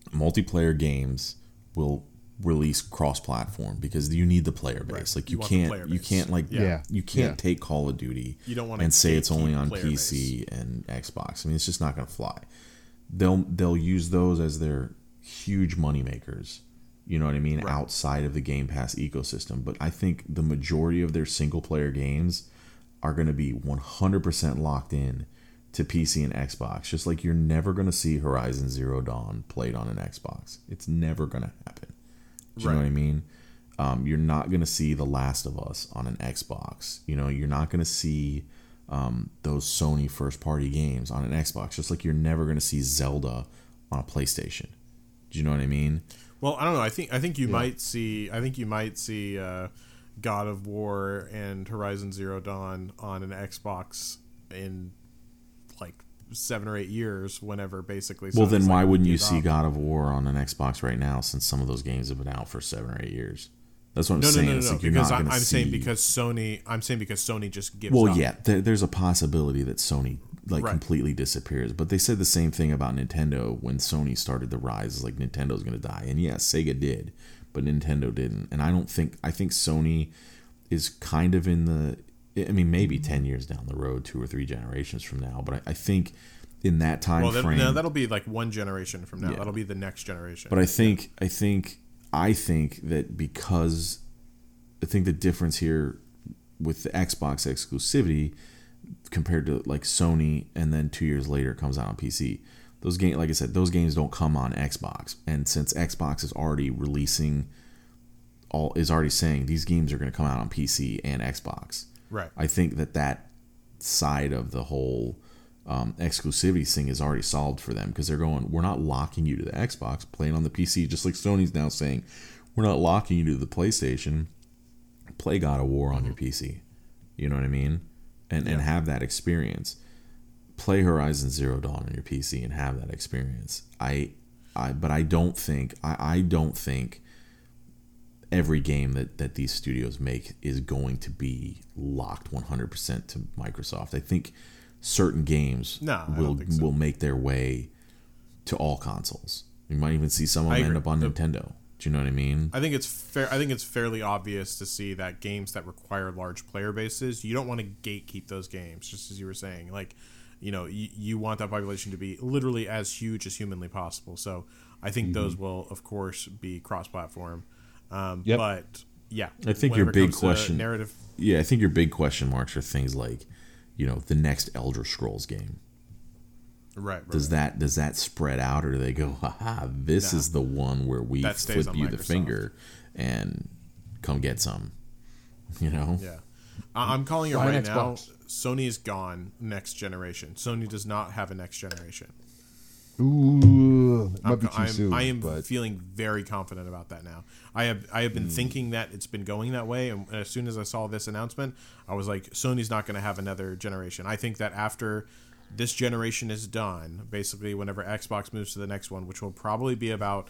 multiplayer games will release cross-platform because you need the player base. Right. Like You you, can't you can't like Yeah. you can't Yeah. take Call of Duty You don't wanna and say it's only on player PC and Xbox. I mean it's just not going to fly. They'll they'll use those as their huge money makers. You know what I mean? Right. Outside of the Game Pass ecosystem, but I think the majority of their single player games are going to be 100% locked in to PC and Xbox. Just like you're never going to see Horizon Zero Dawn played on an Xbox. It's never going to happen. Do you know what I mean? Um, you're not going to see The Last of Us on an Xbox. You know, you're not going to see um, those Sony first party games on an Xbox. Just like you're never going to see Zelda on a PlayStation. Do you know what I mean? Well, I don't know. I think I think you might see. I think you might see uh, God of War and Horizon Zero Dawn on an Xbox in like seven or eight years. Whenever basically. Well, then like, why wouldn't you see. God of War on an Xbox right now? Since some of those games have been out for seven or eight years. That's what I'm No, no, saying. no, no, no. like Because I, I'm going to saying because Sony. I'm saying because Sony just gives. well, up. yeah, there, there's a possibility that Sony like Right. completely disappears. But they said the same thing about Nintendo when Sony started the rise. Like Nintendo's going to die, and yes, Sega did, but Nintendo didn't. And I don't think I think Sony is kind of in the. I mean, maybe ten years down the road, two or three generations from now. But I, I think in that time Well, that, frame, no, that'll be like one generation from now. Yeah. That'll be the next generation. But I think I think I think that because I think the difference here with the Xbox exclusivity compared to like Sony and then 2 years later it comes out on PC. Those game like I said, those games don't come on Xbox. And since Xbox is already releasing all is already saying these games are going to come out on PC and Xbox. Right. I think that that side of the whole um, exclusivity thing is already solved for them because they're going, we're not locking you to the Xbox, playing on the PC, just like Sony's now saying, we're not locking you to the PlayStation. Play God of War on your PC. You know what I mean? And and have that experience. Play Horizon Zero Dawn on your PC and have that experience. I I but I don't think I, I don't think every game that, that these studios make is going to be locked 100% to Microsoft. I think certain games No, will so. will make their way to all consoles. You might even see some of them end up on The- Nintendo. Do you know what I mean? I think it's fair. I think it's fairly obvious to see that games that require large player bases, you don't want to gatekeep those games. Just as you were saying, like you know you, you want that population to be literally as huge as humanly possible. So I think Mm-hmm. those will of course be cross-platform. Um, Yep. But yeah, I think your big question- narrative. Yeah, I think your big question marks are things like, you know, the next Elder Scrolls game. Right. right Does that does that spread out, or do they go, haha, this No. is the one where we flip on you the finger and come get some? (laughs) You know? Yeah. I- I'm calling it Buy an right now. Xbox. Sony is gone next generation. Sony does not have a next generation. Ooh, might I'm, be too I'm- soon. I am but feeling very confident about that now. I have I have been hmm. thinking that it's been going that way, and as soon as I saw this announcement, I was like, Sony's not going to have another generation. I think that after this generation is done, basically whenever Xbox moves to the next one, which will probably be about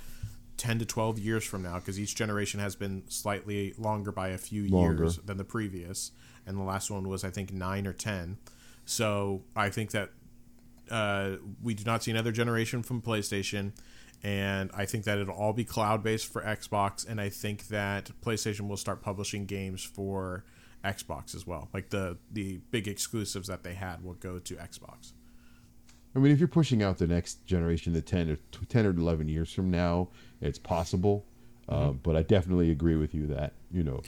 10 to 12 years from now because each generation has been slightly longer by a few Longer. years than the previous and the last one was i think 9 or 10 so i think that uh, we do not see another generation from playstation and i think that it'll all be cloud-based for xbox and i think that playstation will start publishing games for xbox as well like the the big exclusives that they had will go to xbox I mean, if you're pushing out the next generation to 10 or 10 or 11 years from now, it's possible. Uh, Mm-hmm. but I definitely agree with you that, you know,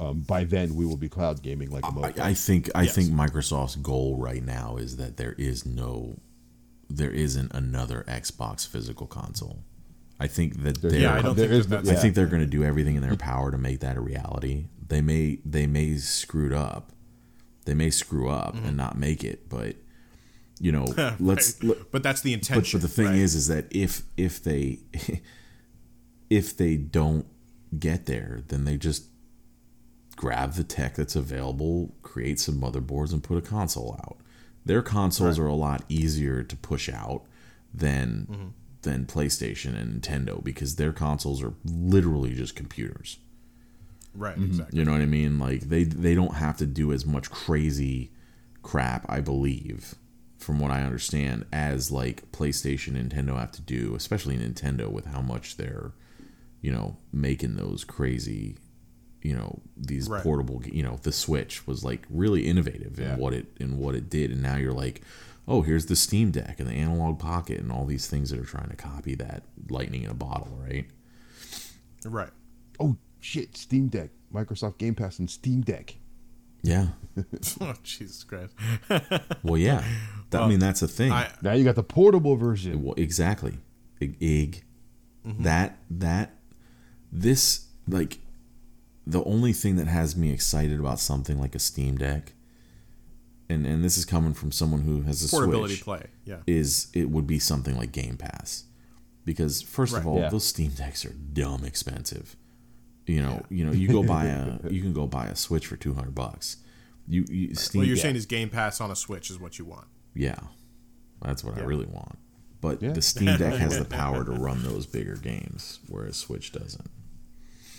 um, by then we will be cloud gaming like a I, mofo. I think I Yes. think Microsoft's goal right now is that there is no, there isn't another Xbox physical console. I think that There- they're, Yeah, I don't there think is that no- I that's- think they're going to do everything in their power to make that a reality. They may they may screwed up, they may screw up Mm-hmm. and not make it, but you know, (laughs) let's. Right. let- but that's the but, intention but the thing right? is, is that if if they (laughs) if they don't get there, then they just grab the tech that's available, create some motherboards, and put a console out. Their consoles are a lot easier to push out than Mm-hmm. than PlayStation and Nintendo because their consoles are literally just computers. right exactly You know what I mean? Like they they don't have to do as much crazy crap, I believe, from what I understand, as like PlayStation and Nintendo have to do, especially Nintendo with how much they're, you know, making those crazy, you know, these Right. portable, you know, the Switch was like really innovative Yeah. in what it in what it did, and now you're like, oh, here's the Steam Deck and the Analog Pocket and all these things that are trying to copy that lightning in a bottle, right? right oh, shit. Steam Deck. Microsoft Game Pass and Steam Deck. Yeah. (laughs) oh jesus christ (laughs) Well, yeah. That, I mean, that's a thing. I, Now you got the portable version. Well, exactly. Ig. ig. Mm-hmm. That that this like the only thing that has me excited about something like a Steam Deck, and and this is coming from someone who has a portability Switch, play yeah is it would be something like Game Pass, because first of all, Yeah. those Steam Decks are dumb expensive. You know, you know, you go (laughs) buy a you can go buy a Switch for two hundred bucks. You, you Steam what you're yeah. saying is game pass on a switch is what you want Yeah, that's what I really want. But Yeah. the Steam Deck has the (laughs) power to run those bigger games, whereas Switch doesn't.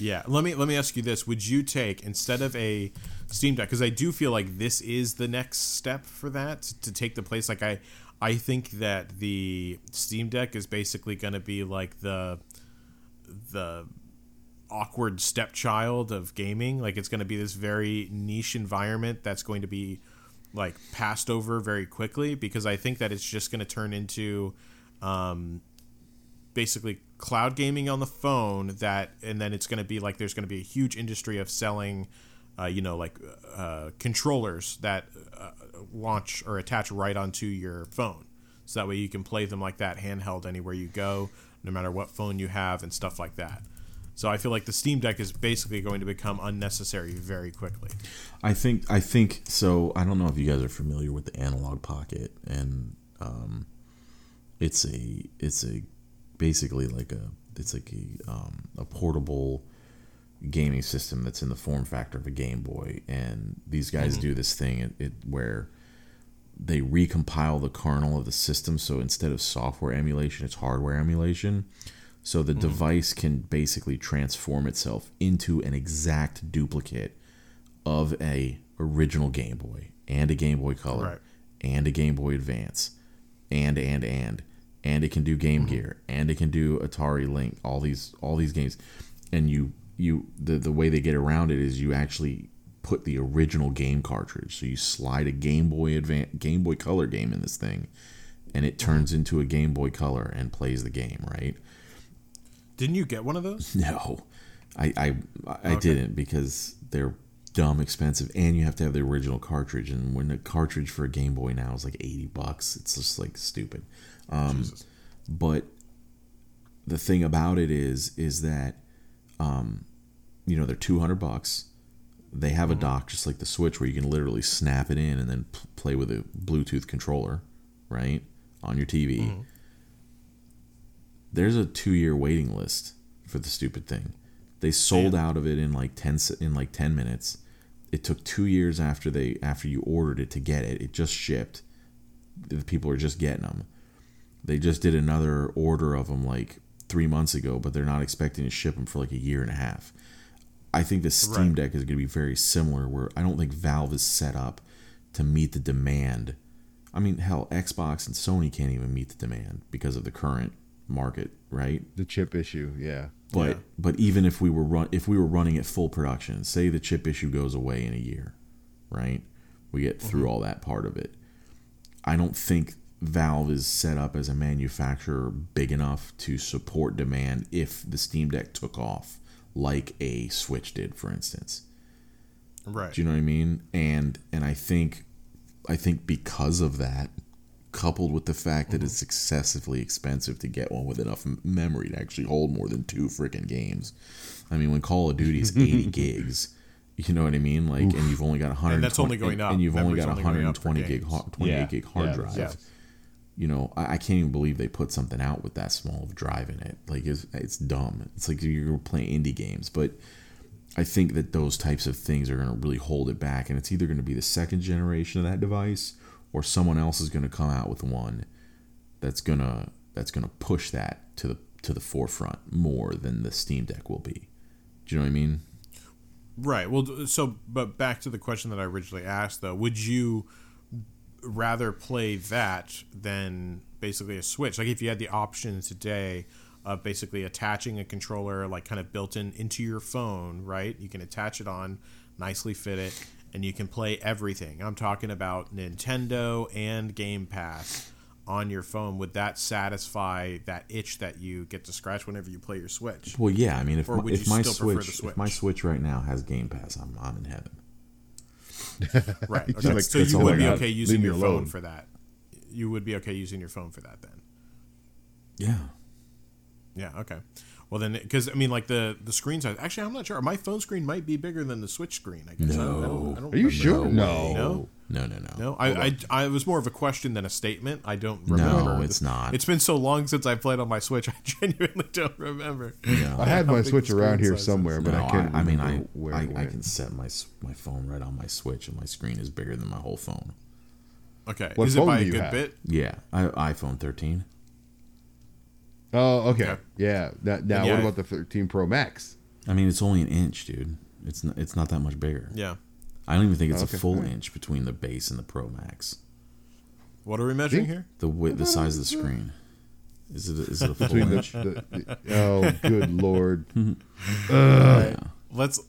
Yeah, let me let me ask you this: Would you take instead of a Steam Deck? Because I do feel like this is the next step for that to take the place. Like I, I think that the Steam Deck is basically going to be like the the awkward stepchild of gaming. Like it's going to be this very niche environment that's going to be like passed over very quickly because I think that it's just going to turn into um, basically cloud gaming on the phone that and then it's going to be like there's going to be a huge industry of selling uh, you know like uh, controllers that uh, launch or attach right onto your phone so that way you can play them like that handheld anywhere you go no matter what phone you have and stuff like that so i feel like the steam deck is basically going to become unnecessary very quickly I think I think so. I don't know if you guys are familiar with the Analog Pocket, and um, it's a it's a basically like a it's like a um, a portable gaming system that's in the form factor of a Game Boy, and these guys do this thing it, it where they recompile the kernel of the system. So instead of software emulation, it's hardware emulation. So the device can basically transform itself into an exact duplicate of a original Game Boy and a Game Boy Color Right. and a Game Boy Advance and and and and it can do Game mm-hmm. Gear and it can do Atari Lynx all these all these games and you you the the way they get around it is you actually put the original game cartridge. So you slide a Game Boy Advance, Game Boy Color game in this thing, and it turns mm-hmm. into a Game Boy Color and plays the game. Right? Didn't you get one of those? (laughs) No, I I, I didn't because they're dumb expensive, and you have to have the original cartridge. And when the cartridge for a Game Boy now is like eighty bucks, it's just like stupid. Um, Jesus. but the thing about it is is that um, you know they're 200 bucks. They have a dock just like the switch where you can literally snap it in and then p- play with a bluetooth controller right on your tv there's a two year waiting list for the stupid thing. They sold out of it in like 10 in like 10 minutes. It took two years after they after you ordered it to get it. It just shipped. The people are just getting them they just did another order of them like three months ago, but they're not expecting to ship them for like a year and a half. I think the Steam Right. Deck is going to be very similar, where I don't think Valve is set up to meet the demand. I mean, hell, Xbox and Sony can't even meet the demand because of the current market, right? The chip issue, yeah. But Yeah. but even if we were run if we were running at full production, say the chip issue goes away in a year, right? We get through mm-hmm. all that part of it. I don't think Valve is set up as a manufacturer big enough to support demand if the Steam Deck took off like a Switch did, for instance. Right. Do you know what I mean? And and I think I think because of that, coupled with the fact that it's excessively expensive to get one with enough memory to actually hold more than two freaking games. I mean, when Call of Duty is 80 (laughs) gigs, you know what I mean? Like, and you've only got 100 And that's only going up. and you've only Memory's got only going up for 120 gig, 28 Yeah. gig hard Yeah. drive. Yeah. You know, I, I can't even believe they put something out with that small of drive in it. Like, it's, it's dumb. It's like you're playing indie games, but I think that those types of things are going to really hold it back, and it's either going to be the second generation of that device, or someone else is going to come out with one that's gonna that's gonna push that to the to the forefront more than the Steam Deck will be. Do you know what I mean? Right. Well, so but back to the question that I originally asked though, would you rather play that than basically a Switch? Like if you had the option today of basically attaching a controller like kind of built in into your phone, right? You can attach it on, nicely fit it, and you can play everything. I'm talking about Nintendo and Game Pass on your phone. Would that satisfy that itch that you get to scratch whenever you play your Switch? Well, yeah. I mean, if my, if my still prefer Switch, if my Switch? Switch right now has Game Pass, I'm I'm in heaven. (laughs) Right. Okay. like- so you would be okay using me your alone. phone for that. You would be okay using your phone for that then. Yeah. Yeah. Okay. Well then, because I mean, like the the screen size. Actually, I'm not sure. My phone screen might be bigger than the Switch screen. I guess. I don't, I don't, I don't Are you remember. sure? way. No. No. No, no, no. No, I, I, I was more of a question than a statement. I don't remember. No, it's not. It's been so long since I played on my Switch. (laughs) I genuinely don't remember. No. I had my Switch around here size is. somewhere, but no, I can't. I, mean, I where I, I can set my my phone right on my Switch, and my screen is bigger than my whole phone. Okay, What is it phone by do a you good have? bit? Yeah, I, iPhone 13. Oh, okay. Okay. Yeah. That, now, yeah, what about the 13 Pro Max? I mean, it's only an inch, dude. It's not, it's not that much bigger. Yeah. I don't even think it's Okay. a full inch between the base and the Pro Max. What are we measuring See? here? The width, the size of the screen. Is it a, is it a (laughs) full inch? the, the- oh, good lord! (laughs) yeah. Let's.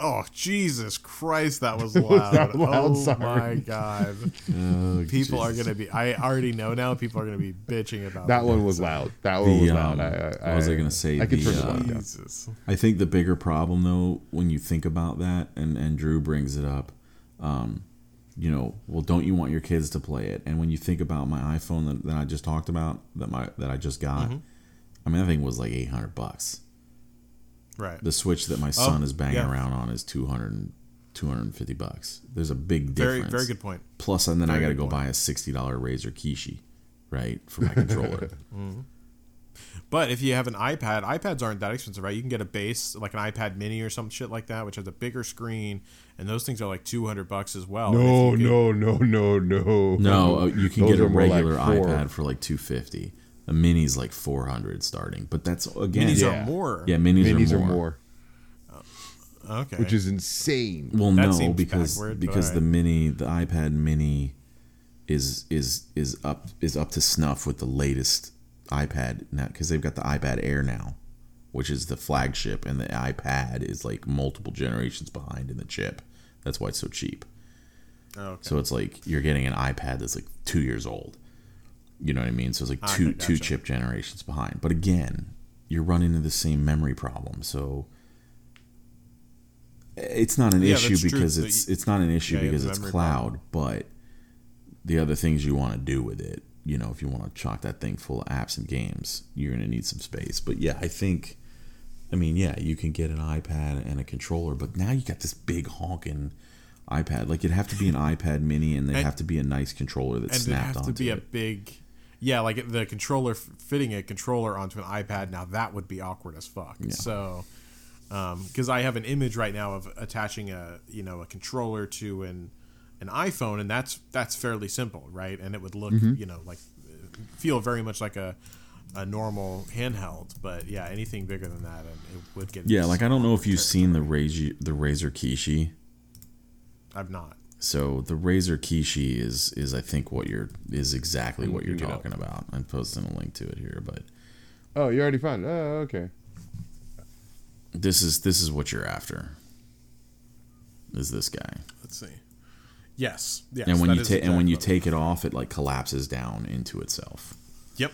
Oh Jesus Christ! That was (laughs) was loud. that loud? Oh Sorry. my God! (laughs) Oh, People are gonna be. I already know now. People are gonna be bitching about That one was loud. That one The, was um, loud. I, I, what was I gonna say? I could turn the uh, down. Jesus. I think the bigger problem, though, when you think about that, and, and Drew brings it up, um, you know, well, don't you want your kids to play it? And when you think about my iPhone that, that I just talked about, that my that I just got, Mm-hmm. I mean, that thing was like eight hundred bucks. Right. The Switch that my son Oh, is banging yeah. around on is 200 250 bucks. There's a big difference. very very good point. Plus, and then I got to go point. buy a sixty dollar Razer Kishi, right, for my controller. (laughs) But if you have an iPad, iPads aren't that expensive, right? You can get a base like an iPad Mini or some shit like that, which has a bigger screen, and those things are like two hundred bucks as well. And No, if no, no, no, no. No, uh, you can Those get a are more like regular iPad for like two fifty. A mini's like four hundred starting, but that's again. minis Yeah. are more. Yeah, minis, Minis are, are more. more, oh, Okay. which is insane. Well, That no, seems because backward, but because the alright. mini, the iPad Mini, is is is up is up to snuff with the latest iPad now because they've got the iPad Air now, which is the flagship, and the iPad is like multiple generations behind in the chip. That's why it's so cheap. Oh, okay. So it's like you're getting an iPad that's like two years old. You know what I mean? So it's like ah, two Okay, two chip generations behind. But again, you're running into the same memory problem. So it's not an Yeah, issue that's true. because it's it's not an issue Yeah, because it's cloud, problem. but the other things you want to do with it, you know, if you want to chalk that thing full of apps and games, you're going to need some space. But yeah, I think I mean, yeah, you can get an iPad and a controller, but now you got this big honking iPad. Like it'd have to be an iPad mini, and there'd And- have to be a nice controller that's and it snapped has to onto be a big yeah like the controller fitting a controller onto an ipad now that would be awkward as fuck. So because i have an image right now of attaching a you know a controller to an an iphone and that's that's fairly simple right? And it would look Mm-hmm. you know like feel very much like a a normal handheld but yeah anything bigger than that and it would get Yeah, like I don't know if you've seen the Razer the Razer Kishi. i've not So the Razer Kishi is is I think what you're is exactly what you're looking it up. talking about. I'm posting a link to it here, but Oh, you already found it. Oh, okay. this is this is what you're after. Is this guy? let's see yes yes and when you take and when you take it off, it like collapses down into itself. yep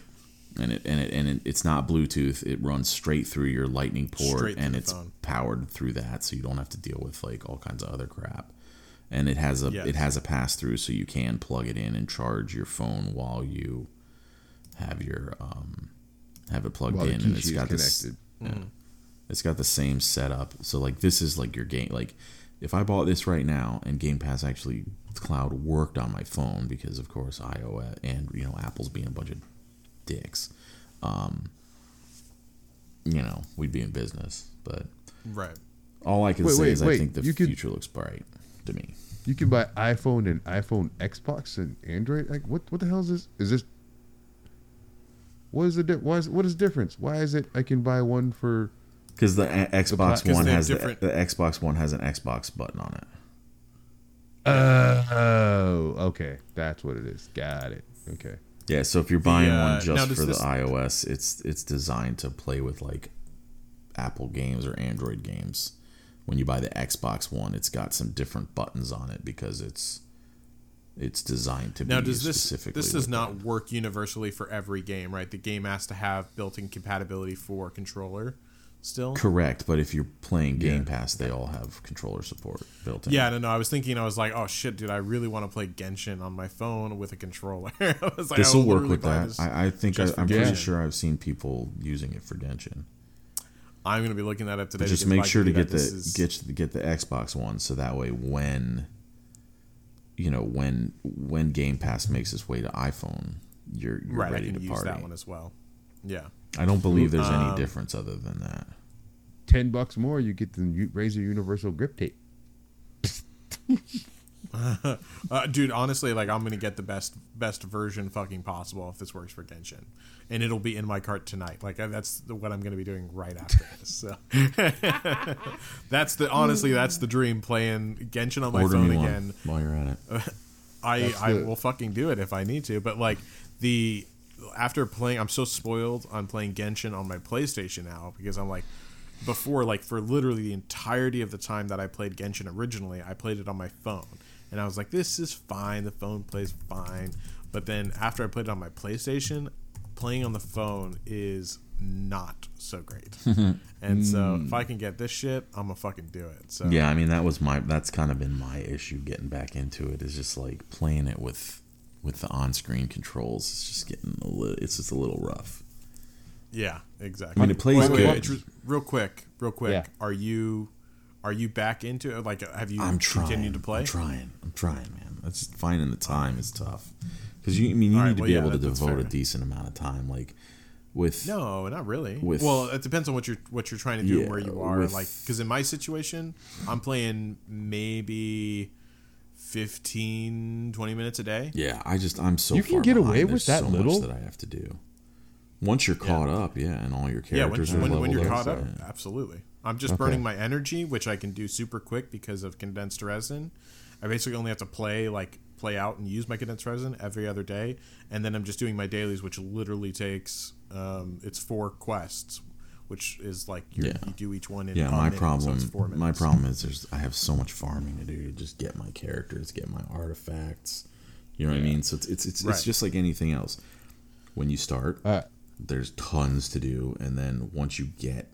and it and it and it, it's not Bluetooth. It runs straight through your Lightning port, Straight and it's phone. powered through that, so you don't have to deal with like all kinds of other crap. And it has a Yes. it has a pass through, so you can plug it in and charge your phone while you have your um have it plugged While in, and it's Kishi is got this. connected. Yeah, it's got the same setup. So like this is like your game. Like if I bought this right now and Game Pass actually cloud worked on my phone because of course iOS and you know Apple's being a bunch of dicks um, you know, we'd be in business. But right all I can Wait, say wait, is I think the You could- future looks bright to me. You can buy iPhone and iPhone Xbox and Android. Like what? What the hell is this? Is this? What is the di- why is, what is the difference? Why is it I can buy one for? Because the a- Xbox because One has the, different- the Xbox One has an Xbox button on it. Oh, okay, that's what it is. Got it. Okay. Yeah, so if you're buying uh, one just for the this- iOS, it's it's designed to play with like Apple games or Android games. When you buy the Xbox One, it's got some different buttons on it because it's it's designed to Now, be does this specifically. this does not work universally for every game, right? The game has to have built-in compatibility for controller, still. Correct, but if you're playing Game Yeah. Pass, they all have controller support built in. Yeah, no, no. I was thinking, I was like, oh shit, dude, I really want to play Genshin on my phone with a controller. (laughs) Like, this will work with that. I, I think I, I'm pretty sure I've seen people using it for Genshin. I'm gonna be looking that up today. But just make sure to get the this is- get get the Xbox one, so that way when you know when when Game Pass makes its way to iPhone, you're, you're right. I ready can to use party. that one as well. Yeah. I don't believe there's Um, any difference other than that. Ten bucks more, you get the U- Razer Universal Grip Tape. (laughs) (laughs) Uh, dude, honestly, like I'm gonna get the best best version fucking possible if this works for Genshin, and it'll be in my cart tonight. Like uh, that's the, what I'm gonna be doing right after this. So (laughs) that's the honestly that's the dream. Playing Genshin on my Order phone again. while you're at it. (laughs) I That's I will fucking do it if I need to. But like the after playing, I'm so spoiled on playing Genshin on my PlayStation now because I'm like before like for literally the entirety of the time that I played Genshin originally, I played it on my phone, and I was like, this is fine. The phone plays fine. But then after I put it on my PlayStation, playing on the phone is not so great. (laughs) and so hmm. if I can get this shit, I'm gonna fucking do it. So Yeah, I mean that was my that's kind of been my issue getting back into it is just like playing it with with the on-screen controls. It's just getting a little. It's just a little rough. Yeah, exactly. I mean, it plays Wait, wait, good. wait, Drew, real quick, real quick. Yeah. Are you are you back into it? Like, have you I'm trying. continued to play? I'm trying. I'm trying, man. That's finding the time is tough because you. I mean, you All right, need to well, be yeah, able to that- that's devote a decent amount of time, like with. No, not really. With- well, it depends on what you're what you're trying to do and Yeah, where you are. with- like, because in my situation, I'm playing maybe 15, 20 minutes a day. Yeah, I just I'm so. You can far get behind. away with There's that so little? much that I have to do. Once you're caught up, yeah, and all your Yeah, when, characters are when, when you're up, caught up, yeah. absolutely. I'm just Okay. burning my energy, which I can do super quick because of condensed resin. I basically only have to play like play out and use my condensed resin every other day, and then I'm just doing my dailies, which literally takes um, it's four quests. which is like you Yeah. you do each one in Yeah, my minute, problem. it's four my problem is there's I have so much farming to do to just get my characters, get my artifacts. You know what I mean? So it's it's it's, Right. it's just like anything else. When you start, Uh, there's tons to do, and then once you get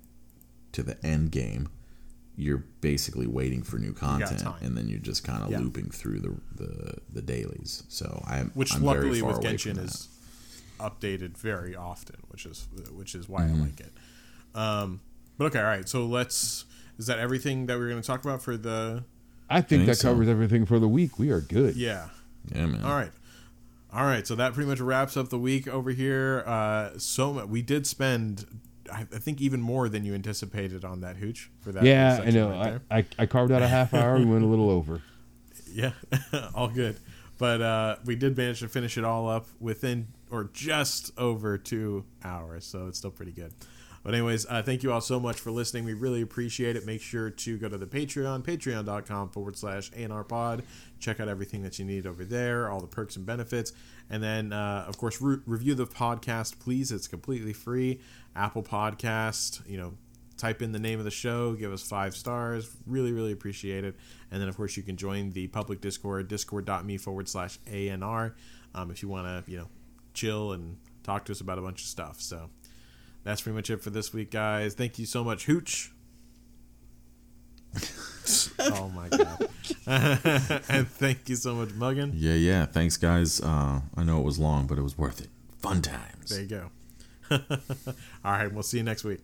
to the end game, you're basically waiting for new content, and then you're just kind of Yeah. looping through the, the the dailies. So I'm which I'm very luckily far with away Genshin from that. is updated very often, which is which is why Mm-hmm. I like it. Um, but okay, all right. So let's. Is that everything that we are going to talk about for the? I think think that so. covers everything for the week. We are good. Yeah. Yeah, man. All right. All right. So that pretty much wraps up the week over here. Uh, so mu- we did spend, I, I think, even more than you anticipated on that Huch for that. Yeah, I know. right. I, I, I carved out a half (laughs) hour. We went a little over. Yeah, (laughs) all good. But uh, we did manage to finish it all up within or just over two hours, so it's still pretty good. But anyways, uh, thank you all so much for listening. We really appreciate it. Make sure to go to the Patreon, patreon.com forward slash ANR pod. Check out everything that you need over there, all the perks and benefits. And then, uh, of course, re- review the podcast, please. It's completely free. Apple Podcast, you know, type in the name of the show, give us five stars. Really, really appreciate it. And then, of course, you can join the public Discord, discord.me forward slash ANR, um, if you want to, you know, chill and talk to us about a bunch of stuff. So that's pretty much it for this week, guys. Thank you so much, Huch. (laughs) oh, my God. (laughs) and thank you so much, Muggin. Yeah, yeah. Thanks, guys. Uh, I know it was long, but it was worth it. Fun times. There you go. (laughs) All right, we'll see you next week.